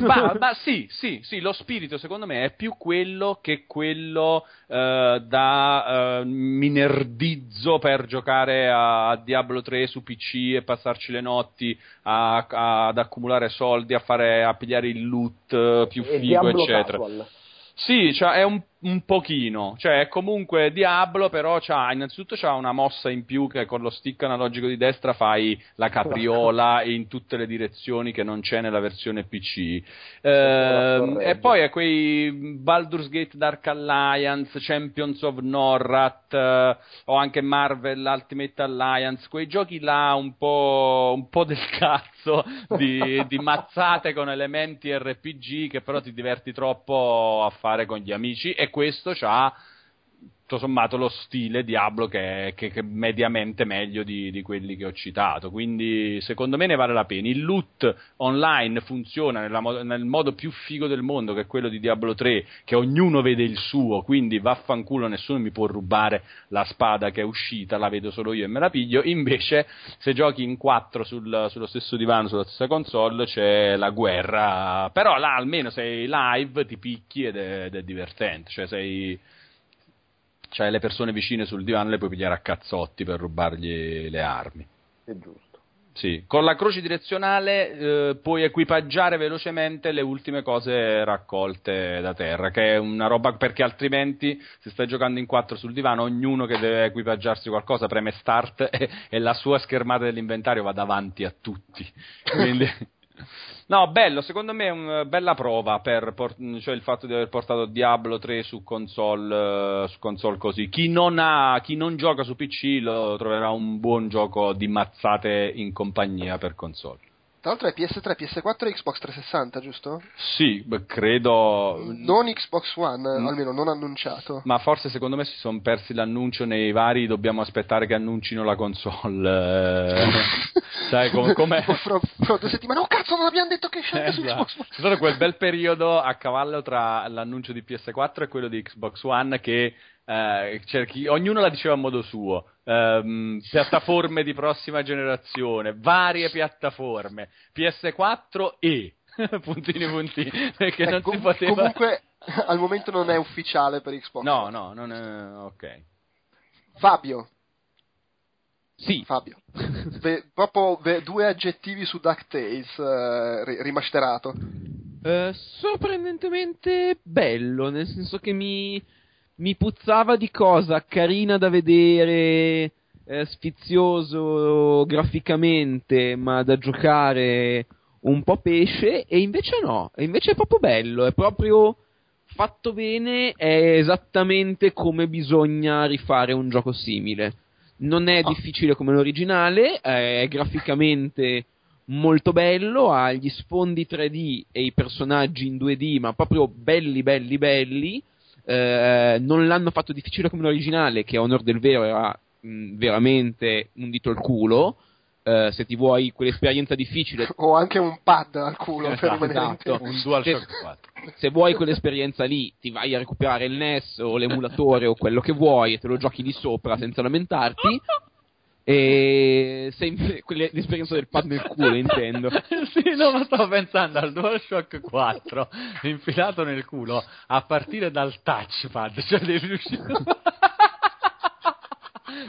ma, ma sì, sì, sì, lo spirito secondo me è più quello che quello eh, da eh, mi nerdizzo per giocare a, Diablo 3 su PC e passarci le notti a- a- ad accumulare soldi, a, fare, a pigliare il loot più figo, Diablo eccetera. Casual. Sì, cioè è un, un pochino, cioè è comunque Diablo, però c'ha, innanzitutto c'ha una mossa in più che con lo stick analogico di destra fai la capriola in tutte le direzioni che non c'è nella versione PC. Ehm, e poi è quei Baldur's Gate Dark Alliance, Champions of Norrat eh, o anche Marvel Ultimate Alliance, quei giochi là un po', un po' del cazzo di, di mazzate con elementi RPG che però ti diverti troppo a fare con gli amici e questo c'ha tutto sommato lo stile Diablo che è, che, che mediamente meglio di, di, quelli che ho citato. Quindi secondo me ne vale la pena. Il loot online funziona nella, nel modo più figo del mondo, che è quello di Diablo 3, che ognuno vede il suo, quindi vaffanculo, nessuno mi può rubare la spada che è uscita, la vedo solo io e me la piglio. Invece, se giochi in 4 sul, sullo stesso divano, sulla stessa console, c'è la guerra. Però là almeno sei live, ti picchi ed è, ed è divertente. Cioè sei c'hai le persone vicine sul divano le puoi pigliare a cazzotti per rubargli le armi. È giusto. Sì, con la croce direzionale eh, puoi equipaggiare velocemente le ultime cose raccolte da terra, che è una roba perché altrimenti se stai giocando in quattro sul divano, ognuno che deve equipaggiarsi qualcosa preme start <laughs> e, e la sua schermata dell'inventario va davanti a tutti. <laughs> Quindi No, bello, secondo me è una bella prova per por- cioè il fatto di aver portato Diablo 3 su console, uh, su console così. Chi non, ha, chi non gioca su PC lo troverà un buon gioco di mazzate in compagnia per console. Tra l'altro è PS3, PS4 e Xbox 360, giusto? Sì, beh, credo. Non Xbox One, mm. almeno non annunciato. Ma forse secondo me si sono persi l'annuncio nei vari. Dobbiamo aspettare che annuncino la console. <laughs> Sai com- com'è? fra, fra, due settimane. Oh cazzo, non abbiamo detto che esce esatto. su Xbox One. C'è stato quel bel periodo a cavallo tra l'annuncio di PS4 e quello di Xbox One che eh, cerchi, ognuno la diceva a modo suo. Um, piattaforme di prossima generazione, varie piattaforme, PS4 e <laughs> puntini puntini, perché eh, non com- si poteva... Comunque al momento non è ufficiale per Xbox. No, no, non è... ok. Fabio. Sì. Fabio. <laughs> Ve, proprio ve, due aggettivi su DuckTales eh, rimasterato. Uh, sorprendentemente bello, nel senso che mi mi puzzava di cosa carina da vedere, eh, sfizioso graficamente, ma da giocare un po' pesce, e invece no, e invece è proprio bello, è proprio fatto bene, è esattamente come bisogna rifare un gioco simile. Non è difficile come l'originale, è graficamente molto bello, ha gli sfondi 3D e i personaggi in 2D, ma proprio belli, belli, belli eh, non l'hanno fatto difficile come l'originale, che a onore del vero era mh, veramente un dito al culo. Eh, se ti vuoi quell'esperienza difficile, <laughs> o anche un pad al culo esatto, per esatto. un DualShock 4. Se vuoi quell'esperienza lì, ti vai a recuperare il NES o l'emulatore o quello che vuoi e te lo giochi lì sopra senza lamentarti. E se l'esperienza <laughs> del pad nel culo intendo. <laughs> Sì no ma stavo pensando al DualShock 4 infilato nel culo a partire dal touchpad cioè devi riuscire <laughs>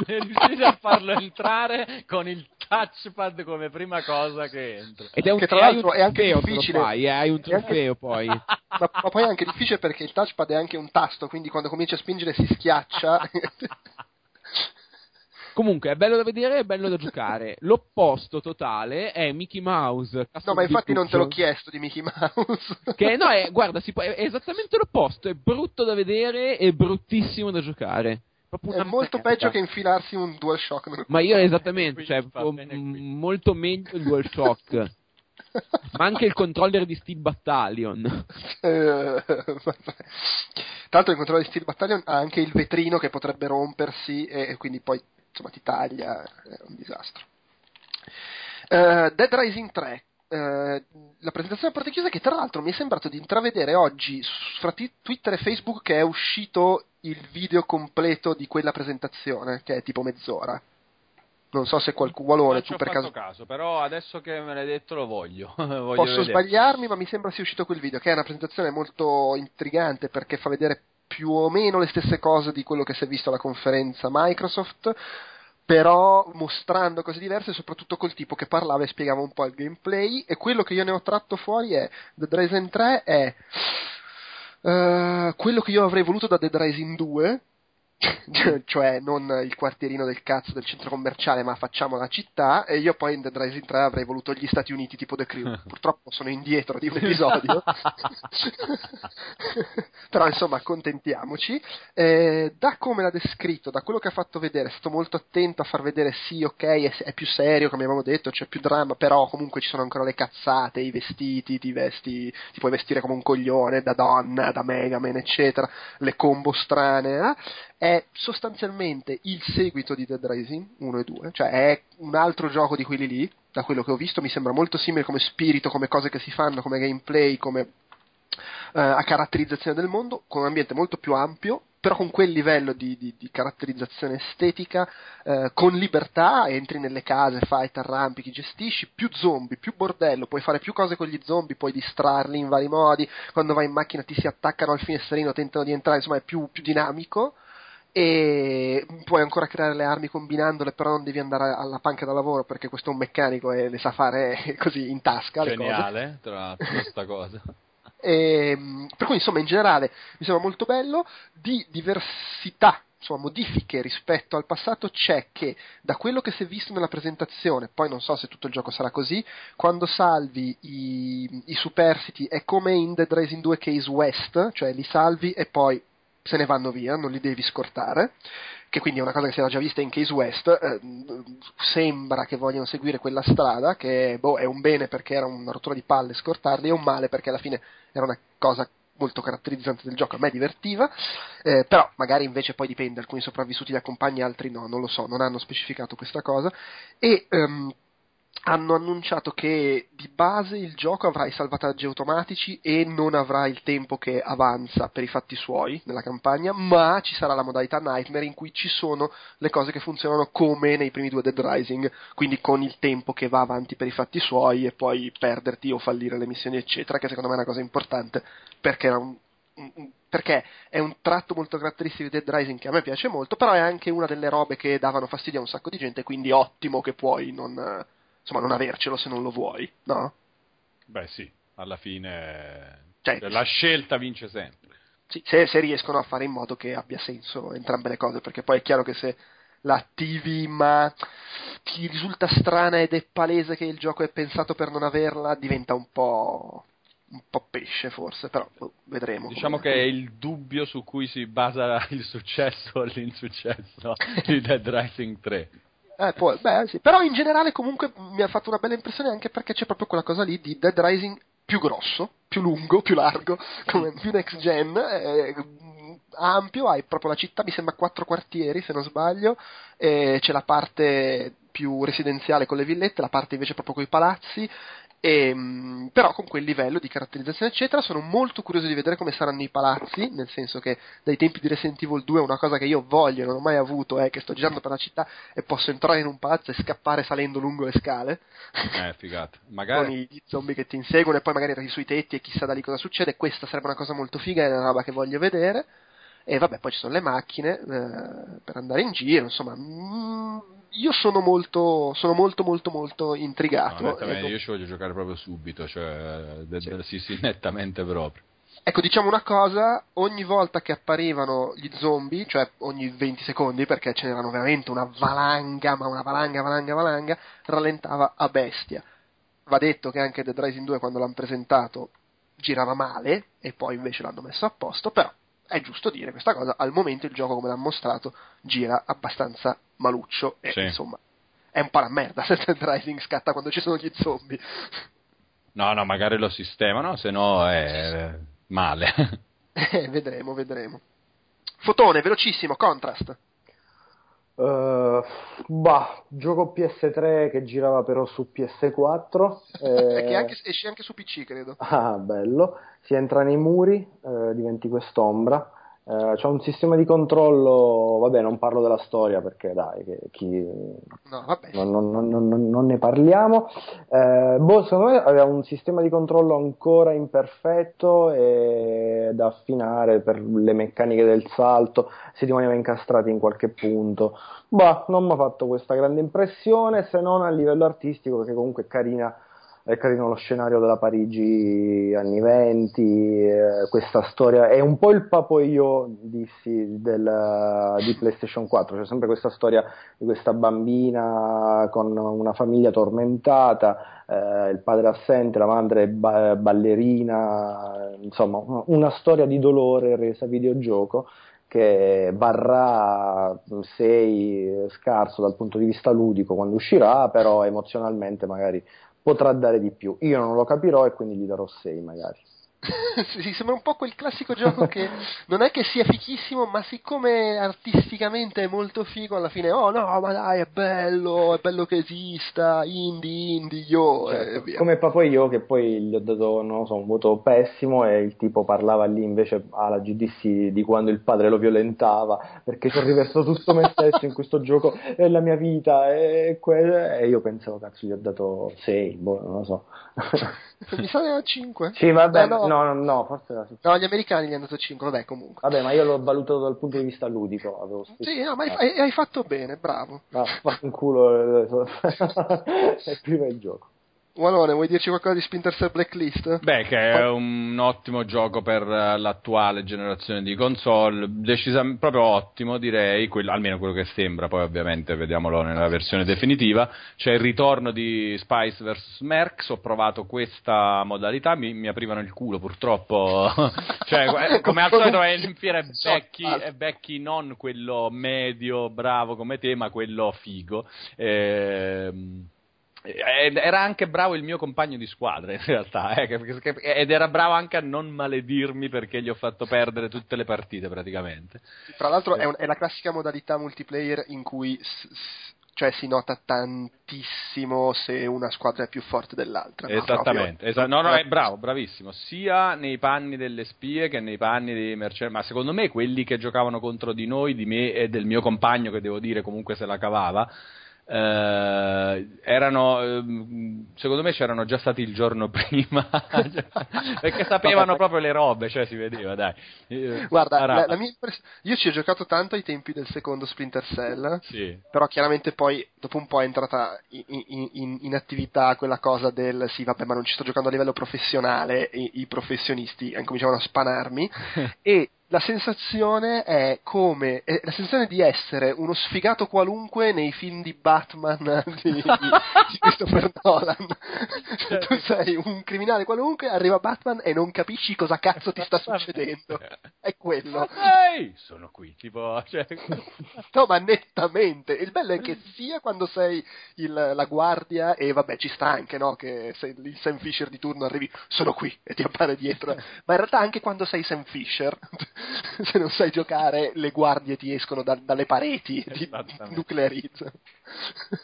riuscire a farlo entrare con il touchpad come prima cosa che entra ed è un, che tra l'altro è anche difficile. fai, eh, hai un trofeo anche... poi. Ma, ma poi è anche difficile perché il touchpad è anche un tasto quindi quando cominci a spingere si schiaccia Comunque è bello da vedere, è bello da giocare. <laughs> L'opposto totale è Mickey Mouse. No, ma infatti non te l'ho chiesto di Mickey Mouse. <laughs> che no, è, guarda, può, è esattamente l'opposto. È brutto da vedere e bruttissimo da giocare. È molto merda. peggio che infilarsi un DualShock. Ma io esattamente, cioè, molto meglio il DualShock. <laughs> ma anche il controller di Steel Battalion. Eh, Tra l'altro il controller di Steel Battalion ha anche il vetrino che potrebbe rompersi e quindi poi insomma ti taglia, è un disastro. Uh, Dead Rising 3, uh, eh, la presentazione a porte chiuse che tra l'altro mi è sembrato di intravedere oggi fra t- Twitter e Facebook che è uscito il video completo di quella presentazione, che è tipo mezz'ora. Non so se qualcuno vuole tu per caso. caso. Però adesso che me l'hai detto lo voglio. <laughs> voglio Posso vedere. sbagliarmi, ma mi sembra sia uscito quel video, che è una presentazione molto intrigante perché fa vedere più o meno le stesse cose di quello che si è visto alla conferenza Microsoft, però mostrando cose diverse soprattutto col tipo che parlava e spiegava un po' il gameplay. E quello che io ne ho tratto fuori è Dead Rising 3 è uh, quello che io avrei voluto da Dead Rising 2 <laughs> cioè non il quartierino del cazzo del centro commerciale, ma facciamo la città. E io poi in Dead Rising 3 avrei voluto gli Stati Uniti tipo The Crew. <laughs> Purtroppo sono indietro di un episodio, <laughs> però insomma, accontentiamoci. Eh, da come l'ha descritto, da quello che ha fatto vedere, è stato molto attento a far vedere sì, ok, è, è più serio, come abbiamo detto, c'è più dramma, però comunque ci sono ancora le cazzate, i vestiti, ti vesti, ti puoi vestire come un coglione da donna, da Megaman, eccetera, le combo strane. Eh? È è sostanzialmente il seguito di Dead Rising 1 e 2, cioè è un altro gioco di quelli lì, da quello che ho visto, mi sembra molto simile come spirito, come cose che si fanno, come gameplay, come eh, a caratterizzazione del mondo, con un ambiente molto più ampio, però con quel livello di, di, di caratterizzazione estetica, eh, con libertà, entri nelle case, fai, arrampichi, gestisci, più zombie, più bordello, puoi fare più cose con gli zombie, puoi distrarli in vari modi, quando vai in macchina ti si attaccano al finestrino, tentano di entrare, insomma è più, più dinamico e puoi ancora creare le armi combinandole, però non devi andare alla panca da lavoro perché questo è un meccanico e le sa fare <laughs> così in tasca. Geniale, tra l'altro, questa cosa. E, <laughs> ehm, per cui insomma in generale mi sembra molto bello di diversità insomma, modifiche rispetto al passato c'è che da quello che si è visto nella presentazione, poi non so se tutto il gioco sarà così, quando salvi i, i superstiti è come in Dead Rising 2 Case West, cioè li salvi e poi se ne vanno via, non li devi scortare, che quindi è una cosa che si era già vista in Case West, eh, sembra che vogliano seguire quella strada, che boh, è un bene perché era una rottura di palle scortarli, è un male perché alla fine era una cosa molto caratterizzante del gioco, a me divertiva, eh, però magari invece poi dipende, alcuni sopravvissuti li accompagni, altri no, non lo so, non hanno specificato questa cosa, e um, hanno annunciato che di base il gioco avrà i salvataggi automatici e non avrà il tempo che avanza per i fatti suoi nella campagna, ma ci sarà la modalità Nightmare in cui ci sono le cose che funzionano come nei primi due Dead Rising, quindi con il tempo che va avanti per i fatti suoi e poi perderti o fallire le missioni eccetera, che secondo me è una cosa importante perché era un, perché è un tratto molto caratteristico di Dead Rising che a me piace molto, però è anche una delle robe che davano fastidio a un sacco di gente, quindi ottimo che puoi non insomma, non avercelo se non lo vuoi, no? Beh, sì, alla fine cioè, la scelta vince sempre. Sì, se, se, riescono a fare in modo che abbia senso entrambe le cose, perché poi è chiaro che se la attivi ma ti risulta strana ed è palese che il gioco è pensato per non averla, diventa un po' un po' pesce forse, però boh, vedremo. Diciamo come... che è il dubbio su cui si basa il successo o l'insuccesso di Dead Rising 3. Eh, può, beh, sì. Però in generale comunque mi ha fatto una bella impressione anche perché c'è proprio quella cosa lì di Dead Rising più grosso, più lungo, più largo, come più next gen, eh, ampio, hai proprio la città, mi sembra quattro quartieri se non sbaglio, eh, c'è la parte più residenziale con le villette, la parte invece proprio con i palazzi, e, ehm, però con quel livello di caratterizzazione eccetera sono molto curioso di vedere come saranno i palazzi nel senso che dai tempi di Resident Evil 2 una cosa che io voglio e non ho mai avuto è che sto girando per la città e posso entrare in un palazzo e scappare salendo lungo le scale. Eh figata. <laughs> Magari con i zombie che ti inseguono e poi magari arrivi sui tetti e chissà da lì cosa succede. Questa sarebbe una cosa molto figa è una roba che voglio vedere. E vabbè poi ci sono le macchine eh, per andare in giro insomma mm, io sono molto, sono molto, molto, molto intrigato. No, ecco. Io ci voglio giocare proprio subito, cioè, de- de- sì, sì, nettamente proprio. Ecco, diciamo una cosa, ogni volta che apparivano gli zombie, cioè ogni 20 secondi, perché ce n'erano veramente una valanga, ma una valanga, valanga, valanga, rallentava a bestia. Va detto che anche Dead Rising 2 quando l'hanno presentato girava male, e poi invece l'hanno messo a posto, però è giusto dire questa cosa, al momento il gioco come l'ha mostrato gira abbastanza maluccio e sì. insomma è un po' la merda se Dead Rising scatta quando ci sono gli zombie. No, no, magari lo sistemano, se no è male. <laughs> eh, vedremo, vedremo. Fotone, velocissimo, contrast. Uh, bah, gioco PS3 che girava però su PS4 e <laughs> che anche, esce anche su PC credo. Ah bello. Si entra nei muri eh, diventi quest'ombra Uh, c'è un sistema di controllo, vabbè, non parlo della storia perché dai, che, chi, no, non, non, non, non, ne parliamo. Uh, boh, secondo me aveva un sistema di controllo ancora imperfetto e da affinare per le meccaniche del salto, si rimaneva incastrati in qualche punto. Bah, non mi ha fatto questa grande impressione, se non a livello artistico, perché comunque è carina è carino lo scenario della Parigi anni 20, eh, questa storia. È un po' il papo io dissi del, di PlayStation 4, c'è sempre questa storia di questa bambina con una famiglia tormentata, eh, il padre assente, la madre ba- ballerina, insomma una storia di dolore resa videogioco che varrà 6 scarso dal punto di vista ludico quando uscirà, però emozionalmente magari potrà dare di più. Io non lo capirò e quindi gli darò 6 magari. <laughs> sì, sembra un po' quel classico gioco che non è che sia fichissimo, ma siccome artisticamente è molto figo, alla fine, oh no, ma dai, è bello, è bello che esista, indie, indie, yo, Certo, e come Papo io che poi gli ho dato non lo so, un voto pessimo e il tipo parlava lì invece alla GDC di quando il padre lo violentava perché ci ho riversato tutto me stesso in questo gioco è la mia vita e, que- e io pensavo cazzo gli ho dato 6 boh, non lo so Mi sa che era 5. sì vabbè Eh, no. no no, no forse era No, gli americani gli hanno dato 5, vabbè, comunque. vabbè ma io l'ho valutato dal punto di vista ludico avevo Sì, no, ma hai, hai- hai fatto bene, bravo. Ah, fatto un culo e <laughs> prima il gioco Walone, vuoi dirci qualcosa di Splinter Cell Blacklist? Beh, che è un ottimo gioco per eh, l'attuale generazione di console, decisamente proprio ottimo direi, quello- almeno quello che sembra, poi ovviamente vediamolo nella versione definitiva. C'è il ritorno di Spice vs Mercs, ho provato questa modalità, mi, mi aprivano il culo purtroppo, <laughs> cioè eh, come al solito è in fiera è Becky, è Becky non quello medio bravo come te, ma quello figo. Ehm, era anche bravo il mio compagno di squadra in realtà eh, ed era bravo anche a non maledirmi perché gli ho fatto perdere tutte le partite praticamente Tra l'altro è, un- è la classica modalità multiplayer in cui s- s- cioè, si nota tantissimo se una squadra è più forte dell'altra. esattamente esa- no no è bravo bravissimo sia nei panni delle spie che nei panni dei mercenari ma secondo me quelli che giocavano contro di noi di me e del mio compagno che devo dire comunque se la cavava eh, erano ehm, secondo me c'erano già stati il giorno <laughs> prima perché sapevano proprio le robe cioè si vedeva dai. Eh, Guarda, la, la mia impress- io ci ho giocato tanto ai tempi del secondo Splinter Cell, sì. però chiaramente poi dopo un po' è entrata in, in- in- in attività quella cosa del sì vabbè ma non ci sto giocando a livello professionale, i, i professionisti eh, cominciavano a spanarmi. e <laughs> la sensazione è come è la sensazione di essere uno sfigato qualunque nei film di Batman <laughs> di, di, di Christopher Nolan. tu sei un criminale qualunque, arriva Batman e non capisci cosa cazzo ti sta succedendo. È quello. Ehi, sono qui, tipo, cioè, No, ma nettamente. Il bello è che sia quando sei il- la guardia, e vabbè, ci sta anche, no? Che sei il Sam Fisher di turno arrivi, sono qui e ti appare dietro. Ma in realtà anche quando sei Sam Fisher, <laughs> se non sai giocare, le guardie ti escono da- dalle pareti ti nuclearizzano.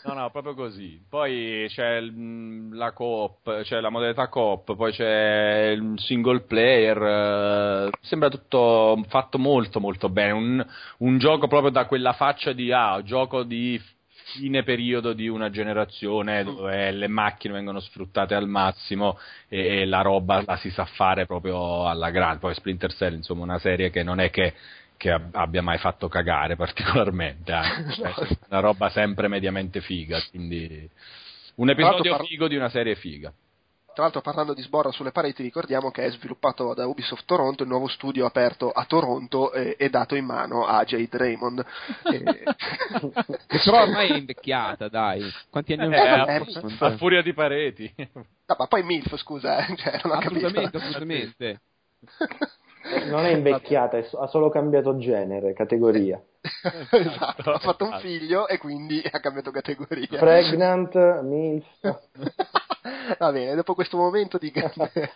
no, no, proprio così. Poi c'è mh, la coop, c'è la modalità coop, poi c'è il single player, eh, sembra tutto fatto molto molto bene, un, un gioco proprio da quella faccia di, ah, gioco di fine periodo di una generazione dove le macchine vengono sfruttate al massimo e, la roba la si sa fare proprio alla grande. Poi Splinter Cell, insomma, una serie che non è che, che ab- abbia mai fatto cagare particolarmente, anche. <laughs> Cioè, No. una roba sempre mediamente figa, quindi un episodio figo di una serie figa. Tra l'altro, parlando di sborra sulle pareti, ricordiamo che è sviluppato da Ubisoft Toronto, il nuovo studio aperto a Toronto e, e dato in mano a Jade Raymond. <laughs> E- Che però ormai è invecchiata, dai. Quanti anni Eh, ha? avuto? a furia di pareti. No, ma poi MILF, scusa, eh, cioè, non ho Assolutamente, capito. assolutamente. <laughs> non è invecchiata è so- ha solo cambiato genere categoria <laughs> esatto, ha fatto un figlio e quindi <laughs> ha cambiato categoria. pregnant milf <laughs> Va bene, dopo questo momento di grande...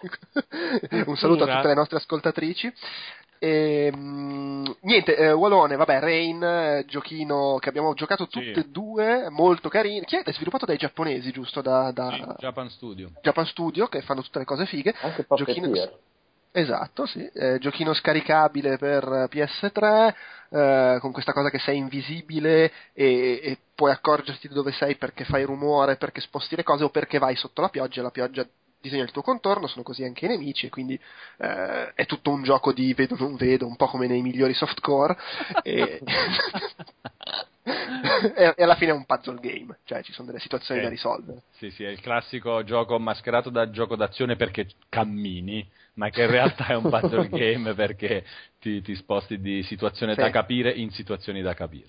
un saluto a tutte le nostre ascoltatrici. E, mm, niente, eh, Wallone, vabbè, Rain, eh, giochino che abbiamo giocato Sì. tutte e due, molto carino. Chi è? È sviluppato dai giapponesi, giusto? Da, da Sì, Japan Studio. Japan Studio, che fanno tutte le cose fighe. anche Giochino- Puppeteer Esatto, sì. Eh, giochino scaricabile per eh, PS3, eh, con questa cosa che sei invisibile e, e puoi accorgerti di dove sei perché fai rumore, perché sposti le cose o perché vai sotto la pioggia e la pioggia disegna il tuo contorno, sono così anche i nemici e quindi eh, è tutto un gioco di vedo non vedo, un po' come nei migliori softcore <laughs> e, <laughs> <laughs> e, alla fine è un puzzle game, cioè ci sono delle situazioni Ok. da risolvere. Sì, sì, è il classico gioco mascherato da gioco d'azione perché cammini, ma che in realtà è un puzzle <laughs> game perché ti, ti sposti di situazione Sì. da capire in situazioni da capire.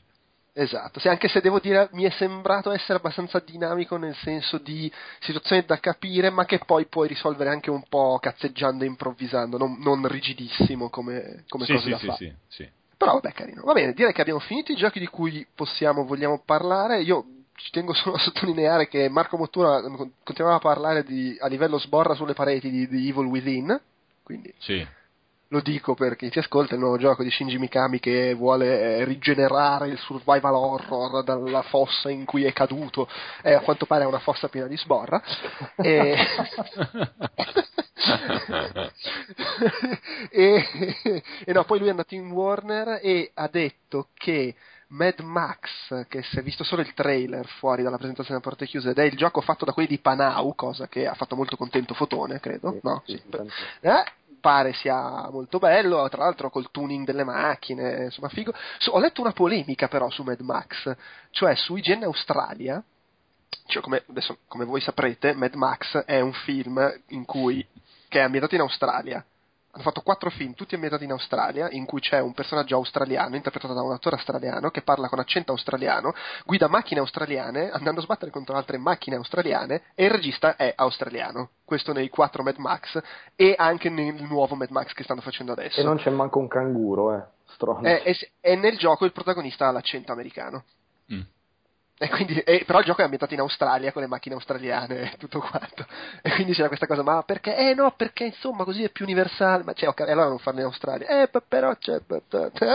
Esatto, sì, anche se devo dire mi è sembrato essere abbastanza dinamico nel senso di situazioni da capire, ma che poi puoi risolvere anche un po' cazzeggiando e improvvisando, non, non rigidissimo come, come sì, cose sì, da sì, fare. sì, sì. Però vabbè, carino. Va bene, direi che abbiamo finito i giochi di cui possiamo, vogliamo parlare. Io ci tengo solo a sottolineare che Marco Mottura mm, continuava a parlare di, a livello sborra sulle pareti di, di Evil Within. quindi Sì. Lo dico per chi ti ascolta, il nuovo gioco di Shinji Mikami che vuole eh, rigenerare il survival horror dalla fossa in cui è caduto, e a quanto pare è una fossa piena di sborra. e... <laughs> e, e no, poi lui è andato in Warner e ha detto che Mad Max, che si è visto solo il trailer fuori dalla presentazione a porte chiuse, ed è il gioco fatto da quelli di Panau, cosa che ha fatto molto contento Fotone, credo. Sì, no? sì. Eh, pare sia molto bello, tra l'altro col tuning delle macchine, insomma figo. So- ho letto una polemica però su Mad Max, cioè su IGN Australia, cioè come, adesso, come voi saprete, Mad Max è un film in cui, che è ambientato in Australia. Hanno fatto quattro film, tutti ambientati in Australia, in cui c'è un personaggio australiano, interpretato da un attore australiano, che parla con accento australiano, guida macchine australiane, andando a sbattere contro altre macchine australiane, e il regista è australiano. Questo nei quattro Mad Max, e anche nel nuovo Mad Max che stanno facendo adesso. E non c'è manco un canguro, eh. Stronzo. E, e- e nel gioco il protagonista ha l'accento americano. Mm. E quindi, e- però il gioco è ambientato in Australia con le macchine australiane e tutto quanto. E quindi c'era questa cosa, ma perché? Eh no, perché insomma così è più universale. Ma cioè, ok, allora non farlo in Australia. Eh, però c'è. p-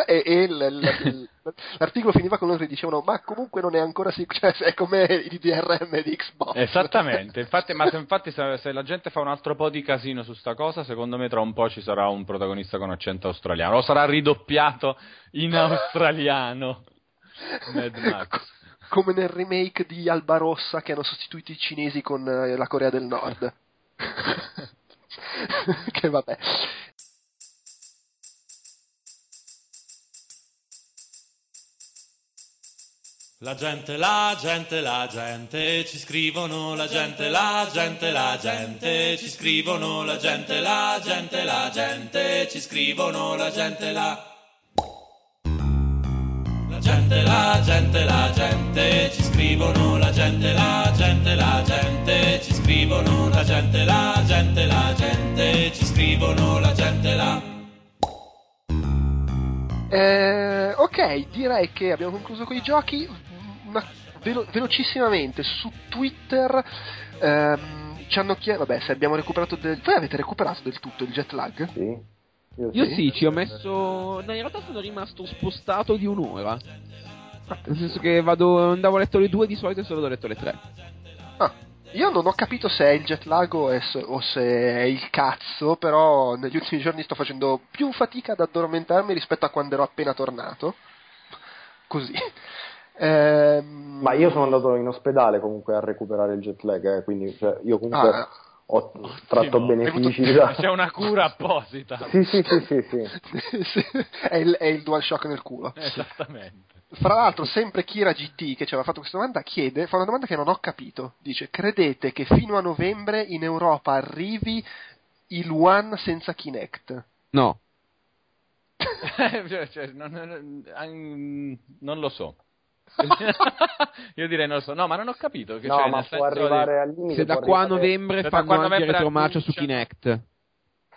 E, e il- il- <laughs> l'articolo finiva con loro che dicevano, ma comunque non è ancora sicuro. Cioè, è come il DRM di Xbox. Esattamente, infatti, ma se, infatti se, se la gente fa un altro po' di casino su sta cosa, secondo me tra un po' ci sarà un protagonista con accento australiano, o sarà ridoppiato in <laughs> australiano. Mad Max. Come nel remake di Alba Rossa che hanno sostituito i cinesi con eh, la Corea del Nord. <laughs> che vabbè. La gente, la gente, la gente, ci scrivono la gente, la gente, la gente, ci scrivono la gente, la gente, la gente, ci scrivono la gente, la... La gente, la gente, la gente, ci scrivono la gente, la gente, la gente, ci scrivono la gente, la gente, la gente, ci scrivono la gente, la... Eh, ok, direi che abbiamo concluso con i giochi. Una- velo- velocissimamente su Twitter ehm, ci hanno chiesto. Vabbè, se abbiamo recuperato del. Voi avete recuperato del tutto il jet lag? Sì. Io, Io sì. sì, ci ho messo. No, in realtà sono rimasto spostato di un'ora. Nel senso che vado, andavo a letto alle 2 di solito e solo ho letto alle 3. Ah, io non ho capito se è il jet lag o, è o se è il cazzo, però negli ultimi giorni sto facendo più fatica ad addormentarmi rispetto a quando ero appena tornato. Così. Ehm, Ma io sono andato in ospedale comunque a recuperare il jet lag, eh, quindi cioè, io comunque Ah, ho tratto Ottimo. benefici da... C'è una cura apposita. <laughs> Sì, sì, sì, sì, sì. <laughs> è, il, è il DualShock nel culo. Esattamente. Fra l'altro, sempre Kira GT che ci aveva fatto questa domanda chiede, fa una domanda che non ho capito. Dice: Credete che fino a novembre in Europa arrivi il One senza Kinect? No. <laughs> Cioè, non, non lo so. <laughs> Io direi non lo so. No, ma non ho capito. Che No, c'è, ma nel può senso di- arrivare al limite. Se da qua a arrivare- novembre se da fanno anche novembre retromarcio su Kinect.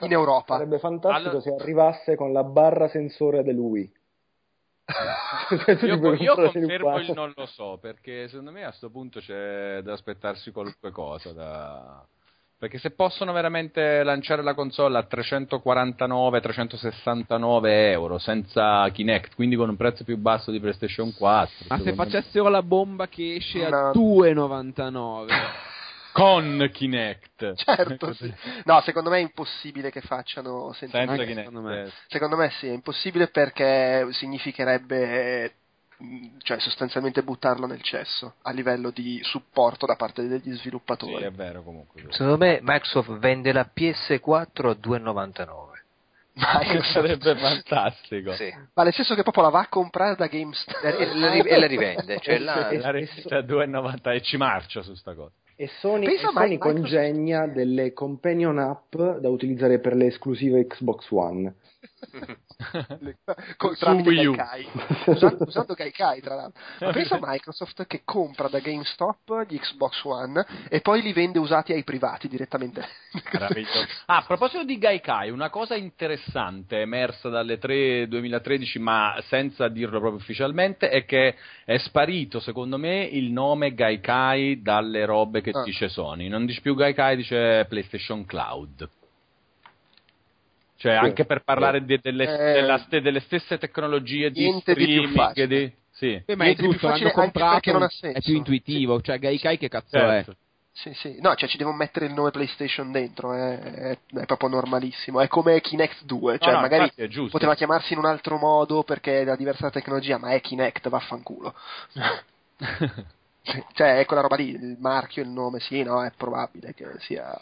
In Europa. Sarebbe fantastico Allora- se arrivasse con la barra sensore del Wii. Cioè, <laughs> tu Io, io il confermo il non lo so, perché secondo me a questo punto c'è da aspettarsi qualunque cosa. da- Perché se possono veramente lanciare la console a 349-369 euro senza Kinect, quindi con un prezzo più basso di PlayStation 4, Ma se secondo me- facessero la bomba che esce No. a 2,99. <laughs> con Kinect, Certo, sì. No, secondo me è impossibile che facciano senza senza Kinect. secondo me. eh. Secondo me sì, è impossibile perché significherebbe cioè sostanzialmente buttarlo nel cesso a livello di supporto da parte degli Sì, sviluppatori. è vero comunque. Secondo me Microsoft vende la PS4 a 2,99. Microsoft. Sarebbe fantastico. Sì. Ma nel senso che proprio la va a comprare da GameStop E la, e la rivende. Cioè <laughs> E- La rivista a 2,90 e ci marcio su sta cosa. E Sony, Pensa e Sony congegna delle companion app da utilizzare per le esclusive Xbox One. <laughs> <laughs> Con, Su Wii U. Gaikai. Usando, usando Gaikai, tra l'altro. Ma pensa a Microsoft che compra da GameStop gli Xbox One e poi li vende usati ai privati direttamente. <laughs> Ah, a proposito di Gaikai, una cosa interessante emersa dalle 3 2013, ma senza dirlo proprio ufficialmente, è che è sparito, secondo me, il nome Gaikai dalle robe che Ah. dice Sony. Non dice più Gaikai, dice PlayStation Cloud. Cioè, Sì. anche per parlare di- delle, Eh, della ste- delle stesse tecnologie di di streaming. facile. di- sì. Beh, ma è Niente di facile anche comprato, perché non ha senso. è più intuitivo, cioè Gaikai che cazzo Certo. Sì, sì. No, cioè ci devo mettere il nome PlayStation dentro, eh, è, è proprio normalissimo. È come Kinect 2, cioè no, magari è giusto. poteva chiamarsi in un altro modo perché era diversa la tecnologia, ma è Kinect, vaffanculo. <laughs> cioè, è quella roba lì, il marchio, il nome, sì, no, è probabile che sia,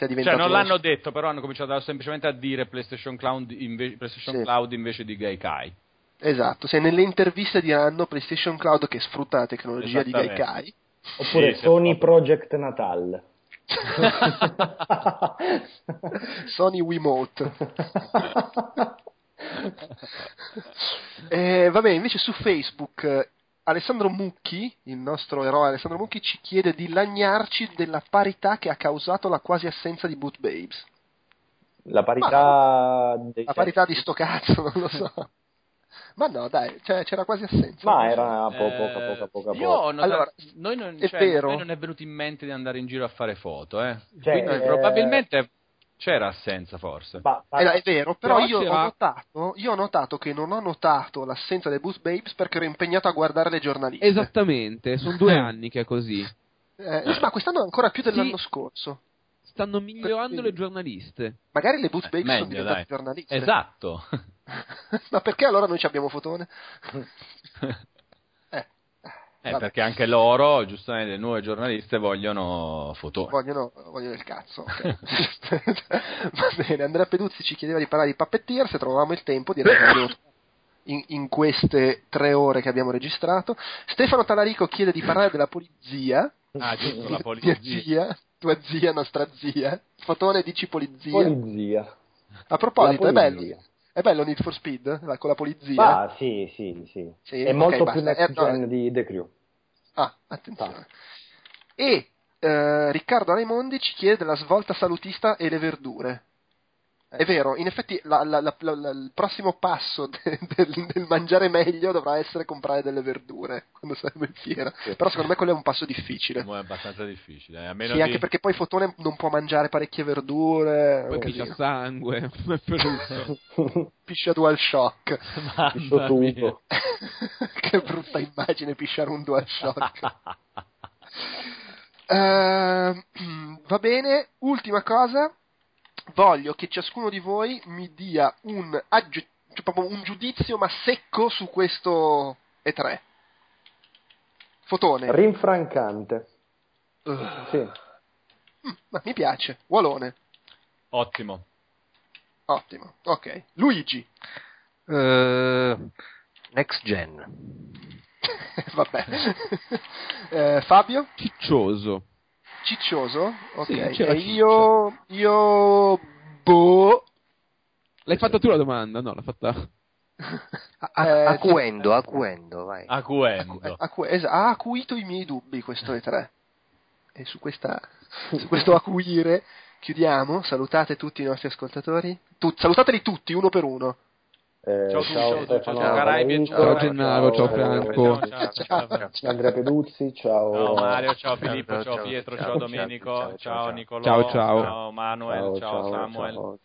sia Cioè, diventato... non l'hanno detto, però hanno cominciato a- semplicemente a dire PlayStation Cloud, inve- PlayStation Sì. Cloud invece di Gaikai. Esatto, se nelle interviste diranno PlayStation Cloud che sfrutta la tecnologia di. Gaikai, Oppure Sì, Sony. Project Natal. <laughs> Sony Wiimote. <laughs> Eh, vabbè, invece su Facebook Alessandro Mucchi, il nostro eroe Alessandro Mucchi, ci chiede di lagnarci della parità che ha causato la quasi assenza di Boot Babes. La parità dei La parità di sto cazzo, non lo so. Ma no, dai, cioè, c'era quasi assenza. Ma era po- Eh, poca, poca, poca, Io poca. ho notato, Allora, noi non, è cioè, vero. a noi non è venuto in mente di andare in giro a fare foto, eh. Cioè, Quindi eh, probabilmente c'era assenza, forse. Ma- ma- Eh, no, è vero, però Però io ho, notato, io ho notato che non ho notato l'assenza dei Boost Babes perché ero impegnato a guardare le giornaliste. Esattamente, sono due <laughs> anni che è così. Eh, sì, ma quest'anno ancora più dell'anno Sì. scorso. Stanno migliorando Perché- le giornaliste. Magari le Boost Eh, Babes meglio, sono diventate dai. giornaliste. Esatto. <laughs> ma perché allora noi ci abbiamo fotone? <laughs> Eh, perché anche loro, giustamente, le nuove giornaliste vogliono foto. Vogliono, vogliono il cazzo. <laughs> <laughs> Va bene, Andrea Peduzzi ci chiedeva di parlare di Puppeteer, se trovavamo il tempo che abbiamo in, in queste tre ore che abbiamo registrato. Stefano Talarico chiede di parlare della polizia. Ah, giusto, la Mia polizia. zia, tua zia, nostra zia. Fotone dici polizia. Polizia. A proposito, è bello. È bello Need for Speed la- con la polizia. Ah, sì, sì, sì. Sì, È molto basta. più next Eh, no, gen di The Crew. Ah, attenzione. E eh, Riccardo Raimondi ci chiede della svolta salutista e le verdure. È vero, in effetti la- la- la- la- la- il prossimo passo <laughs> de- del, del mangiare meglio dovrà essere comprare delle verdure quando saremo in fiera. Però secondo me quello è un passo difficile. Mo' È abbastanza difficile. eh, A meno Sì, anche di- perché poi Fotone non può mangiare parecchie verdure. Poi piscia casino. sangue. <laughs> <laughs> Piscia Dual Shock. Che brutta immagine pisciare un Dual Shock. Ehm, <clears throat> va bene, ultima cosa, voglio che ciascuno di voi mi dia un, agge- cioè proprio un giudizio ma secco su questo E3. Fotone. Rinfrancante. Ugh. Sì. Mm, ma mi piace. Walone. Ottimo. Ottimo. Ok. Luigi. Eh, next gen. <laughs> Vabbè. Eh, Fabio. Ciccioso. Ciccioso. Ok. Sì, e io... Io... Boh. L'hai fatta tu la domanda? No, l'ha fatta. A- Eh, acuendo, acuendo, vai. Acuendo. Acu- es- ha acuito i miei dubbi questo E3 e su, questa, su questo acuire chiudiamo salutate tutti i nostri ascoltatori Tu- salutateli tutti uno per uno Eh, Ciao, ciao, ciao, ciao, ciao, Caraibi, Federico, ciao, Gennaro, ciao, Franco. Ciao, ciao, ciao, ciao. Andrea Peduzzi, ciao. Ciao Mario, ciao Ciao, Filippo, ciao, ciao ciao, Pietro, ciao, ciao ciao, Domenico, ciao, ciao ciao, ciao. Nicolò, Ciao, ciao. ciao Manuel, ciao Samuel. ciao.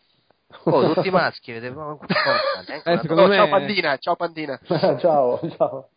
Oh, tutti maschi, anche <laughs> Eh, Oh, me- ciao Pandina ciao Pandina <laughs> ciao, ciao.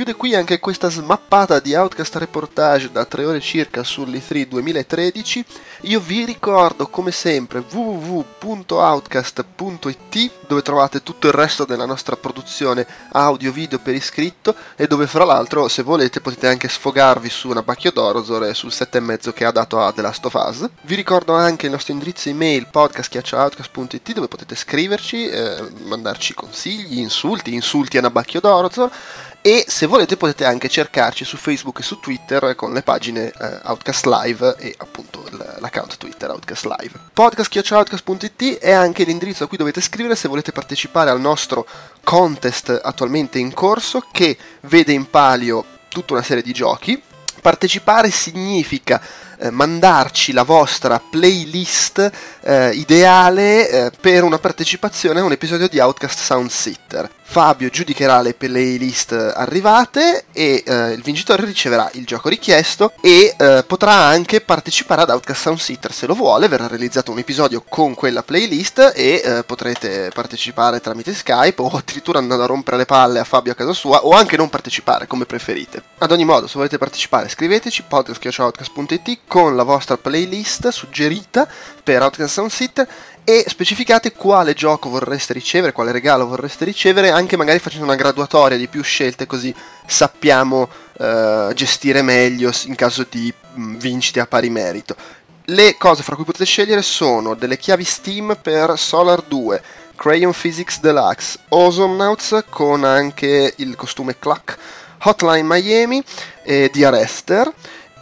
Chiude qui anche questa smappata di Outcast Reportage da tre ore circa sull'E3 2013. Io vi ricordo come sempre www.outcast.it dove trovate tutto il resto della nostra produzione audio video per iscritto e dove fra l'altro se volete potete anche sfogarvi su una Bacchio d'Orozor e sul 7,5 che ha dato a The Last of Us. Vi ricordo anche il nostro indirizzo email podcast.outcast.it dove potete scriverci, eh, mandarci consigli, insulti, insulti a Nabacchio d'Orozor e se volete potete anche cercarci su Facebook e su Twitter con le pagine eh, Outcast Live e appunto l'account Twitter Outcast Live. Podcast.outcast.it è anche l'indirizzo a cui dovete scrivere se volete partecipare al nostro contest attualmente in corso che vede in palio tutta una serie di giochi. Partecipare significa eh, mandarci la vostra playlist eh, ideale eh, per una partecipazione a un episodio di Outcast Sound Sitter. Fabio giudicherà le playlist arrivate e eh, il vincitore riceverà il gioco richiesto e eh, potrà anche partecipare ad Outcast Sound Sitter se lo vuole, verrà realizzato un episodio con quella playlist e eh, potrete partecipare tramite Skype o addirittura andando a rompere le palle a Fabio a casa sua o anche non partecipare come preferite. Ad ogni modo, se volete partecipare scriveteci podcast.outcast.it con la vostra playlist suggerita per Outcast Sound Sitter e specificate quale gioco vorreste ricevere, quale regalo vorreste ricevere, anche magari facendo una graduatoria di più scelte così sappiamo uh, gestire meglio in caso di vincite a pari merito. Le cose fra cui potete scegliere sono delle chiavi Steam per Solar 2, Crayon Physics Deluxe, Awesome con anche il costume Cluck, Hotline Miami e The Arrester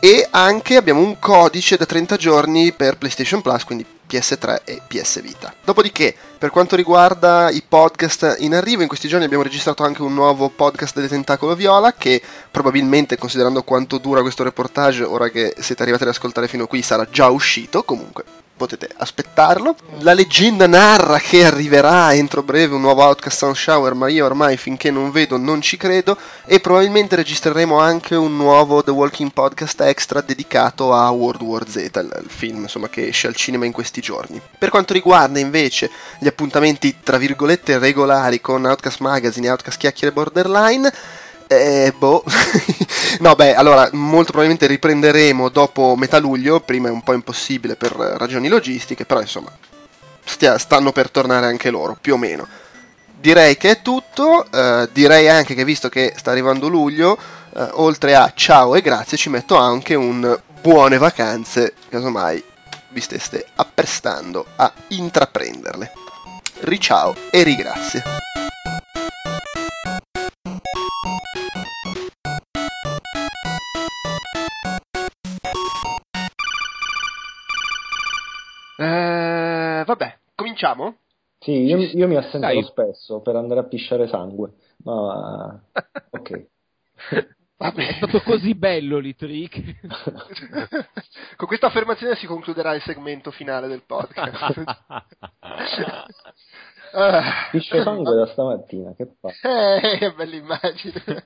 e anche abbiamo un codice da 30 giorni per PlayStation Plus, quindi PS3 e PS Vita. Dopodiché, per quanto riguarda i podcast in arrivo, in questi giorni abbiamo registrato anche un nuovo podcast delle Tentacolo Viola che probabilmente, considerando quanto dura questo reportage, ora che siete arrivati ad ascoltare fino qui, sarà già uscito. Comunque, potete aspettarlo. La leggenda narra che arriverà entro breve un nuovo Outcast Sound Shower, ma io ormai finché non vedo non ci credo e probabilmente registreremo anche un nuovo The Walking Podcast Extra dedicato a World War Z, il, film insomma, che esce al cinema in questi giorni. Per quanto riguarda invece gli appuntamenti tra virgolette regolari con Outcast Magazine e Outcast Chiacchiere Borderline, eh, boh. <laughs> no, beh, allora, molto probabilmente riprenderemo dopo metà luglio, prima è un po' impossibile per ragioni logistiche, però insomma, stia, stanno per tornare anche loro, più o meno. Direi che è tutto, eh, direi anche che visto che sta arrivando luglio, eh, oltre a ciao e grazie, ci metto anche un buone vacanze, casomai vi steste apprestando a intraprenderle. Riciao e rigrazie. Eh, vabbè, cominciamo? Sì, io, io mi assento Dai. spesso per andare a pisciare sangue, ma <laughs> ok. Vabbè. È stato così bello Litrick. <laughs> Con questa affermazione si concluderà il segmento finale del podcast. <laughs> Ah. Piscio sangue da stamattina, che fa? Eh, che bella immagine.